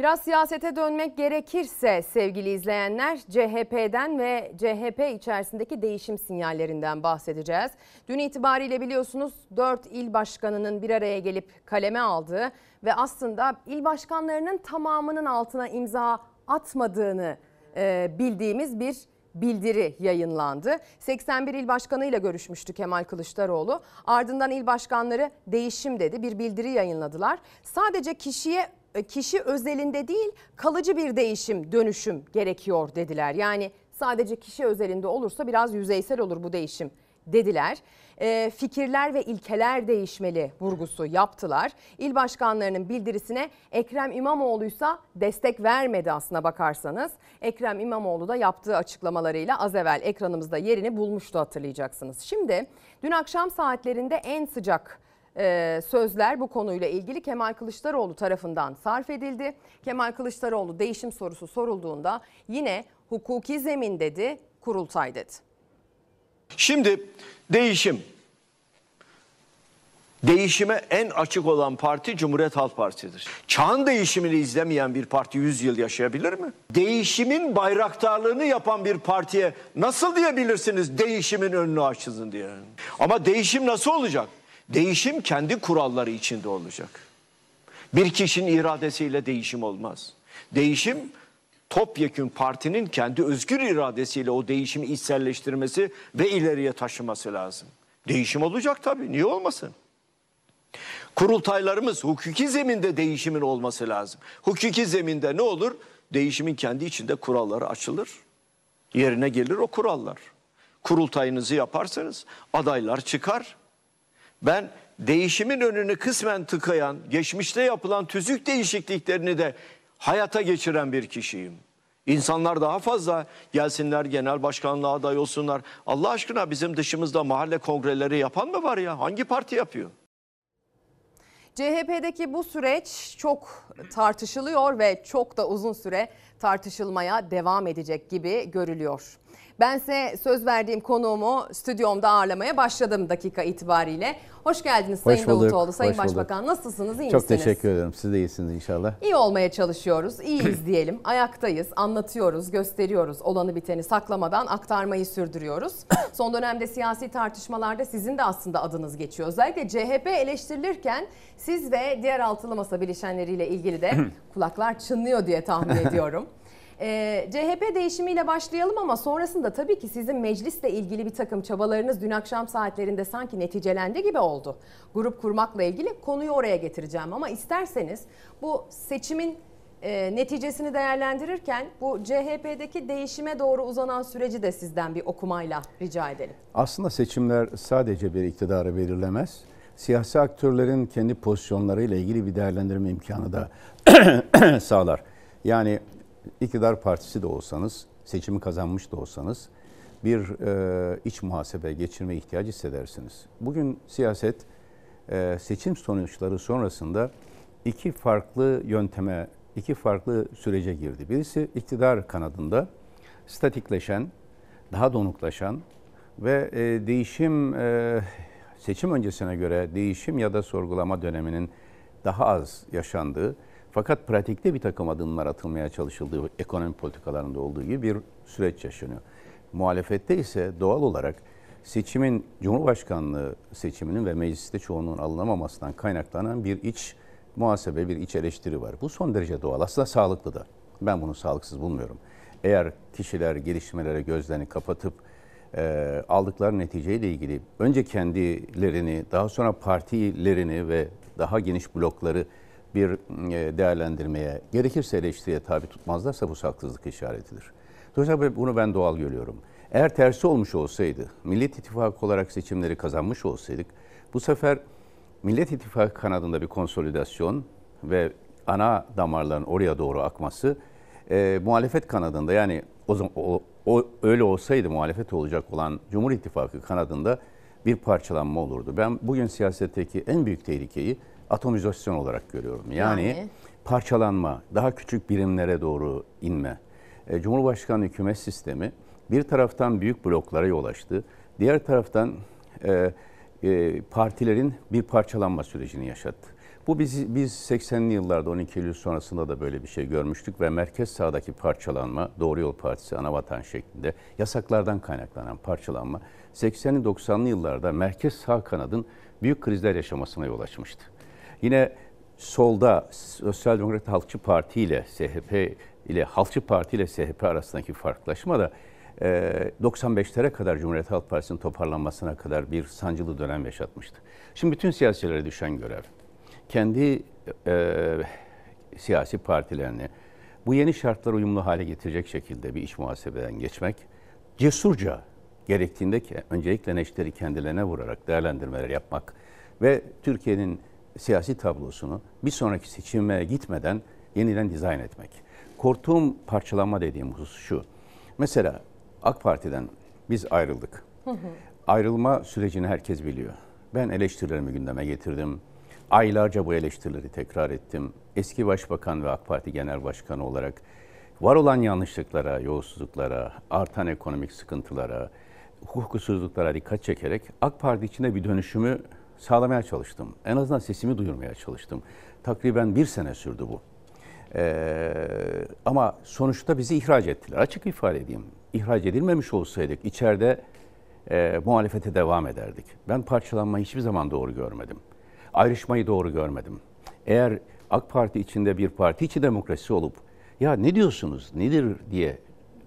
Biraz siyasete dönmek gerekirse sevgili izleyenler CHP'den ve CHP içerisindeki değişim sinyallerinden bahsedeceğiz. Dün itibariyle biliyorsunuz 4 il başkanının bir araya gelip kaleme aldığı ve aslında il başkanlarının tamamının altına imza atmadığını e, bildiğimiz bir bildiri yayınlandı. 81 il başkanıyla görüşmüştü Kemal Kılıçdaroğlu. Ardından il başkanları değişim dedi. Bir bildiri yayınladılar. Sadece kişiye kişi özelinde değil kalıcı bir değişim, dönüşüm gerekiyor dediler. Yani sadece kişi özelinde olursa biraz yüzeysel olur bu değişim dediler. E, fikirler ve ilkeler değişmeli vurgusu yaptılar. İl başkanlarının bildirisine Ekrem İmamoğlu'ysa destek vermedi aslına bakarsanız. Ekrem İmamoğlu da yaptığı açıklamalarıyla az evvel ekranımızda yerini bulmuştu hatırlayacaksınız. Şimdi dün akşam saatlerinde en sıcak e, sözler bu konuyla ilgili Kemal Kılıçdaroğlu tarafından sarf edildi. Kemal Kılıçdaroğlu değişim sorusu sorulduğunda yine hukuki zemin dedi, kurultay dedi. Şimdi değişim. Değişime en açık olan parti Cumhuriyet Halk Partisi'dir. Çağın değişimini izlemeyen bir parti 100 yıl yaşayabilir mi? Değişimin bayraktarlığını yapan bir partiye nasıl diyebilirsiniz değişimin önünü açsın diye. Ama değişim nasıl olacak? Değişim kendi kuralları içinde olacak. Bir kişinin iradesiyle değişim olmaz. Değişim topyekün partinin kendi özgür iradesiyle o değişimi içselleştirmesi ve ileriye taşıması lazım. Değişim olacak tabii. Niye olmasın? Kurultaylarımız hukuki zeminde değişimin olması lazım. Hukuki zeminde ne olur? Değişimin kendi içinde kuralları açılır. Yerine gelir o kurallar. Kurultayınızı yaparsanız adaylar çıkar. Ben değişimin önünü kısmen tıkayan, geçmişte yapılan tüzük değişikliklerini de hayata geçiren bir kişiyim. İnsanlar daha fazla gelsinler genel başkanlığa aday olsunlar. Allah aşkına bizim dışımızda mahalle kongreleri yapan mı var ya? Hangi parti yapıyor? CHP'deki bu süreç çok tartışılıyor ve çok da uzun süre tartışılmaya devam edecek gibi görülüyor. Bense söz verdiğim konuğumu stüdyomda ağırlamaya başladım dakika itibariyle. Hoş geldiniz Hoş Sayın bulduk, Davutoğlu, Sayın hoş bulduk. Başbakan. Nasılsınız, iyi Çok misiniz? teşekkür ederim. Siz de iyisiniz inşallah. İyi olmaya çalışıyoruz, iyiyiz diyelim. Ayaktayız, anlatıyoruz, gösteriyoruz. Olanı biteni saklamadan aktarmayı sürdürüyoruz. Son dönemde siyasi tartışmalarda sizin de aslında adınız geçiyor. Özellikle CHP eleştirilirken siz ve diğer altılı masa bileşenleriyle ilgili de kulaklar çınlıyor diye tahmin ediyorum. Ee, CHP değişimiyle başlayalım ama sonrasında tabii ki sizin meclisle ilgili bir takım çabalarınız dün akşam saatlerinde sanki neticelendi gibi oldu. Grup kurmakla ilgili konuyu oraya getireceğim ama isterseniz bu seçimin e, neticesini değerlendirirken bu CHP'deki değişime doğru uzanan süreci de sizden bir okumayla rica edelim. Aslında seçimler sadece bir iktidarı belirlemez. Siyasi aktörlerin kendi pozisyonlarıyla ilgili bir değerlendirme imkanı da sağlar. Yani iktidar partisi de olsanız, seçimi kazanmış da olsanız bir e, iç muhasebe geçirme ihtiyacı hissedersiniz. Bugün siyaset e, seçim sonuçları sonrasında iki farklı yönteme, iki farklı sürece girdi. Birisi iktidar kanadında statikleşen, daha donuklaşan ve e, değişim e, seçim öncesine göre değişim ya da sorgulama döneminin daha az yaşandığı fakat pratikte bir takım adımlar atılmaya çalışıldığı ekonomi politikalarında olduğu gibi bir süreç yaşanıyor. Muhalefette ise doğal olarak seçimin Cumhurbaşkanlığı seçiminin ve mecliste çoğunluğun alınamamasından kaynaklanan bir iç muhasebe, bir iç eleştiri var. Bu son derece doğal. Aslında sağlıklı da. Ben bunu sağlıksız bulmuyorum. Eğer kişiler gelişmelere gözlerini kapatıp e, aldıkları neticeyle ilgili önce kendilerini, daha sonra partilerini ve daha geniş blokları bir e, değerlendirmeye, gerekirse eleştiriye tabi tutmazlarsa bu haksızlık işaretidir. Dolayısıyla bunu ben doğal görüyorum. Eğer tersi olmuş olsaydı, Millet İttifakı olarak seçimleri kazanmış olsaydık, bu sefer Millet İttifakı kanadında bir konsolidasyon ve ana damarların oraya doğru akması, e, muhalefet kanadında yani o, o, o öyle olsaydı muhalefet olacak olan Cumhur İttifakı kanadında bir parçalanma olurdu. Ben bugün siyasetteki en büyük tehlikeyi atomizasyon olarak görüyorum. Yani, Yani? parçalanma, daha küçük birimlere doğru inme. E, Cumhurbaşkanı hükümet sistemi bir taraftan büyük bloklara yol açtı. Diğer taraftan e, e, partilerin bir parçalanma sürecini yaşattı. Bu biz, biz 80'li yıllarda 12 Eylül sonrasında da böyle bir şey görmüştük ve merkez sağdaki parçalanma, Doğru Yol Partisi, Anavatan şeklinde yasaklardan kaynaklanan parçalanma 80'li 90'lı yıllarda merkez sağ kanadın büyük krizler yaşamasına yol açmıştı. Yine solda Sosyal Demokrat Halkçı Parti ile SHP ile Halkçı Parti ile SHP arasındaki farklılaşma da e, 95'lere kadar Cumhuriyet Halk Partisi'nin toparlanmasına kadar bir sancılı dönem yaşatmıştı. Şimdi bütün siyasilere düşen görev kendi e, siyasi partilerini bu yeni şartlara uyumlu hale getirecek şekilde bir iş muhasebeden geçmek, cesurca gerektiğinde ki öncelikle neşteri kendilerine vurarak değerlendirmeler yapmak ve Türkiye'nin siyasi tablosunu bir sonraki seçime gitmeden yeniden dizayn etmek. Korktuğum parçalanma dediğim husus şu. Mesela AK Parti'den biz ayrıldık. Ayrılma sürecini herkes biliyor. Ben eleştirilerimi gündeme getirdim. Aylarca bu eleştirileri tekrar ettim. Eski Başbakan ve AK Parti Genel Başkanı olarak var olan yanlışlıklara, yolsuzluklara, artan ekonomik sıkıntılara, hukuksuzluklara dikkat çekerek AK Parti içinde bir dönüşümü sağlamaya çalıştım. En azından sesimi duyurmaya çalıştım. Takriben bir sene sürdü bu. Ee, ama sonuçta bizi ihraç ettiler. Açık ifade edeyim. İhraç edilmemiş olsaydık içeride e, muhalefete devam ederdik. Ben parçalanmayı hiçbir zaman doğru görmedim. Ayrışmayı doğru görmedim. Eğer AK Parti içinde bir parti içi demokrasi olup ya ne diyorsunuz, nedir diye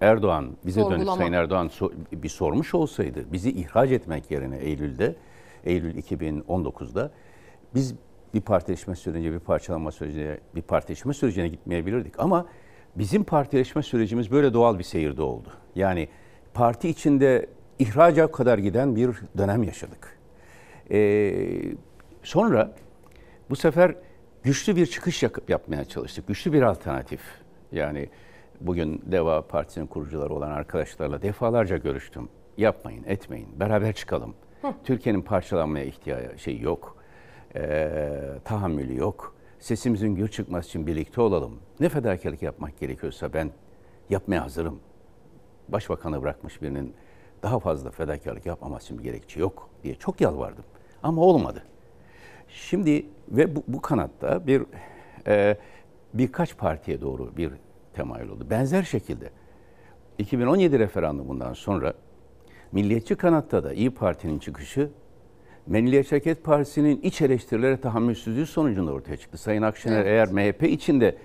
Erdoğan bize dönüp Sorgulama. Sayın Erdoğan so- bir sormuş olsaydı bizi ihraç etmek yerine Eylül'de, Eylül 2019'da biz bir partileşme sürecine, bir parçalanma sürecine, bir partileşme sürecine gitmeyebilirdik. Ama bizim partileşme sürecimiz böyle doğal bir seyirde oldu. Yani parti içinde ihraca kadar giden bir dönem yaşadık. Ee, sonra bu sefer güçlü bir çıkış yak- yapmaya çalıştık. Güçlü bir alternatif. Yani bugün Deva Partisi'nin kurucuları olan arkadaşlarla defalarca görüştüm. Yapmayın, etmeyin, beraber çıkalım. Türkiye'nin parçalanmaya ihtiyacı şey yok. Ee, tahammülü yok. Sesimizin gür çıkması için birlikte olalım. Ne fedakarlık yapmak gerekiyorsa ben yapmaya hazırım başbakanı bırakmış birinin daha fazla fedakarlık yapmaması için bir gerekçe yok diye çok yalvardım. Ama olmadı. Şimdi ve bu, bu kanatta bir e, birkaç partiye doğru bir temayül oldu. Benzer şekilde 2017 referandumundan sonra milliyetçi kanatta da İyi Parti'nin çıkışı Milliyetçi Hareket Partisi'nin iç eleştirilere tahammülsüzlüğü sonucunda ortaya çıktı. Sayın Akşener Evet. eğer MHP içinde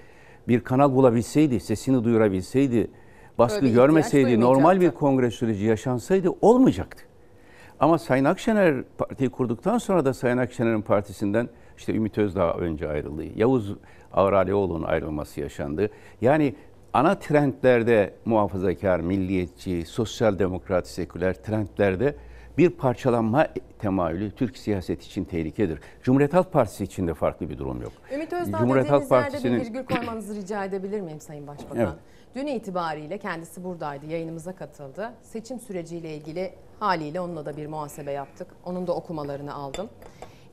bir kanal bulabilseydi, sesini duyurabilseydi, baskı Böyle görmeseydi, normal bir kongre süreci yaşansaydı olmayacaktı. Ama Sayın Akşener partiyi kurduktan sonra da Sayın Akşener'in partisinden işte Ümit Özdağ önce ayrıldı. Yavuz Ağralioğlu'nun ayrılması yaşandı. Yani ana trendlerde muhafazakar, milliyetçi, sosyal demokrat, seküler trendlerde bir parçalanma temayülü Türk siyaseti için tehlikedir. Cumhuriyet Halk Partisi için de farklı bir durum yok. Ümit Özdağ Cumhuriyet Halk yerde bir Partisi'nin- virgül koymanızı rica edebilir miyim Sayın Başbakan? Evet. Dün itibariyle kendisi buradaydı, yayınımıza katıldı. Seçim süreciyle ilgili haliyle onunla da bir muhasebe yaptık. Onun da okumalarını aldım.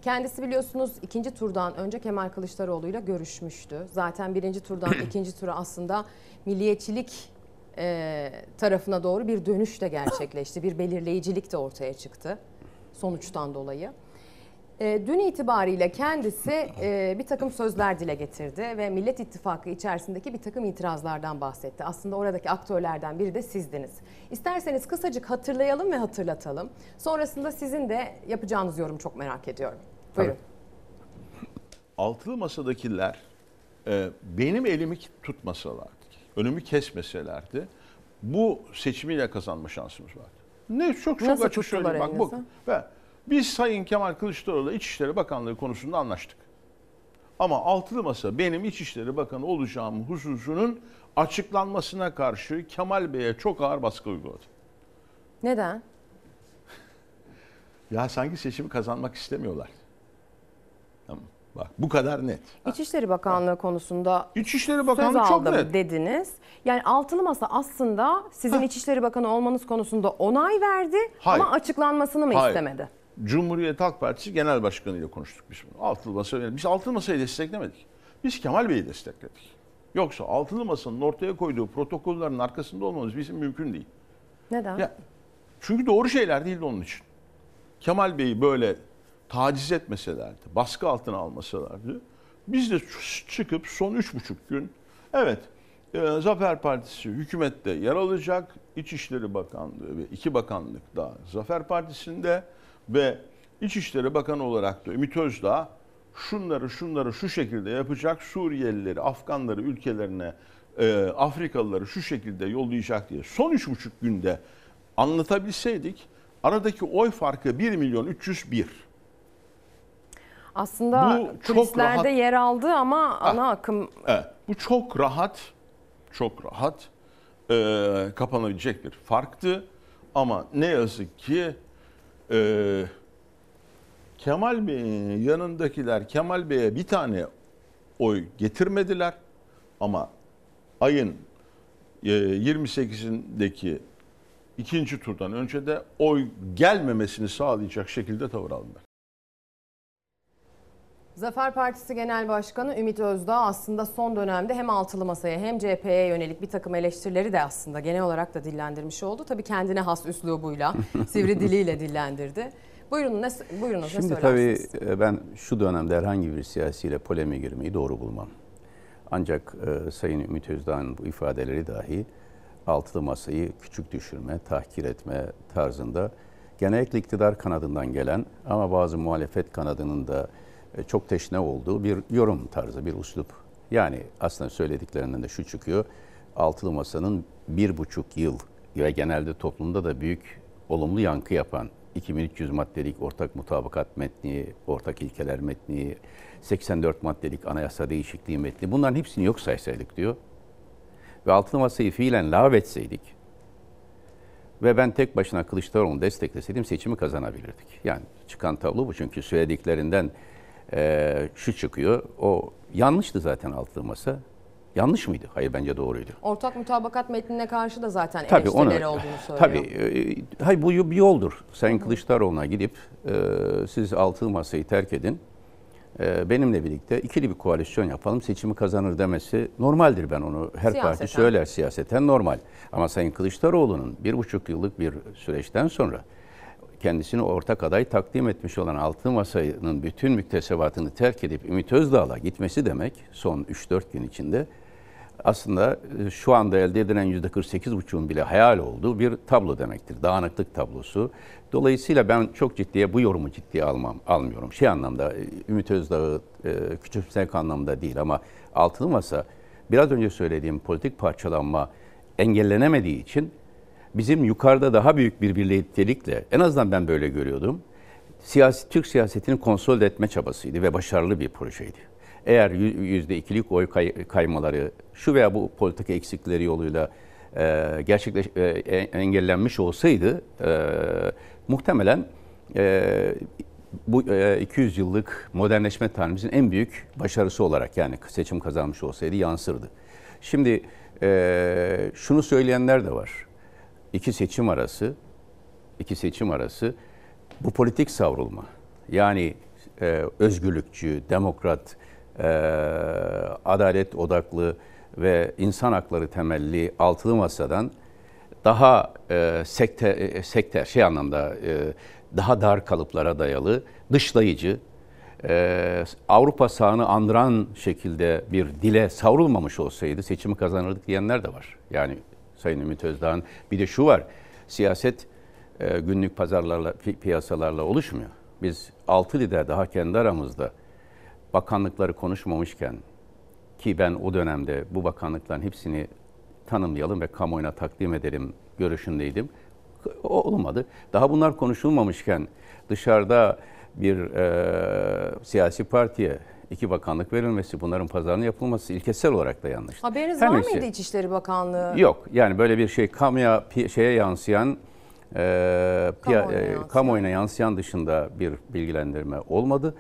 Kendisi biliyorsunuz ikinci turdan önce Kemal Kılıçdaroğlu'yla görüşmüştü. Zaten birinci turdan ikinci tura aslında milliyetçilik e, tarafına doğru bir dönüş de gerçekleşti. Bir belirleyicilik de ortaya çıktı sonuçtan dolayı. E, dün itibariyle kendisi e, bir takım sözler dile getirdi ve Millet İttifakı içerisindeki bir takım itirazlardan bahsetti. Aslında oradaki aktörlerden biri de sizdiniz. İsterseniz kısacık hatırlayalım ve hatırlatalım. Sonrasında sizin de yapacağınız yorum çok merak ediyorum. Buyurun. altılı masadakiler e, benim elimi tutmasalardı, önümü kesmeselerdi bu seçimiyle kazanma şansımız vardı. Ne çok çok Nasıl açık söyleyeyim. Bak bu, elinizi? ben, biz Sayın Kemal Kılıçdaroğlu İçişleri Bakanlığı konusunda anlaştık. Ama altılı masa benim İçişleri Bakanı olacağım hususunun açıklanmasına karşı Kemal Bey'e çok ağır baskı uyguladı. Neden? Ya sanki seçimi kazanmak istemiyorlar. Bak bu kadar net. İçişleri Bakanlığı konusunda İçişleri Bakanlığı söz çok net. dediniz. Yani altılı masa aslında sizin İçişleri Bakanı olmanız konusunda onay verdi Hayır. ama açıklanmasını mı Hayır. istemedi? Cumhuriyet Halk Partisi Genel Başkanı ile konuştuk biz bunu. Altılı Masa, biz Altılı Masa'yı desteklemedik. Biz Kemal Bey'i destekledik. Yoksa Altılı Masa'nın ortaya koyduğu protokollerin arkasında olmamız bizim mümkün değil. Neden? Ya, çünkü doğru şeyler değildi onun için. Kemal Bey'i böyle taciz etmeselerdi, baskı altına almasalardı, biz de çıkıp son üç buçuk gün, evet e, Zafer Partisi hükümette yer alacak, İçişleri Bakanlığı ve iki bakanlık daha Zafer Partisi'nde ve İçişleri Bakanı olarak da Ümit Özdağ şunları şunları şu şekilde yapacak, Suriyelileri, Afganları ülkelerine, e, Afrikalıları şu şekilde yollayacak diye son üç buçuk günde anlatabilseydik aradaki oy farkı 1 milyon 301. Aslında Bu çok kulislerde rahat- yer aldı ama ana akım Evet, bu çok rahat, çok rahat e, kapanabilecek bir farktı. Ama ne yazık ki e, Kemal Bey'in yanındakiler Kemal Bey'e bir tane oy getirmediler. Ama ayın e, 28'indeki ikinci turdan önce de oy gelmemesini sağlayacak şekilde tavır aldılar. Zafer Partisi Genel Başkanı Ümit Özdağ aslında son dönemde hem altılı masaya hem CHP'ye yönelik bir takım eleştirileri de aslında genel olarak da dillendirmiş oldu. Tabii kendine has üslubuyla, sivri diliyle dillendirdi. Buyurun ne buyurunuz Şimdi ne tabii söylersiniz? e, ben şu dönemde herhangi bir siyasiyle polemiğe girmeyi doğru bulmam. Ancak e, Sayın Ümit Özdağ'ın bu ifadeleri dahi altılı masayı küçük düşürme, tahkir etme tarzında genellikle iktidar kanadından gelen ama bazı muhalefet kanadının da çok teşne olduğu bir yorum tarzı, bir uslup. Yani aslında söylediklerinden de şu çıkıyor. Altılı Masa'nın bir buçuk yıl ve genelde toplumda da büyük olumlu yankı yapan 2300 maddelik ortak mutabakat metni, ortak ilkeler metni, 84 maddelik anayasa değişikliği metni bunların hepsini yok saysaydık diyor. Ve altılı masayı fiilen lağvetseydik ve ben tek başına Kılıçdaroğlu'nu destekleseydim seçimi kazanabilirdik. Yani çıkan tablo bu çünkü söylediklerinden eee, şu çıkıyor. O yanlıştı zaten altılı masa. Yanlış mıydı? Hayır bence doğruydu. Ortak mutabakat metnine karşı da zaten Tabii eleştirileri onu, olduğunu söylüyor. Tabii. e, hayır bu bir yoldur. Sayın Kılıçdaroğlu'na gidip e, siz altılı masayı terk edin. e, benimle birlikte ikili bir koalisyon yapalım, seçimi kazanır demesi normaldir ben onu. Her Siyaseten. parti söyler siyaseten normal. Ama Sayın Kılıçdaroğlu'nun bir buçuk yıllık bir süreçten sonra kendisini ortak aday takdim etmiş olan Altın Masa'nın bütün müktesebatını terk edip Ümit Özdağ'la gitmesi demek son 3-4 gün içinde aslında e, şu anda elde edilen %48,5'un bile hayal olduğu bir tablo demektir. Dağınıklık tablosu. Dolayısıyla ben çok ciddiye bu yorumu ciddiye almam almıyorum. Şey anlamda e, Ümit Özdağ'ı e, küçümsemek anlamda değil ama altılı masa biraz önce söylediğim politik parçalanma engellenemediği için bizim yukarıda daha büyük bir birliktelikle en azından ben böyle görüyordum. Siyasi, Türk siyasetini konsolide etme çabasıydı ve başarılı bir projeydi. Eğer yü- yüzde ikilik oy kay- kaymaları şu veya bu politika eksikleri yoluyla e, gerçekleş e, e- engellenmiş olsaydı e, muhtemelen e, bu e, 200 yıllık modernleşme tarihimizin en büyük başarısı olarak yani seçim kazanmış olsaydı yansırdı. Şimdi e, şunu söyleyenler de var. İki seçim arası, iki seçim arası bu politik savrulma yani e, özgürlükçü, demokrat, e, adalet odaklı ve insan hakları temelli altılı masadan daha e, sekte, e, sekter şey anlamda e, daha dar kalıplara dayalı, dışlayıcı, e, Avrupa sahanı andıran şekilde bir dile savrulmamış olsaydı seçimi kazanırdık diyenler de var. Yani Sayın Ümit Özdağ'ın bir de şu var, siyaset e, günlük pazarlarla, pi- piyasalarla oluşmuyor. Biz altı lider daha kendi aramızda bakanlıkları konuşmamışken ki ben o dönemde bu bakanlıkların hepsini tanımlayalım ve kamuoyuna takdim edelim görüşündeydim. O olmadı. Daha bunlar konuşulmamışken dışarıda bir e, siyasi partiye iki bakanlık verilmesi, bunların pazarının yapılması ilkesel olarak da yanlış. Haberiniz Her var neyse. mıydı İçişleri Bakanlığı? Yok yani böyle bir şey kamuya şeye yansıyan e, Kamuoyuna e, yansıyan. kamuoyuna yansıyan dışında bir bilgilendirme olmadı.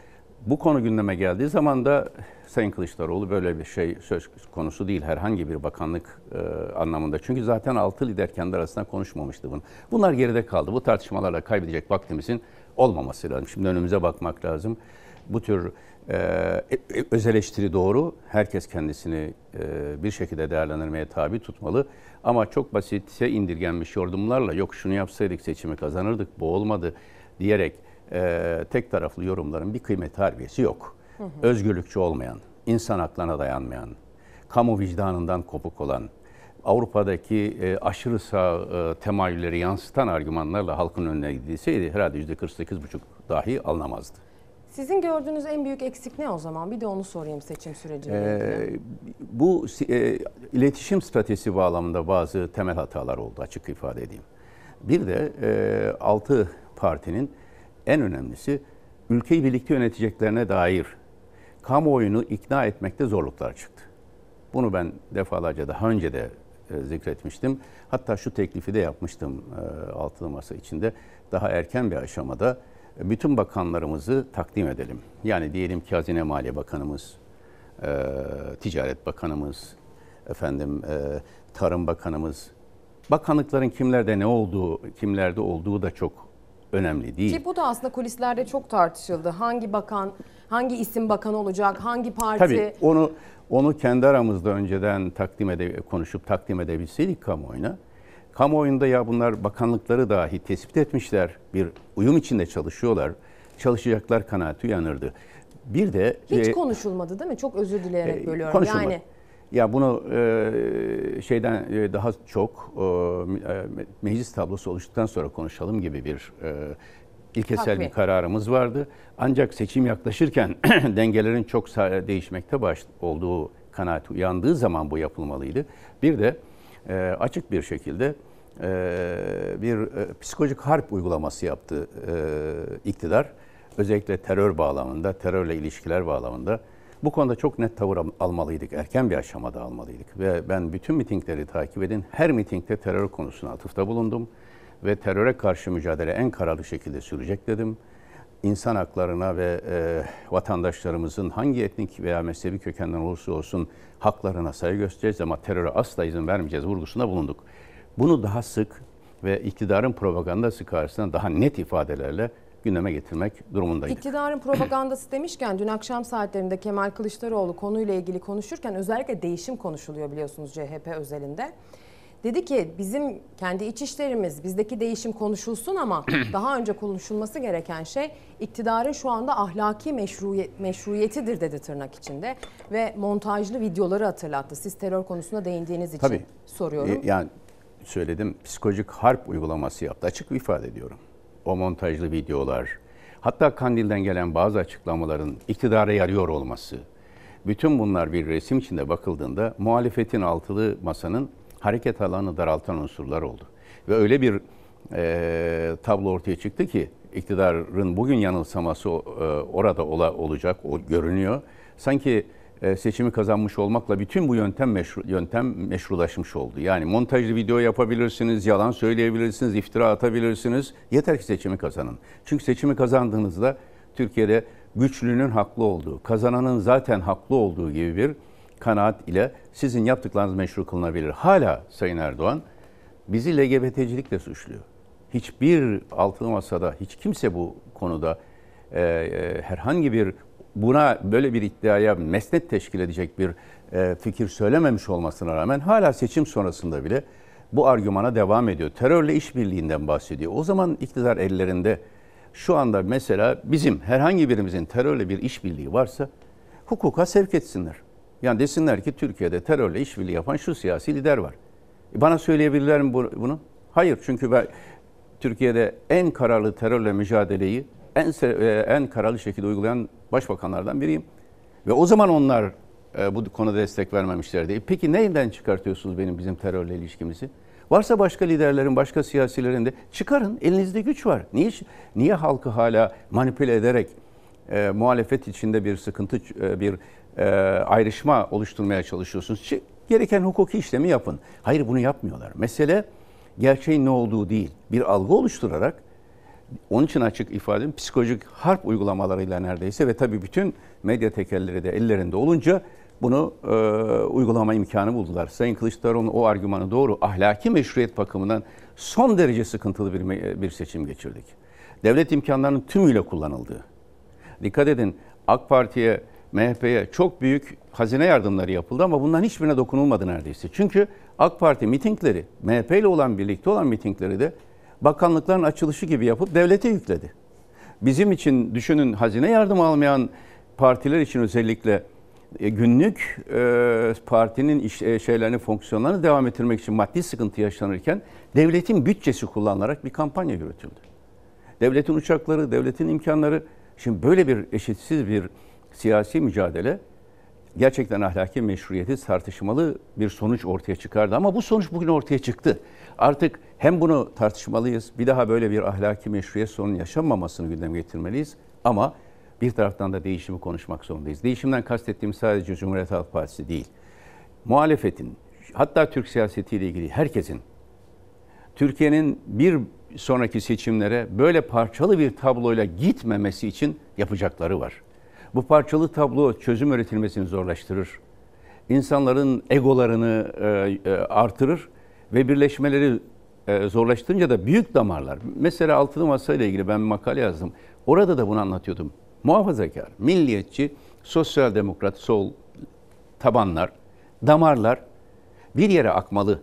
Bu konu gündeme geldiği zaman da Sayın Kılıçdaroğlu böyle bir şey söz konusu değil herhangi bir bakanlık e, anlamında. Çünkü zaten altı lider kendi arasında konuşmamıştı bunu. Bunlar geride kaldı. Bu tartışmalarla kaybedecek vaktimizin olmaması lazım. Şimdi önümüze bakmak lazım. Bu tür e, e, öz eleştiri doğru. Herkes kendisini e, bir şekilde değerlendirmeye tabi tutmalı. Ama çok basitse indirgenmiş yordumlarla yok şunu yapsaydık seçimi kazanırdık bu olmadı diyerek e, tek taraflı yorumların bir kıymet harbiyesi yok. Hı hı. Özgürlükçü olmayan, insan haklarına dayanmayan, kamu vicdanından kopuk olan, Avrupa'daki e, aşırı sağ e, temayülleri yansıtan argümanlarla halkın önüne gidilseydi herhalde %48,5 dahi alınamazdı. Sizin gördüğünüz en büyük eksik ne o zaman? Bir de onu sorayım seçim süreciyle ilgili. Ee, bu si- e, iletişim stratejisi bağlamında bazı temel hatalar oldu açık ifade edeyim. Bir de e, altı partinin en önemlisi ülkeyi birlikte yöneteceklerine dair kamuoyunu ikna etmekte zorluklar çıktı. Bunu ben defalarca daha önce de e, zikretmiştim. Hatta şu teklifi de yapmıştım e, altılı masa içinde. Daha erken bir aşamada bütün bakanlarımızı takdim edelim. Yani diyelim ki Hazine Maliye Bakanımız, e, Ticaret Bakanımız, efendim e, Tarım Bakanımız, bakanlıkların kimlerde ne olduğu, kimlerde olduğu da çok önemli değil. Ki bu da aslında kulislerde çok tartışıldı. Hangi bakan, hangi isim bakan olacak, hangi parti? Tabii onu onu kendi aramızda önceden takdim ede konuşup takdim edebilseydik kamuoyuna. Kamuoyunda ya bunlar bakanlıkları dahi tespit etmişler. Bir uyum içinde çalışıyorlar. Çalışacaklar kanaati uyanırdı. Bir de Hiç e, konuşulmadı değil mi? Çok özür dileyerek e, bölüyorum. konuşulmadı. Yani Ya bunu e, şeyden e, daha çok e, me- meclis tablosu oluştuktan sonra konuşalım gibi bir e, ilkesel Takvim. bir kararımız vardı. Ancak seçim yaklaşırken dengelerin çok değişmekte baş olduğu kanaati uyandığı zaman bu yapılmalıydı. Bir de e, açık bir şekilde e, bir e, psikolojik harp uygulaması yaptı e, iktidar. Özellikle terör bağlamında, terörle ilişkiler bağlamında. Bu konuda çok net tavır al- almalıydık, erken bir aşamada almalıydık. Ve ben bütün mitingleri takip edin, her mitingde terör konusuna atıfta bulundum. Ve teröre karşı mücadele en kararlı şekilde sürecek dedim. İnsan haklarına ve e, vatandaşlarımızın hangi etnik veya mezhebi kökenden olursa olsun haklarına saygı göstereceğiz ama teröre asla izin vermeyeceğiz vurgusunda bulunduk. Bunu daha sık ve iktidarın propagandası karşısında daha net ifadelerle gündeme getirmek durumundaydık. İktidarın propagandası demişken dün akşam saatlerinde Kemal Kılıçdaroğlu konuyla ilgili konuşurken özellikle değişim konuşuluyor biliyorsunuz CHP özelinde. Dedi ki bizim kendi iç işlerimiz, bizdeki değişim konuşulsun ama daha önce konuşulması gereken şey iktidarın şu anda ahlaki meşruiyet, meşruiyetidir dedi tırnak içinde. Ve montajlı videoları hatırlattı. Siz terör konusuna değindiğiniz için Tabii. soruyorum. E, yani söyledim psikolojik harp uygulaması yaptı. Açık bir ifade ediyorum. O montajlı videolar, hatta Kandil'den gelen bazı açıklamaların iktidara yarıyor olması. Bütün bunlar bir resim içinde bakıldığında muhalefetin altılı masanın hareket alanını daraltan unsurlar oldu. Ve öyle bir e, tablo ortaya çıktı ki iktidarın bugün yanılsaması e, orada ola, olacak, o görünüyor. Sanki e, seçimi kazanmış olmakla bütün bu yöntem meşru, yöntem meşrulaşmış oldu. Yani montajlı video yapabilirsiniz, yalan söyleyebilirsiniz, iftira atabilirsiniz. Yeter ki seçimi kazanın. Çünkü seçimi kazandığınızda Türkiye'de güçlünün haklı olduğu, kazananın zaten haklı olduğu gibi bir kanaat ile sizin yaptıklarınız meşru kılınabilir. Hala Sayın Erdoğan bizi LGBT'cilikle suçluyor. Hiçbir altılı masada hiç kimse bu konuda e, e, herhangi bir buna böyle bir iddiaya mesnet teşkil edecek bir e, fikir söylememiş olmasına rağmen hala seçim sonrasında bile bu argümana devam ediyor. Terörle işbirliğinden bahsediyor. O zaman iktidar ellerinde şu anda mesela bizim herhangi birimizin terörle bir işbirliği varsa hukuka sevk etsinler. Yani desinler ki Türkiye'de terörle işbirliği yapan şu siyasi lider var. E bana söyleyebilirler mi bunu? Hayır çünkü ben Türkiye'de en kararlı terörle mücadeleyi en en kararlı şekilde uygulayan başbakanlardan biriyim. Ve o zaman onlar e, bu konuda destek vermemişlerdi. E peki neyden çıkartıyorsunuz benim bizim terörle ilişkimizi? Varsa başka liderlerin, başka siyasilerin de çıkarın. Elinizde güç var. Niye niye halkı hala manipüle ederek e, muhalefet içinde bir sıkıntı, e, bir e, ayrışma oluşturmaya çalışıyorsunuz? Gereken hukuki işlemi yapın. Hayır bunu yapmıyorlar. Mesele gerçeğin ne olduğu değil. Bir algı oluşturarak onun için açık ifadem psikolojik harp uygulamalarıyla neredeyse ve tabii bütün medya tekelleri de ellerinde olunca bunu e, uygulama imkanı buldular. Sayın Kılıçdaroğlu o argümanı doğru ahlaki meşruiyet bakımından son derece sıkıntılı bir, bir seçim geçirdik. Devlet imkanlarının tümüyle kullanıldığı. Dikkat edin AK Parti'ye, MHP'ye çok büyük hazine yardımları yapıldı ama bundan hiçbirine dokunulmadı neredeyse. Çünkü AK Parti mitingleri, MHP ile olan birlikte olan mitingleri de bakanlıkların açılışı gibi yapıp devlete yükledi. Bizim için düşünün hazine yardımı almayan partiler için özellikle e, günlük e, partinin iş, e, şeylerini, fonksiyonlarını devam ettirmek için maddi sıkıntı yaşanırken devletin bütçesi kullanılarak bir kampanya yürütüldü. Devletin uçakları, devletin imkanları, şimdi böyle bir eşitsiz bir siyasi mücadele gerçekten ahlaki meşruiyeti tartışmalı bir sonuç ortaya çıkardı. Ama bu sonuç bugün ortaya çıktı. Artık hem bunu tartışmalıyız, bir daha böyle bir ahlaki meşruiyet sorunu yaşanmamasını gündeme getirmeliyiz. Ama bir taraftan da değişimi konuşmak zorundayız. Değişimden kastettiğim sadece Cumhuriyet Halk Partisi değil. Muhalefetin, hatta Türk siyasetiyle ilgili herkesin Türkiye'nin bir sonraki seçimlere böyle parçalı bir tabloyla gitmemesi için yapacakları var. Bu parçalı tablo çözüm üretilmesini zorlaştırır. İnsanların egolarını e, e, artırır ve birleşmeleri e, zorlaştırınca da büyük damarlar. Mesela altılı masa ile ilgili ben bir makale yazdım. Orada da bunu anlatıyordum. Muhafazakar, milliyetçi, sosyal demokrat, sol tabanlar, damarlar bir yere akmalı.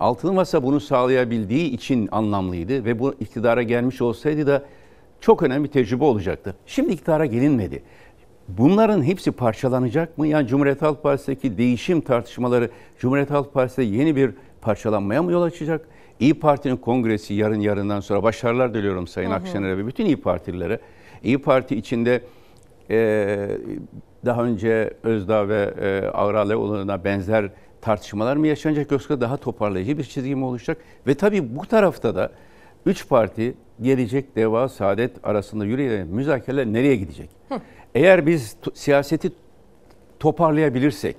Altılı masa bunu sağlayabildiği için anlamlıydı ve bu iktidara gelmiş olsaydı da çok önemli bir tecrübe olacaktı. Şimdi iktidara gelinmedi. Bunların hepsi parçalanacak mı? Yani Cumhuriyet Halk Partisi'ndeki değişim tartışmaları Cumhuriyet Halk Partisi'de yeni bir parçalanmaya mı yol açacak? İyi Parti'nin kongresi yarın yarından sonra başarılar diliyorum Sayın Akşener'e ve bütün İyi Partililere. İyi Parti içinde e, daha önce Özdağ ve e, Ağraleoğlu'na benzer tartışmalar mı yaşanacak yoksa daha toparlayıcı bir çizgi mi oluşacak? Ve tabii bu tarafta da üç parti gelecek Deva Saadet arasında yürüyen müzakereler nereye gidecek? Hı. Eğer biz siyaseti toparlayabilirsek,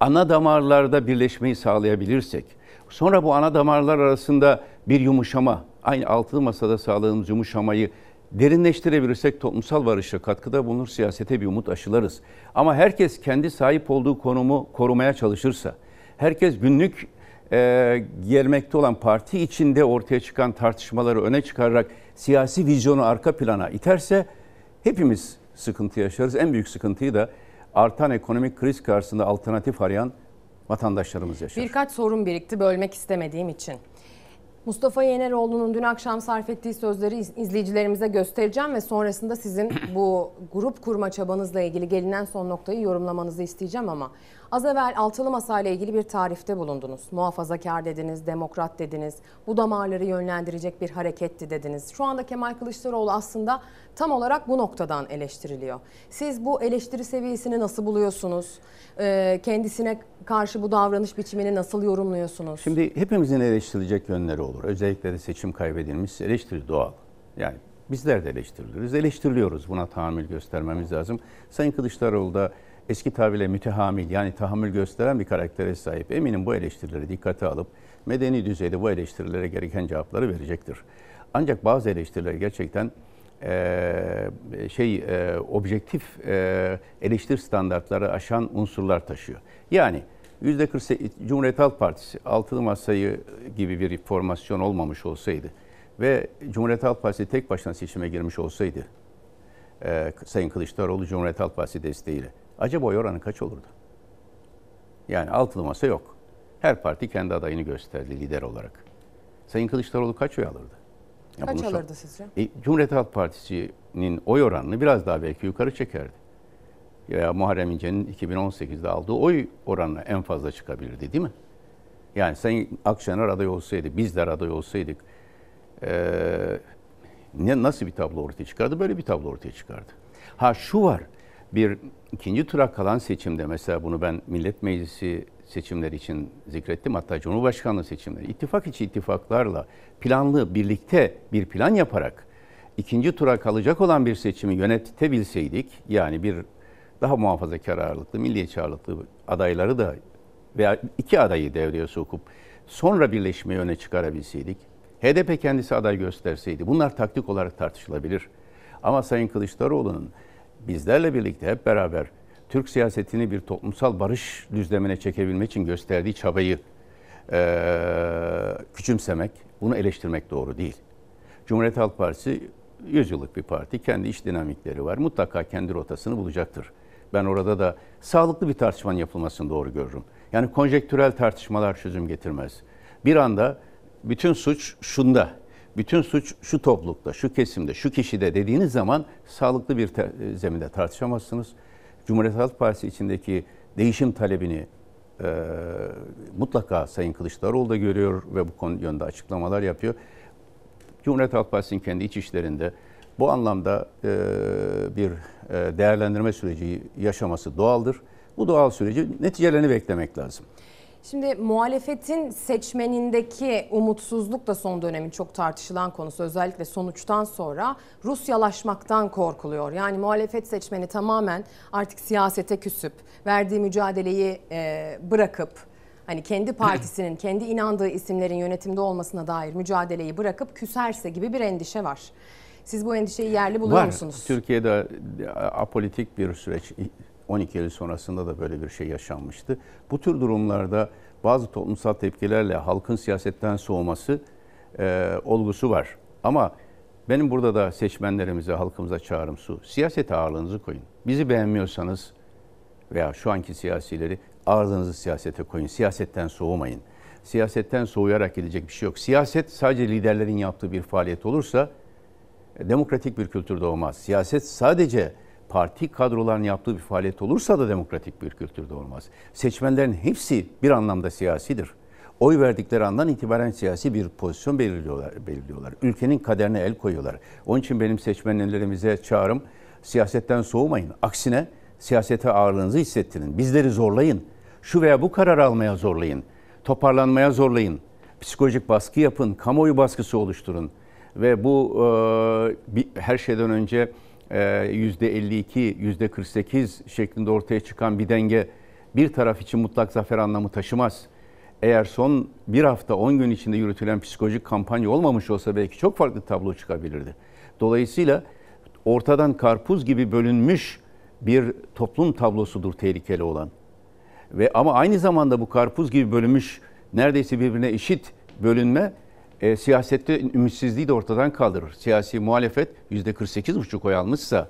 ana damarlarda birleşmeyi sağlayabilirsek, sonra bu ana damarlar arasında bir yumuşama, aynı altılı masada sağladığımız yumuşamayı derinleştirebilirsek toplumsal barışa katkıda bulunur, siyasete bir umut aşılarız. Ama herkes kendi sahip olduğu konumu korumaya çalışırsa, herkes günlük e, gelmekte olan parti içinde ortaya çıkan tartışmaları öne çıkararak siyasi vizyonu arka plana iterse hepimiz sıkıntı yaşarız. En büyük sıkıntıyı da artan ekonomik kriz karşısında alternatif arayan vatandaşlarımız yaşar. Birkaç sorun birikti bölmek istemediğim için. Mustafa Yeneroğlu'nun dün akşam sarf ettiği sözleri iz- izleyicilerimize göstereceğim ve sonrasında sizin bu grup kurma çabanızla ilgili gelinen son noktayı yorumlamanızı isteyeceğim ama az evvel altılı masa ile ilgili bir tarifte bulundunuz. Muhafazakar dediniz, demokrat dediniz, bu damarları yönlendirecek bir hareketti dediniz. Şu anda Kemal Kılıçdaroğlu aslında tam olarak bu noktadan eleştiriliyor. Siz bu eleştiri seviyesini nasıl buluyorsunuz? Ee, kendisine karşı bu davranış biçimini nasıl yorumluyorsunuz? Şimdi hepimizin eleştirilecek yönleri olur. Özellikle de seçim kaybedilmişse eleştiri doğal. Yani bizler de eleştiriliriz. Eleştiriliyoruz. Buna tahammül göstermemiz lazım. Sayın Kılıçdaroğlu da eski tabirle mütehamil yani tahammül gösteren bir karaktere sahip. Eminim bu eleştirileri dikkate alıp medeni düzeyde bu eleştirilere gereken cevapları verecektir. Ancak bazı eleştiriler gerçekten eee, şey eee, objektif eee, eleştiri standartları aşan unsurlar taşıyor. Yani %48 Cumhuriyet Halk Partisi altılı masayı gibi bir formasyon olmamış olsaydı ve Cumhuriyet Halk Partisi tek başına seçime girmiş olsaydı eee, Sayın Kılıçdaroğlu Cumhuriyet Halk Partisi desteğiyle acaba oy oranı kaç olurdu? Yani altılı masa yok. Her parti kendi adayını gösterdi lider olarak. Sayın Kılıçdaroğlu kaç oy alırdı? Ya Kaç bunu sor- alırdı sizce? E, Cumhuriyet Halk Partisi'nin oy oranını biraz daha belki yukarı çekerdi. Ya Muharrem İnce'nin 2018'de aldığı oy oranına en fazla çıkabilirdi değil mi? Yani Sayın Akşener aday olsaydı, bizler aday olsaydık eee, ne nasıl bir tablo ortaya çıkardı? Böyle bir tablo ortaya çıkardı. Ha şu var, bir ikinci tura kalan seçimde mesela bunu ben Millet Meclisi seçimleri için zikrettim. Hatta Cumhurbaşkanlığı seçimleri, ittifak içi ittifaklarla planlı birlikte bir plan yaparak ikinci tura kalacak olan bir seçimi yönetebilseydik, yani bir daha muhafazakar ağırlıklı, milliyetçi ağırlıklı adayları da veya iki adayı devreye sokup sonra birleşmeyi öne çıkarabilseydik, HDP kendisi aday gösterseydi bunlar taktik olarak tartışılabilir. Ama Sayın Kılıçdaroğlu'nun bizlerle birlikte hep beraber Türk siyasetini bir toplumsal barış düzlemine çekebilmek için gösterdiği çabayı eee, küçümsemek, bunu eleştirmek doğru değil. Cumhuriyet Halk Partisi 100 yıllık bir parti. Kendi iş dinamikleri var. Mutlaka kendi rotasını bulacaktır. Ben orada da sağlıklı bir tartışmanın yapılmasını doğru görürüm. Yani konjektürel tartışmalar çözüm getirmez. Bir anda bütün suç şunda, bütün suç şu toplulukta, şu kesimde, şu kişide dediğiniz zaman sağlıklı bir te- zeminde tartışamazsınız. Cumhuriyet Halk Partisi içindeki değişim talebini e, mutlaka Sayın Kılıçdaroğlu da görüyor ve bu konu yönde açıklamalar yapıyor. Cumhuriyet Halk Partisi'nin kendi iç işlerinde bu anlamda e, bir e, değerlendirme süreci yaşaması doğaldır. Bu doğal süreci neticelerini beklemek lazım. Şimdi muhalefetin seçmenindeki umutsuzluk da son dönemin çok tartışılan konusu. Özellikle sonuçtan sonra Rusyalaşmaktan korkuluyor. Yani muhalefet seçmeni tamamen artık siyasete küsüp verdiği mücadeleyi e, bırakıp hani kendi partisinin, kendi inandığı isimlerin yönetimde olmasına dair mücadeleyi bırakıp küserse gibi bir endişe var. Siz bu endişeyi yerli buluyor Var. musunuz? Türkiye'de apolitik bir süreç 12 Eylül sonrasında da böyle bir şey yaşanmıştı. Bu tür durumlarda bazı toplumsal tepkilerle halkın siyasetten soğuması e, olgusu var. Ama benim burada da seçmenlerimize, halkımıza çağrım su. Siyasete ağırlığınızı koyun. Bizi beğenmiyorsanız veya şu anki siyasileri ağırlığınızı siyasete koyun. Siyasetten soğumayın. Siyasetten soğuyarak gidecek bir şey yok. Siyaset sadece liderlerin yaptığı bir faaliyet olursa demokratik bir kültür doğmaz. Siyaset sadece parti kadrolarının yaptığı bir faaliyet olursa da demokratik bir kültür doğmaz. Seçmenlerin hepsi bir anlamda siyasidir. Oy verdikleri andan itibaren siyasi bir pozisyon belirliyorlar. belirliyorlar. Ülkenin kaderine el koyuyorlar. Onun için benim seçmenlerimize çağrım siyasetten soğumayın. Aksine siyasete ağırlığınızı hissettirin. Bizleri zorlayın. Şu veya bu karar almaya zorlayın. Toparlanmaya zorlayın. Psikolojik baskı yapın. Kamuoyu baskısı oluşturun. Ve bu e, bir, her şeyden önce %52, %48 şeklinde ortaya çıkan bir denge bir taraf için mutlak zafer anlamı taşımaz. Eğer son bir hafta 10 gün içinde yürütülen psikolojik kampanya olmamış olsa belki çok farklı tablo çıkabilirdi. Dolayısıyla ortadan karpuz gibi bölünmüş bir toplum tablosudur tehlikeli olan. Ve ama aynı zamanda bu karpuz gibi bölünmüş neredeyse birbirine eşit bölünme e, siyasette ümitsizliği de ortadan kaldırır. Siyasi muhalefet %48,5 oy almışsa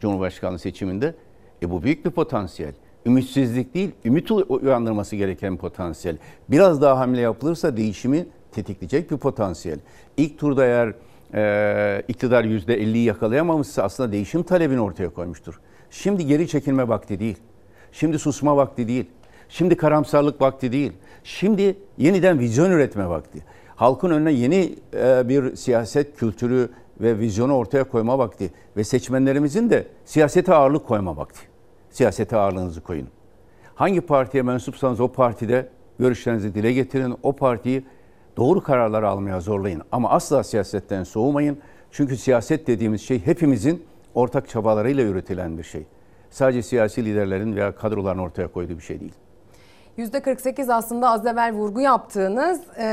Cumhurbaşkanlığı seçiminde e, bu büyük bir potansiyel. Ümitsizlik değil, ümit uyandırması gereken potansiyel. Biraz daha hamle yapılırsa değişimi tetikleyecek bir potansiyel. İlk turda eğer e, iktidar %50'yi yakalayamamışsa aslında değişim talebini ortaya koymuştur. Şimdi geri çekilme vakti değil. Şimdi susma vakti değil. Şimdi karamsarlık vakti değil. Şimdi yeniden vizyon üretme vakti. Halkın önüne yeni e, bir siyaset kültürü ve vizyonu ortaya koyma vakti ve seçmenlerimizin de siyasete ağırlık koyma vakti. Siyasete ağırlığınızı koyun. Hangi partiye mensupsanız o partide görüşlerinizi dile getirin. O partiyi doğru kararlar almaya zorlayın. Ama asla siyasetten soğumayın. Çünkü siyaset dediğimiz şey hepimizin ortak çabalarıyla üretilen bir şey. Sadece siyasi liderlerin veya kadroların ortaya koyduğu bir şey değil. %48 aslında az evvel vurgu yaptığınız e,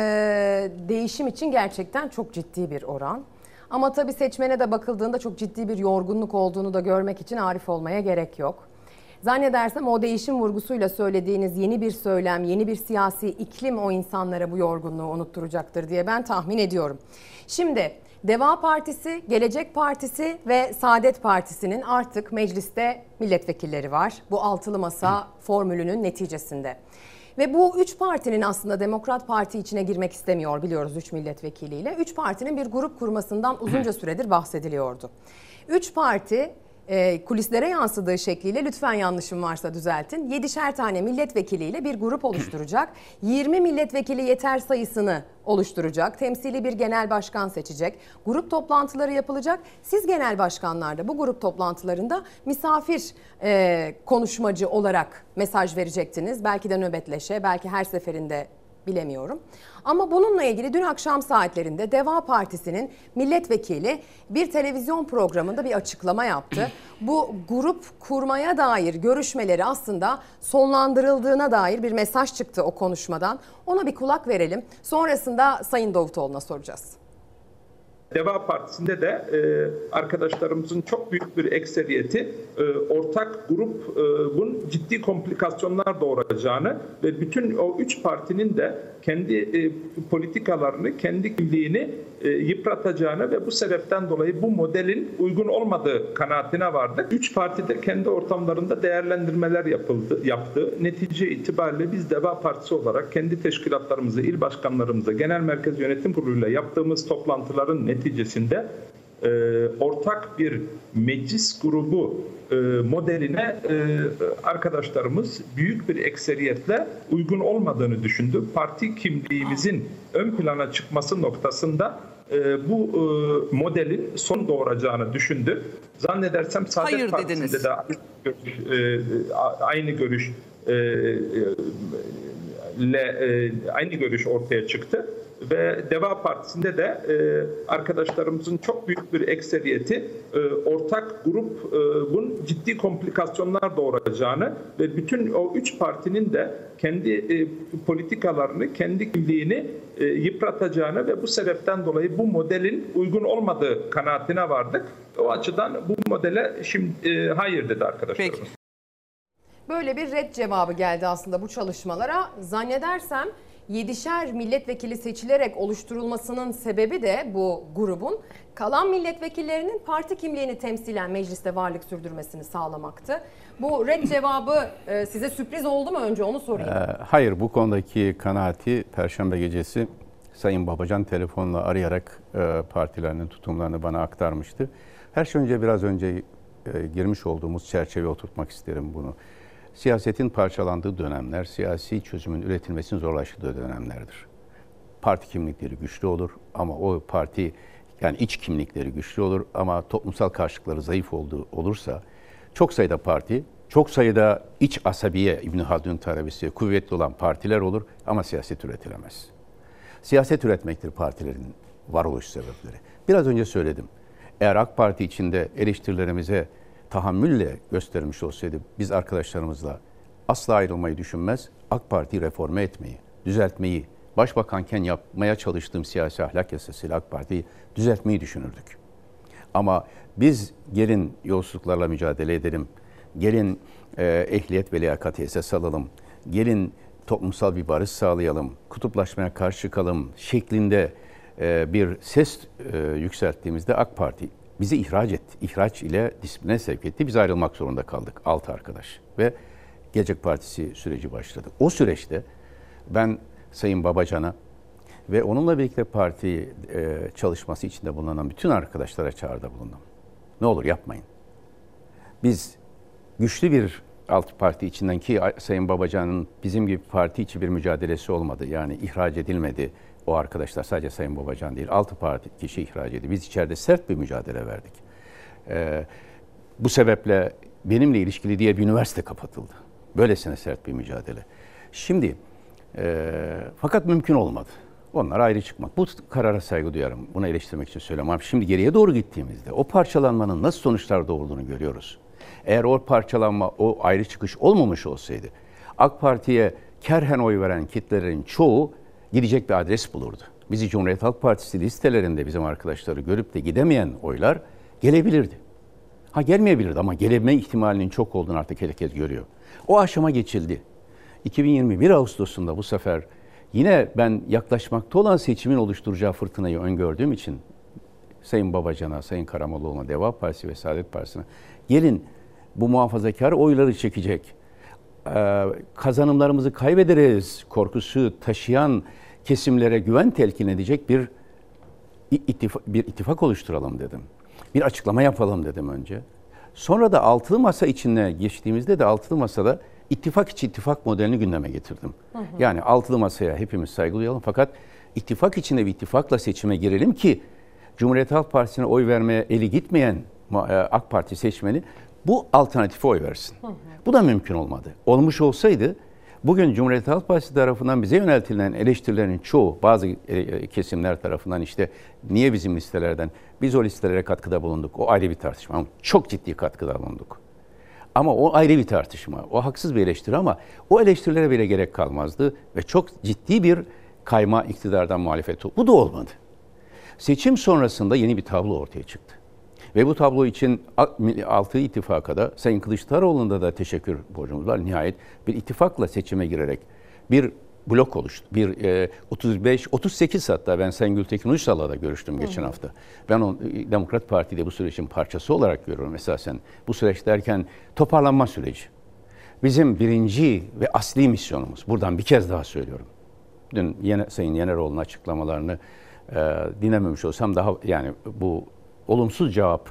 değişim için gerçekten çok ciddi bir oran. Ama tabii seçmene de bakıldığında çok ciddi bir yorgunluk olduğunu da görmek için arif olmaya gerek yok. Zannedersem o değişim vurgusuyla söylediğiniz yeni bir söylem, yeni bir siyasi iklim o insanlara bu yorgunluğu unutturacaktır diye ben tahmin ediyorum. Şimdi Deva Partisi, Gelecek Partisi ve Saadet Partisi'nin artık mecliste milletvekilleri var. Bu altılı masa formülünün neticesinde. Ve bu üç partinin aslında Demokrat Parti içine girmek istemiyor biliyoruz üç milletvekiliyle. Üç partinin bir grup kurmasından uzunca süredir bahsediliyordu. Üç parti e, kulislere yansıdığı şekliyle lütfen yanlışım varsa düzeltin. Yedişer tane milletvekiliyle bir grup oluşturacak. 20 milletvekili yeter sayısını oluşturacak. Temsili bir genel başkan seçecek. Grup toplantıları yapılacak. Siz genel başkanlar da bu grup toplantılarında misafir e, konuşmacı olarak mesaj verecektiniz. Belki de nöbetleşe, belki her seferinde bilemiyorum. Ama bununla ilgili dün akşam saatlerinde Deva Partisi'nin milletvekili bir televizyon programında bir açıklama yaptı. Bu grup kurmaya dair görüşmeleri aslında sonlandırıldığına dair bir mesaj çıktı o konuşmadan. Ona bir kulak verelim. Sonrasında Sayın Davutoğlu'na soracağız. Deva Partisi'nde de e, arkadaşlarımızın çok büyük bir ekseriyeti e, ortak grubun e, ciddi komplikasyonlar doğuracağını ve bütün o üç partinin de kendi e, politikalarını, kendi kimliğini yıpratacağını ve bu sebepten dolayı bu modelin uygun olmadığı kanaatine vardık. Üç parti de kendi ortamlarında değerlendirmeler yapıldı, yaptı. Netice itibariyle biz Deva Partisi olarak kendi teşkilatlarımızı, il başkanlarımızı, genel merkez yönetim kuruluyla yaptığımız toplantıların neticesinde e, ortak bir meclis grubu e, modeline e, arkadaşlarımız büyük bir ekseriyetle uygun olmadığını düşündü. Parti kimliğimizin ön plana çıkması noktasında e, bu e, modelin son doğuracağını düşündü. Zannedersem Saadet Hayır Partisi'nde dediniz. de aynı görüş, e, aynı görüş e, le e, aynı görüş ortaya çıktı ve Deva Partisi'nde de e, arkadaşlarımızın çok büyük bir ekseriyeti e, ortak grubun ciddi komplikasyonlar doğuracağını ve bütün o üç partinin de kendi e, politikalarını, kendi kimliğini e, yıpratacağını ve bu sebepten dolayı bu modelin uygun olmadığı kanaatine vardık. O açıdan bu modele şimdi e, hayır dedi arkadaşlarımız. Böyle bir red cevabı geldi aslında bu çalışmalara. Zannedersem 7'şer milletvekili seçilerek oluşturulmasının sebebi de bu grubun kalan milletvekillerinin parti kimliğini temsilen mecliste varlık sürdürmesini sağlamaktı. Bu red cevabı e, size sürpriz oldu mu önce onu sorayım. Ee, hayır bu konudaki kanaati Perşembe gecesi Sayın Babacan telefonla arayarak e, partilerinin tutumlarını bana aktarmıştı. Her şey önce biraz önce e, girmiş olduğumuz çerçeve oturtmak isterim bunu. Siyasetin parçalandığı dönemler, siyasi çözümün üretilmesinin zorlaştığı dönemlerdir. Parti kimlikleri güçlü olur ama o parti yani iç kimlikleri güçlü olur ama toplumsal karşılıkları zayıf olduğu olursa çok sayıda parti, çok sayıda iç asabiye İbn Haldun talebesi kuvvetli olan partiler olur ama siyaset üretilemez. Siyaset üretmektir partilerin varoluş sebepleri. Biraz önce söyledim. Eğer AK Parti içinde eleştirilerimize tahammülle göstermiş olsaydı biz arkadaşlarımızla asla ayrılmayı düşünmez, AK Parti'yi reforme etmeyi, düzeltmeyi, başbakanken yapmaya çalıştığım siyasi ahlak yasasıyla AK Parti'yi düzeltmeyi düşünürdük. Ama biz gelin yolsuzluklarla mücadele edelim, gelin e, ehliyet ve liyakati esas alalım, gelin toplumsal bir barış sağlayalım, kutuplaşmaya karşı çıkalım şeklinde e, bir ses e, yükselttiğimizde AK Parti bizi ihraç etti. İhraç ile disipline sevk etti. Biz ayrılmak zorunda kaldık. Altı arkadaş. Ve Gelecek Partisi süreci başladı. O süreçte ben Sayın Babacan'a ve onunla birlikte parti e, çalışması içinde bulunan bütün arkadaşlara çağrıda bulundum. Ne olur yapmayın. Biz güçlü bir alt parti içinden ki Sayın Babacan'ın bizim gibi parti içi bir mücadelesi olmadı. Yani ihraç edilmedi o arkadaşlar sadece Sayın Babacan değil altı parti kişi ihraç edildi. Biz içeride sert bir mücadele verdik. Ee, bu sebeple benimle ilişkili diye bir üniversite kapatıldı. Böylesine sert bir mücadele. Şimdi e, fakat mümkün olmadı. Onlar ayrı çıkmak. Bu karara saygı duyarım. Buna eleştirmek için. Ama şimdi geriye doğru gittiğimizde o parçalanmanın nasıl sonuçlar doğurduğunu görüyoruz. Eğer o parçalanma, o ayrı çıkış olmamış olsaydı AK Parti'ye kerhen oy veren kitlelerin çoğu gidecek bir adres bulurdu. Bizi Cumhuriyet Halk Partisi listelerinde bizim arkadaşları görüp de gidemeyen oylar gelebilirdi. Ha gelmeyebilirdi ama geleme ihtimalinin çok olduğunu artık herkes görüyor. O aşama geçildi. 2021 Ağustos'unda bu sefer yine ben yaklaşmakta olan seçimin oluşturacağı fırtınayı öngördüğüm için Sayın Babacan'a, Sayın Karamollaoğlu'na, Deva Partisi ve Saadet Partisi'ne gelin bu muhafazakar oyları çekecek, ee, kazanımlarımızı kaybederiz korkusu taşıyan kesimlere güven telkin edecek bir ittifak, bir ittifak oluşturalım dedim. Bir açıklama yapalım dedim önce. Sonra da altılı masa içine geçtiğimizde de altılı masada ittifak içi ittifak modelini gündeme getirdim. Hı hı. Yani altılı masaya hepimiz saygı duyalım fakat ittifak içinde bir ittifakla seçime girelim ki Cumhuriyet Halk Partisi'ne oy vermeye eli gitmeyen e, AK Parti seçmeni bu alternatife oy versin. Hı hı. Bu da mümkün olmadı. Olmuş olsaydı bugün Cumhuriyet Halk Partisi tarafından bize yöneltilen eleştirilerin çoğu bazı e, e, kesimler tarafından işte niye bizim listelerden biz o listelere katkıda bulunduk. O ayrı bir tartışma ama çok ciddi katkıda bulunduk. Ama o ayrı bir tartışma. O haksız bir eleştiri ama o eleştirilere bile gerek kalmazdı ve çok ciddi bir kayma iktidardan muhalefet. Bu da olmadı. Seçim sonrasında yeni bir tablo ortaya çıktı. Ve bu tablo için altı ittifaka da Sayın Kılıçdaroğlu'nda da teşekkür borcumuz var. Nihayet bir ittifakla seçime girerek bir blok oluştu. Bir e, 35 38 hatta ben Sayın Gültekin Uysal'la da görüştüm geçen Hı. hafta. Ben o Demokrat Parti'de bu sürecin parçası olarak görüyorum esasen. Bu süreç derken toparlanma süreci. Bizim birinci ve asli misyonumuz. Buradan bir kez daha söylüyorum. Dün yine Sayın Yeneroğlu'nun açıklamalarını e, dinlememiş olsam daha yani bu olumsuz cevap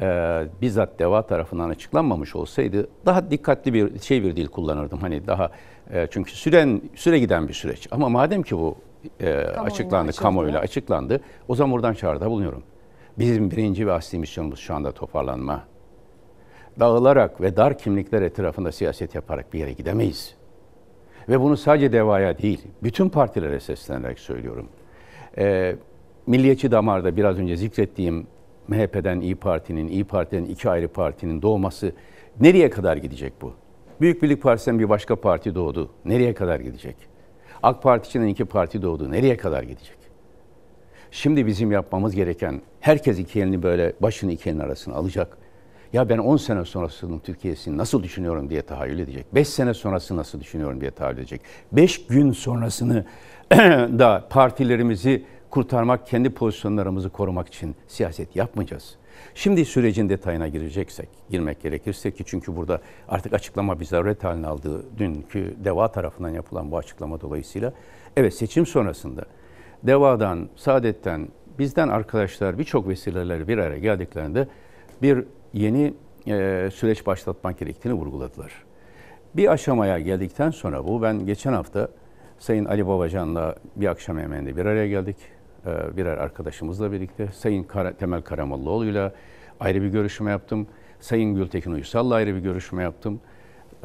e, bizzat DEVA tarafından açıklanmamış olsaydı daha dikkatli bir şey bir dil kullanırdım. Hani daha e, çünkü süren süre giden bir süreç. Ama madem ki bu e, açıklandı, kamuoyuyla açıklandı, o zaman buradan çağrıda bulunuyorum. Bizim birinci ve asli misyonumuz şu anda toparlanma. Dağılarak ve dar kimlikler etrafında siyaset yaparak bir yere gidemeyiz. Ve bunu sadece DEVA'ya değil, bütün partilere seslenerek söylüyorum. E, milliyetçi damarda biraz önce zikrettiğim MHP'den İyi Parti'nin, İyi Parti'den iki ayrı partinin doğması nereye kadar gidecek bu? Büyük Birlik Partisi'nden bir başka parti doğdu. Nereye kadar gidecek? AK Parti içinden iki parti doğdu. Nereye kadar gidecek? Şimdi bizim yapmamız gereken herkes iki elini böyle başını iki elin arasına alacak. Ya ben 10 sene sonrasının Türkiye'sini nasıl düşünüyorum diye tahayyül edecek. 5 sene sonrası nasıl düşünüyorum diye tahayyül edecek. 5 gün sonrasını da partilerimizi kurtarmak, kendi pozisyonlarımızı korumak için siyaset yapmayacağız. Şimdi sürecin detayına gireceksek, girmek gerekirse ki çünkü burada artık açıklama bir zaruret haline aldığı dünkü DEVA tarafından yapılan bu açıklama dolayısıyla evet seçim sonrasında DEVA'dan, Saadet'ten, bizden arkadaşlar birçok vesileler bir araya geldiklerinde bir yeni e, süreç başlatmak gerektiğini vurguladılar. Bir aşamaya geldikten sonra bu ben geçen hafta Sayın Ali Babacan'la bir akşam yemeğinde bir araya geldik. E, birer arkadaşımızla birlikte Sayın Kara, Temel Karamollaoğlu'yla ayrı bir görüşme yaptım. Sayın Gültekin Uysal'la ayrı bir görüşme yaptım.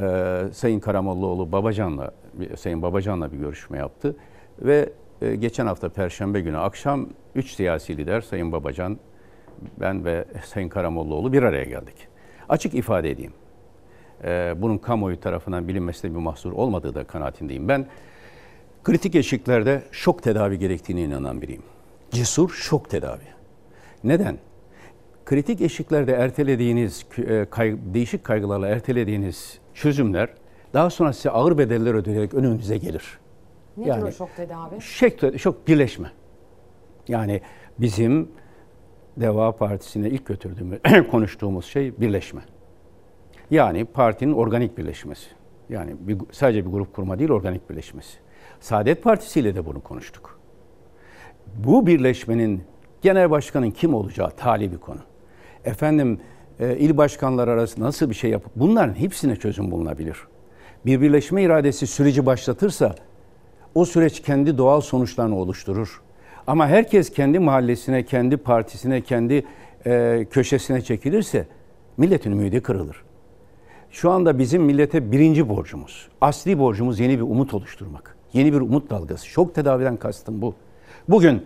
Ee, Sayın Karamollaoğlu Babacan'la, Sayın Babacan'la bir görüşme yaptı. Ve e, geçen hafta Perşembe günü akşam üç siyasi lider Sayın Babacan, ben ve Sayın Karamollaoğlu bir araya geldik. Açık ifade edeyim. Ee, bunun kamuoyu tarafından bilinmesinde bir mahsur olmadığı da kanaatindeyim. Ben kritik eşiklerde şok tedavi gerektiğine inanan biriyim. Cesur şok tedavi. Neden? Kritik eşiklerde ertelediğiniz, e, kay, değişik kaygılarla ertelediğiniz çözümler Daha sonra size ağır bedeller ödeyerek önünüze gelir. Nedir o şok tedavi? Şok, şok birleşme. Yani bizim Deva Partisi'ne ilk götürdüğümüz, konuştuğumuz şey birleşme. Yani partinin organik birleşmesi. Yani bir, sadece bir grup kurma değil, organik birleşmesi. Saadet Partisi ile de bunu konuştuk. Bu birleşmenin genel başkanın kim olacağı tali bir konu. Efendim e, il başkanları arasında nasıl bir şey yapıp bunların hepsine çözüm bulunabilir. Bir birleşme iradesi süreci başlatırsa o süreç kendi doğal sonuçlarını oluşturur. Ama herkes kendi mahallesine, kendi partisine, kendi e, köşesine çekilirse milletin ümidi kırılır. Şu anda bizim millete birinci borcumuz, asli borcumuz yeni bir umut oluşturmak. Yeni bir umut dalgası. Şok tedaviden kastım bu. Bugün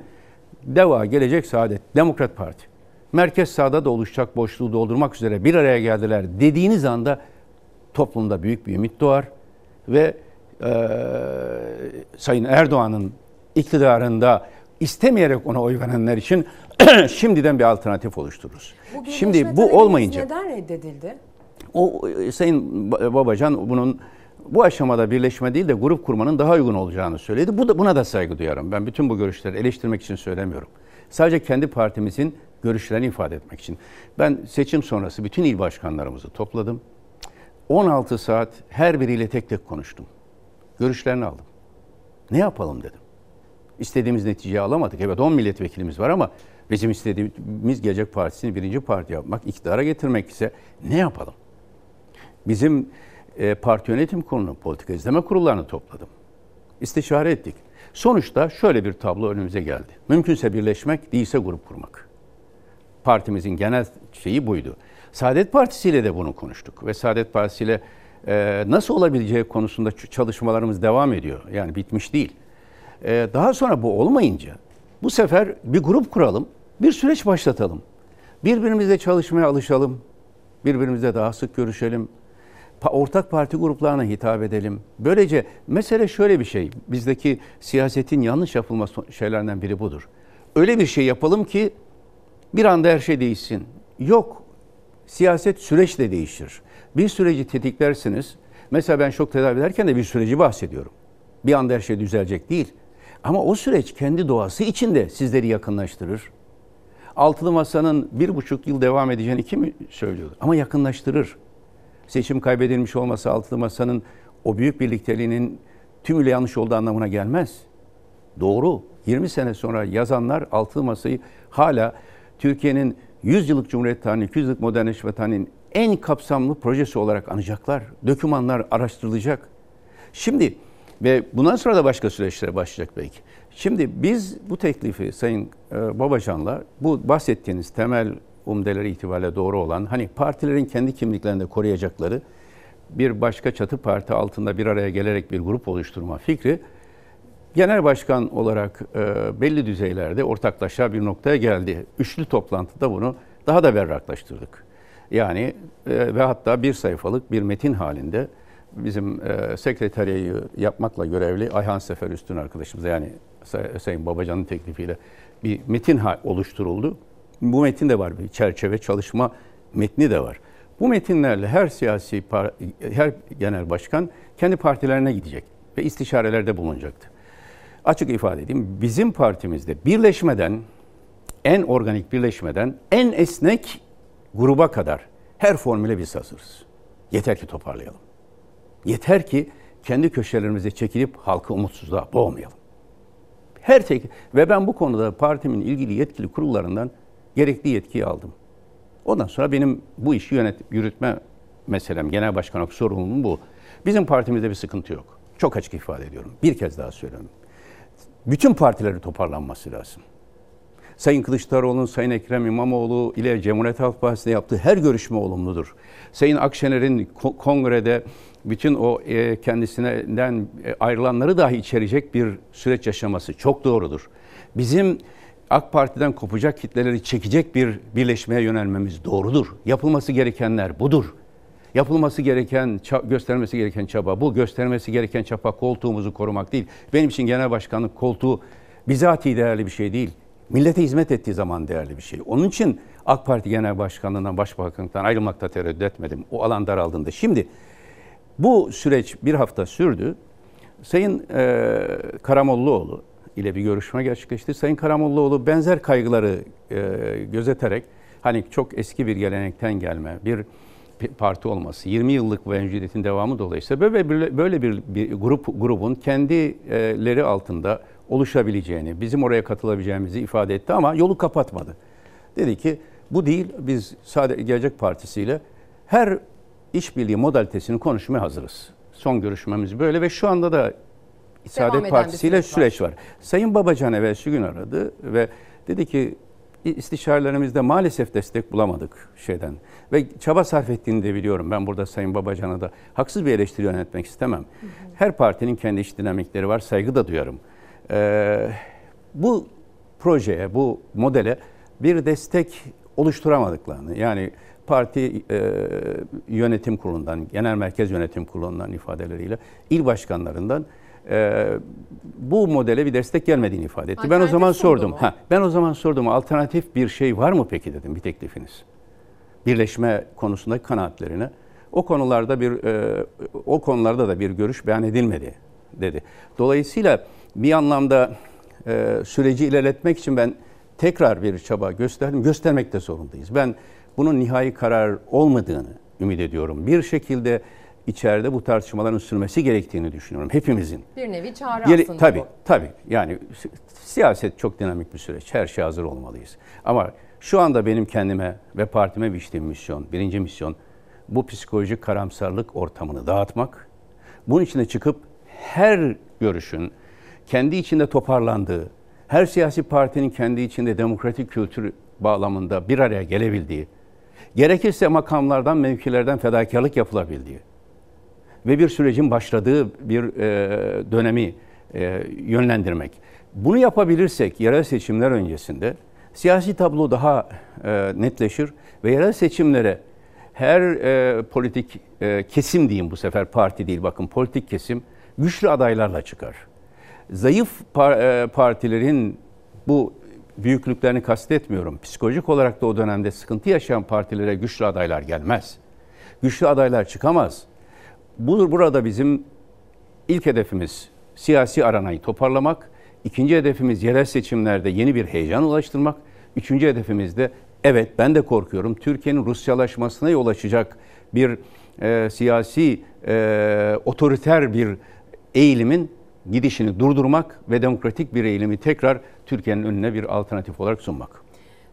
DEVA, Gelecek Saadet, Demokrat Parti, merkez sağda da oluşacak boşluğu doldurmak üzere bir araya geldiler dediğiniz anda toplumda büyük bir ümit doğar ve e, Sayın Erdoğan'ın iktidarında istemeyerek ona oy verenler için şimdiden bir alternatif oluştururuz. Bu Şimdi bu olmayınca Neden reddedildi? o e, Sayın Babacan bunun bu aşamada birleşme değil de grup kurmanın daha uygun olacağını söyledi. Bu da buna da saygı duyarım. Ben bütün bu görüşleri eleştirmek için söylemiyorum. Sadece kendi partimizin görüşlerini ifade etmek için. Ben seçim sonrası bütün il başkanlarımızı topladım. 16 saat her biriyle tek tek konuştum. Görüşlerini aldım. Ne yapalım dedim. İstediğimiz neticeyi alamadık. Evet 10 milletvekilimiz var ama bizim istediğimiz Gelecek Partisi'ni birinci parti yapmak, iktidara getirmek ise ne yapalım? Bizim e, parti yönetim kurulu, politika izleme kurullarını topladım. İstişare ettik. Sonuçta şöyle bir tablo önümüze geldi. Mümkünse birleşmek, değilse grup kurmak. Partimizin genel şeyi buydu. Saadet Partisi ile de bunu konuştuk ve Saadet Partisi ile e, nasıl olabileceği konusunda çalışmalarımız devam ediyor. Yani bitmiş değil. E, daha sonra bu olmayınca bu sefer bir grup kuralım, bir süreç başlatalım. Birbirimizle çalışmaya alışalım, birbirimizle daha sık görüşelim, ortak parti gruplarına hitap edelim. Böylece mesele şöyle bir şey. Bizdeki siyasetin yanlış yapılma şeylerinden biri budur. Öyle bir şey yapalım ki bir anda her şey değişsin. Yok. Siyaset süreçle değişir. Bir süreci tetiklersiniz. Mesela ben şok tedavi ederken de bir süreci bahsediyorum. Bir anda her şey düzelecek değil. Ama o süreç kendi doğası içinde sizleri yakınlaştırır. Altılı Masa'nın bir buçuk yıl devam edeceğini kim söylüyordu? Ama yakınlaştırır seçim kaybedilmiş olması altılı masanın o büyük birlikteliğinin tümüyle yanlış olduğu anlamına gelmez. Doğru. 20 sene sonra yazanlar altılı masayı hala Türkiye'nin 100 yıllık Cumhuriyet tarihinin, 200 yıllık modernleşme tarihinin en kapsamlı projesi olarak anacaklar. Dökümanlar araştırılacak. Şimdi ve bundan sonra da başka süreçlere başlayacak belki. Şimdi biz bu teklifi Sayın e, Babacan'la bu bahsettiğiniz temel umdeleri itibariyle doğru olan, hani partilerin kendi kimliklerini de koruyacakları bir başka çatı parti altında bir araya gelerek bir grup oluşturma fikri genel başkan olarak e, belli düzeylerde ortaklaşa bir noktaya geldi. Üçlü toplantıda bunu daha da berraklaştırdık. Yani e, ve hatta bir sayfalık bir metin halinde bizim e, sekreteriyeyi yapmakla görevli Ayhan Sefer Üstün arkadaşımız yani Sayın Babacan'ın teklifiyle bir metin oluşturuldu. Bu metin de var bir çerçeve çalışma metni de var. Bu metinlerle her siyasi her genel başkan kendi partilerine gidecek ve istişarelerde bulunacaktı. Açık ifade edeyim bizim partimizde birleşmeden en organik birleşmeden en esnek gruba kadar her formüle biz hazırız. Yeter ki toparlayalım. Yeter ki kendi köşelerimize çekilip halkı umutsuzluğa boğmayalım. Her tek ve ben bu konuda partimin ilgili yetkili kurullarından gerekli yetkiyi aldım. Ondan sonra benim bu işi yönet, yürütme meselem, genel başkan olarak sorumluluğum bu. Bizim partimizde bir sıkıntı yok. Çok açık ifade ediyorum. Bir kez daha söylüyorum. Bütün partilerin toparlanması lazım. Sayın Kılıçdaroğlu'nun, Sayın Ekrem İmamoğlu ile Cumhuriyet Halk Partisi'nde yaptığı her görüşme olumludur. Sayın Akşener'in kongrede bütün o e, kendisinden e, ayrılanları dahi içerecek bir süreç yaşaması çok doğrudur. Bizim AK Parti'den kopacak kitleleri çekecek bir birleşmeye yönelmemiz doğrudur. Yapılması gerekenler budur. Yapılması gereken, göstermesi gereken çaba bu. Göstermesi gereken çaba koltuğumuzu korumak değil. Benim için genel başkanlık koltuğu bizatihi değerli bir şey değil. Millete hizmet ettiği zaman değerli bir şey. Onun için AK Parti Genel Başkanlığından, Başbakanlıktan ayrılmakta tereddüt etmedim. O alan daraldığında. Şimdi Bu süreç bir hafta sürdü. Sayın e, Karamollaoğlu ile bir görüşme gerçekleşti. Sayın Karamollaoğlu benzer kaygıları e, gözeterek hani çok eski bir gelenekten gelme bir parti olması, 20 yıllık mevcudiyetin devamı dolayısıyla böyle böyle bir, bir grup grubun kendileri altında oluşabileceğini, bizim oraya katılabileceğimizi ifade etti ama yolu kapatmadı. Dedi ki bu değil biz sadece Gelecek Partisi ile her işbirliği modalitesini konuşmaya hazırız. Son görüşmemiz böyle ve şu anda da Saadet Partisi ile süreç var. var. Sayın Babacan evvelsi gün aradı ve dedi ki istişarelerimizde maalesef destek bulamadık şeyden. Ve çaba sarf ettiğini de biliyorum. Ben burada Sayın Babacan'a da haksız bir eleştiri yönetmek istemem. Her partinin kendi iç dinamikleri var. Saygı da duyarım. Ee, bu projeye, bu modele bir destek oluşturamadıklarını yani parti e, yönetim kurulundan, genel merkez yönetim kurulundan ifadeleriyle il başkanlarından e, bu modele bir destek gelmediğini ifade etti. Ben o zaman sordum. Ha, ben o zaman sordum alternatif bir şey var mı peki dedim bir teklifiniz. Birleşme konusundaki kanaatlerine. O konularda bir e, o konularda da bir görüş beyan edilmedi dedi. Dolayısıyla bir anlamda e, süreci ilerletmek için ben tekrar bir çaba gösterdim. Göstermek de zorundayız. Ben bunun nihai karar olmadığını ümit ediyorum. Bir şekilde içeride bu tartışmaların sürmesi gerektiğini düşünüyorum hepimizin. Bir nevi çağrı Yeri- aslında tabii, bu. tabii. Yani si- siyaset çok dinamik bir süreç. Her şeye hazır olmalıyız. Ama şu anda benim kendime ve partime biçtiğim misyon, birinci misyon bu psikolojik karamsarlık ortamını dağıtmak. Bunun içine çıkıp her görüşün kendi içinde toparlandığı, her siyasi partinin kendi içinde demokratik kültür bağlamında bir araya gelebildiği, gerekirse makamlardan, mevkilerden fedakarlık yapılabildiği, ve bir sürecin başladığı bir e, dönemi e, yönlendirmek. Bunu yapabilirsek yerel seçimler öncesinde siyasi tablo daha e, netleşir ve yerel seçimlere her e, politik e, kesim diyeyim bu sefer parti değil bakın politik kesim güçlü adaylarla çıkar. Zayıf par- e, partilerin bu büyüklüklerini kastetmiyorum. Psikolojik olarak da o dönemde sıkıntı yaşayan partilere güçlü adaylar gelmez. Güçlü adaylar çıkamaz. Bu, burada bizim ilk hedefimiz siyasi aranayı toparlamak. İkinci hedefimiz yerel seçimlerde yeni bir heyecan ulaştırmak. Üçüncü hedefimiz de evet ben de korkuyorum Türkiye'nin Rusyalaşmasına yol açacak bir e, siyasi e, otoriter bir eğilimin gidişini durdurmak ve demokratik bir eğilimi tekrar Türkiye'nin önüne bir alternatif olarak sunmak.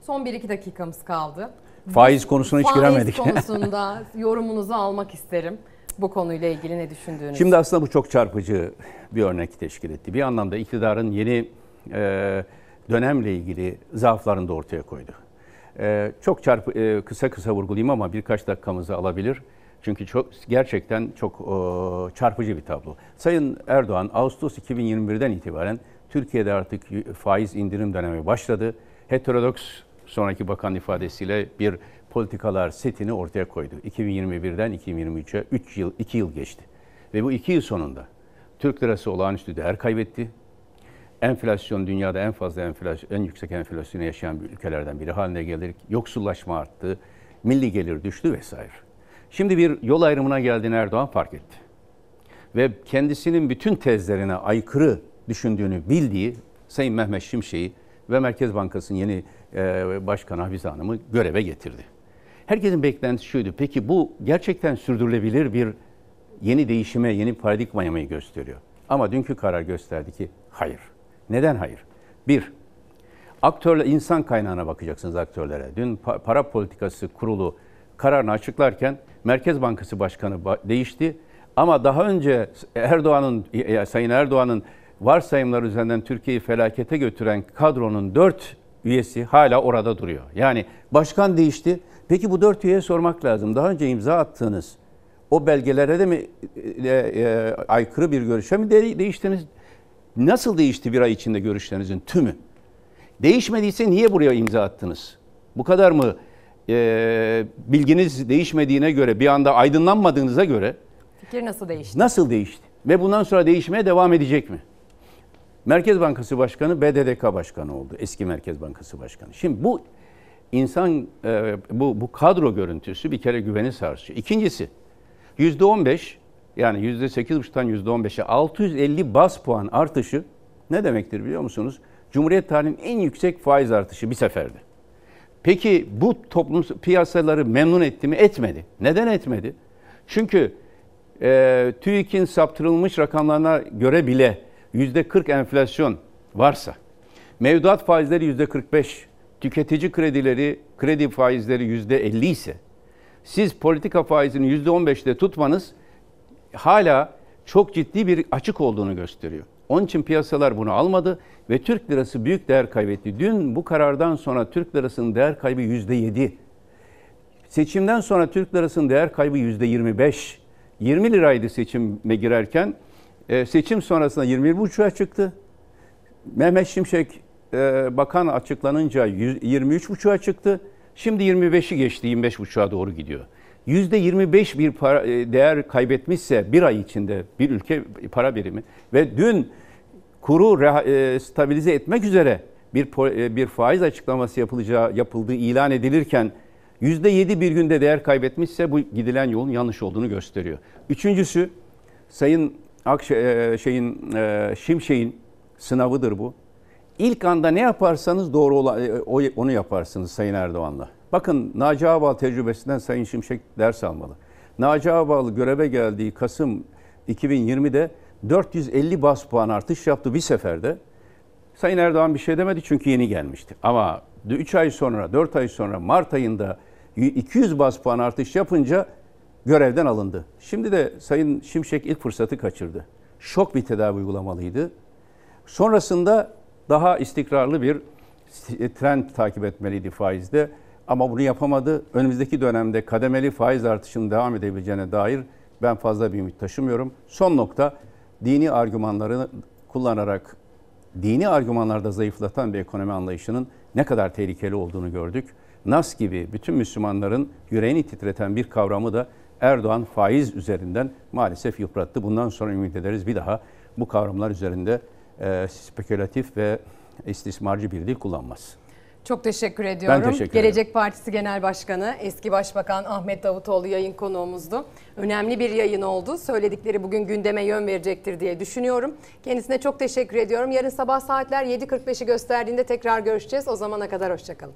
Son 1-2 dakikamız kaldı. Faiz konusuna hiç Faiz giremedik. konusunda yorumunuzu almak isterim. Bu konuyla ilgili ne düşündüğünüzü. Şimdi aslında bu çok çarpıcı bir örnek teşkil etti. Bir anlamda iktidarın yeni e, dönemle ilgili zaaflarını da ortaya koydu. E, çok çarpı, e, kısa kısa vurgulayayım ama birkaç dakikamızı alabilir. Çünkü çok gerçekten çok e, çarpıcı bir tablo. Sayın Erdoğan Ağustos 2021'den itibaren Türkiye'de artık faiz indirim dönemi başladı. Heterodoks sonraki bakan ifadesiyle bir politikalar setini ortaya koydu. 2021'den 2023'e 3 yıl 2 yıl geçti. Ve bu 2 yıl sonunda Türk lirası olağanüstü değer kaybetti. Enflasyon dünyada en fazla enflasyon, en yüksek enflasyonu yaşayan bir ülkelerden biri haline gelir. Yoksullaşma arttı, milli gelir düştü vesaire. Şimdi bir yol ayrımına geldiğini Erdoğan fark etti. Ve kendisinin bütün tezlerine aykırı düşündüğünü bildiği Sayın Mehmet Şimşek'i ve Merkez Bankası'nın yeni başkanı Hafize Hanım'ı göreve getirdi. Herkesin beklentisi şuydu. Peki bu gerçekten sürdürülebilir bir yeni değişime, yeni paradigmaya mı gösteriyor? Ama dünkü karar gösterdi ki hayır. Neden hayır? Bir, aktörle insan kaynağına bakacaksınız aktörlere. Dün pa- para politikası kurulu kararını açıklarken Merkez Bankası Başkanı ba- değişti. Ama daha önce Erdoğan'ın, e, Sayın Erdoğan'ın varsayımlar üzerinden Türkiye'yi felakete götüren kadronun dört üyesi hala orada duruyor. Yani başkan değişti. Peki bu dört üyeye sormak lazım. Daha önce imza attığınız o belgelere de mi e, e, aykırı bir görüşe mi de- değiştiniz? Nasıl değişti bir ay içinde görüşlerinizin tümü? Değişmediyse niye buraya imza attınız? Bu kadar mı e, bilginiz değişmediğine göre, bir anda aydınlanmadığınıza göre Fikir nasıl değişti? nasıl değişti? Ve bundan sonra değişmeye devam edecek mi? Merkez Bankası Başkanı BDDK Başkanı oldu. Eski Merkez Bankası Başkanı. Şimdi bu insan e, bu bu kadro görüntüsü bir kere güveni sarsıyor. İkincisi yüzde on beş Yani %8,5'tan %15'e 650 bas puan artışı ne demektir biliyor musunuz? Cumhuriyet tarihinin en yüksek faiz artışı bir seferde. Peki bu toplum piyasaları memnun etti mi? Etmedi. Neden etmedi? Çünkü e, TÜİK'in saptırılmış rakamlarına göre bile %40 enflasyon varsa, mevduat faizleri %45, tüketici kredileri, kredi faizleri %50 ise, siz politika faizini %15'te tutmanız hala çok ciddi bir açık olduğunu gösteriyor. Onun için piyasalar bunu almadı ve Türk lirası büyük değer kaybetti. Dün bu karardan sonra Türk lirasının değer kaybı %7. Seçimden sonra Türk lirasının değer kaybı %25. 20 liraydı seçime girerken. E, seçim sonrasında 21,5'a çıktı. Mehmet Şimşek e, bakan açıklanınca 23,5'a çıktı. Şimdi 25'i geçti, 25,5'a doğru gidiyor. %25 bir para, e, değer kaybetmişse bir ay içinde bir ülke para birimi ve dün kuru reha, e, stabilize etmek üzere bir e, bir faiz açıklaması yapılacağı yapıldığı ilan edilirken %7 bir günde değer kaybetmişse bu gidilen yolun yanlış olduğunu gösteriyor. Üçüncüsü Sayın Akşe, şeyin e, Şimşek'in sınavıdır bu. İlk anda ne yaparsanız doğru olan, e, onu yaparsınız Sayın Erdoğan'la. Bakın Naci Ağbal tecrübesinden Sayın Şimşek ders almalı. Naci Ağbal göreve geldiği Kasım 2020'de 450 bas puan artış yaptı bir seferde. Sayın Erdoğan bir şey demedi çünkü yeni gelmişti. Ama 3 ay sonra, 4 ay sonra Mart ayında 200 bas puan artış yapınca görevden alındı. Şimdi de Sayın Şimşek ilk fırsatı kaçırdı. Şok bir tedavi uygulamalıydı. Sonrasında daha istikrarlı bir trend takip etmeliydi faizde. Ama bunu yapamadı. Önümüzdeki dönemde kademeli faiz artışının devam edebileceğine dair ben fazla bir ümit taşımıyorum. Son nokta dini argümanları kullanarak dini argümanlarda zayıflatan bir ekonomi anlayışının ne kadar tehlikeli olduğunu gördük. Nas gibi bütün Müslümanların yüreğini titreten bir kavramı da Erdoğan faiz üzerinden maalesef yıprattı. Bundan sonra ümit ederiz bir daha bu kavramlar üzerinde e, spekülatif ve istismarcı bir dil kullanmaz. Çok teşekkür ediyorum. Ben teşekkür Gelecek Partisi Genel Başkanı, eski Başbakan Ahmet Davutoğlu yayın konuğumuzdu. Önemli bir yayın oldu. Söyledikleri bugün gündeme yön verecektir diye düşünüyorum. Kendisine çok teşekkür ediyorum. Yarın sabah saatler 7.45'i gösterdiğinde tekrar görüşeceğiz. O zamana kadar hoşçakalın.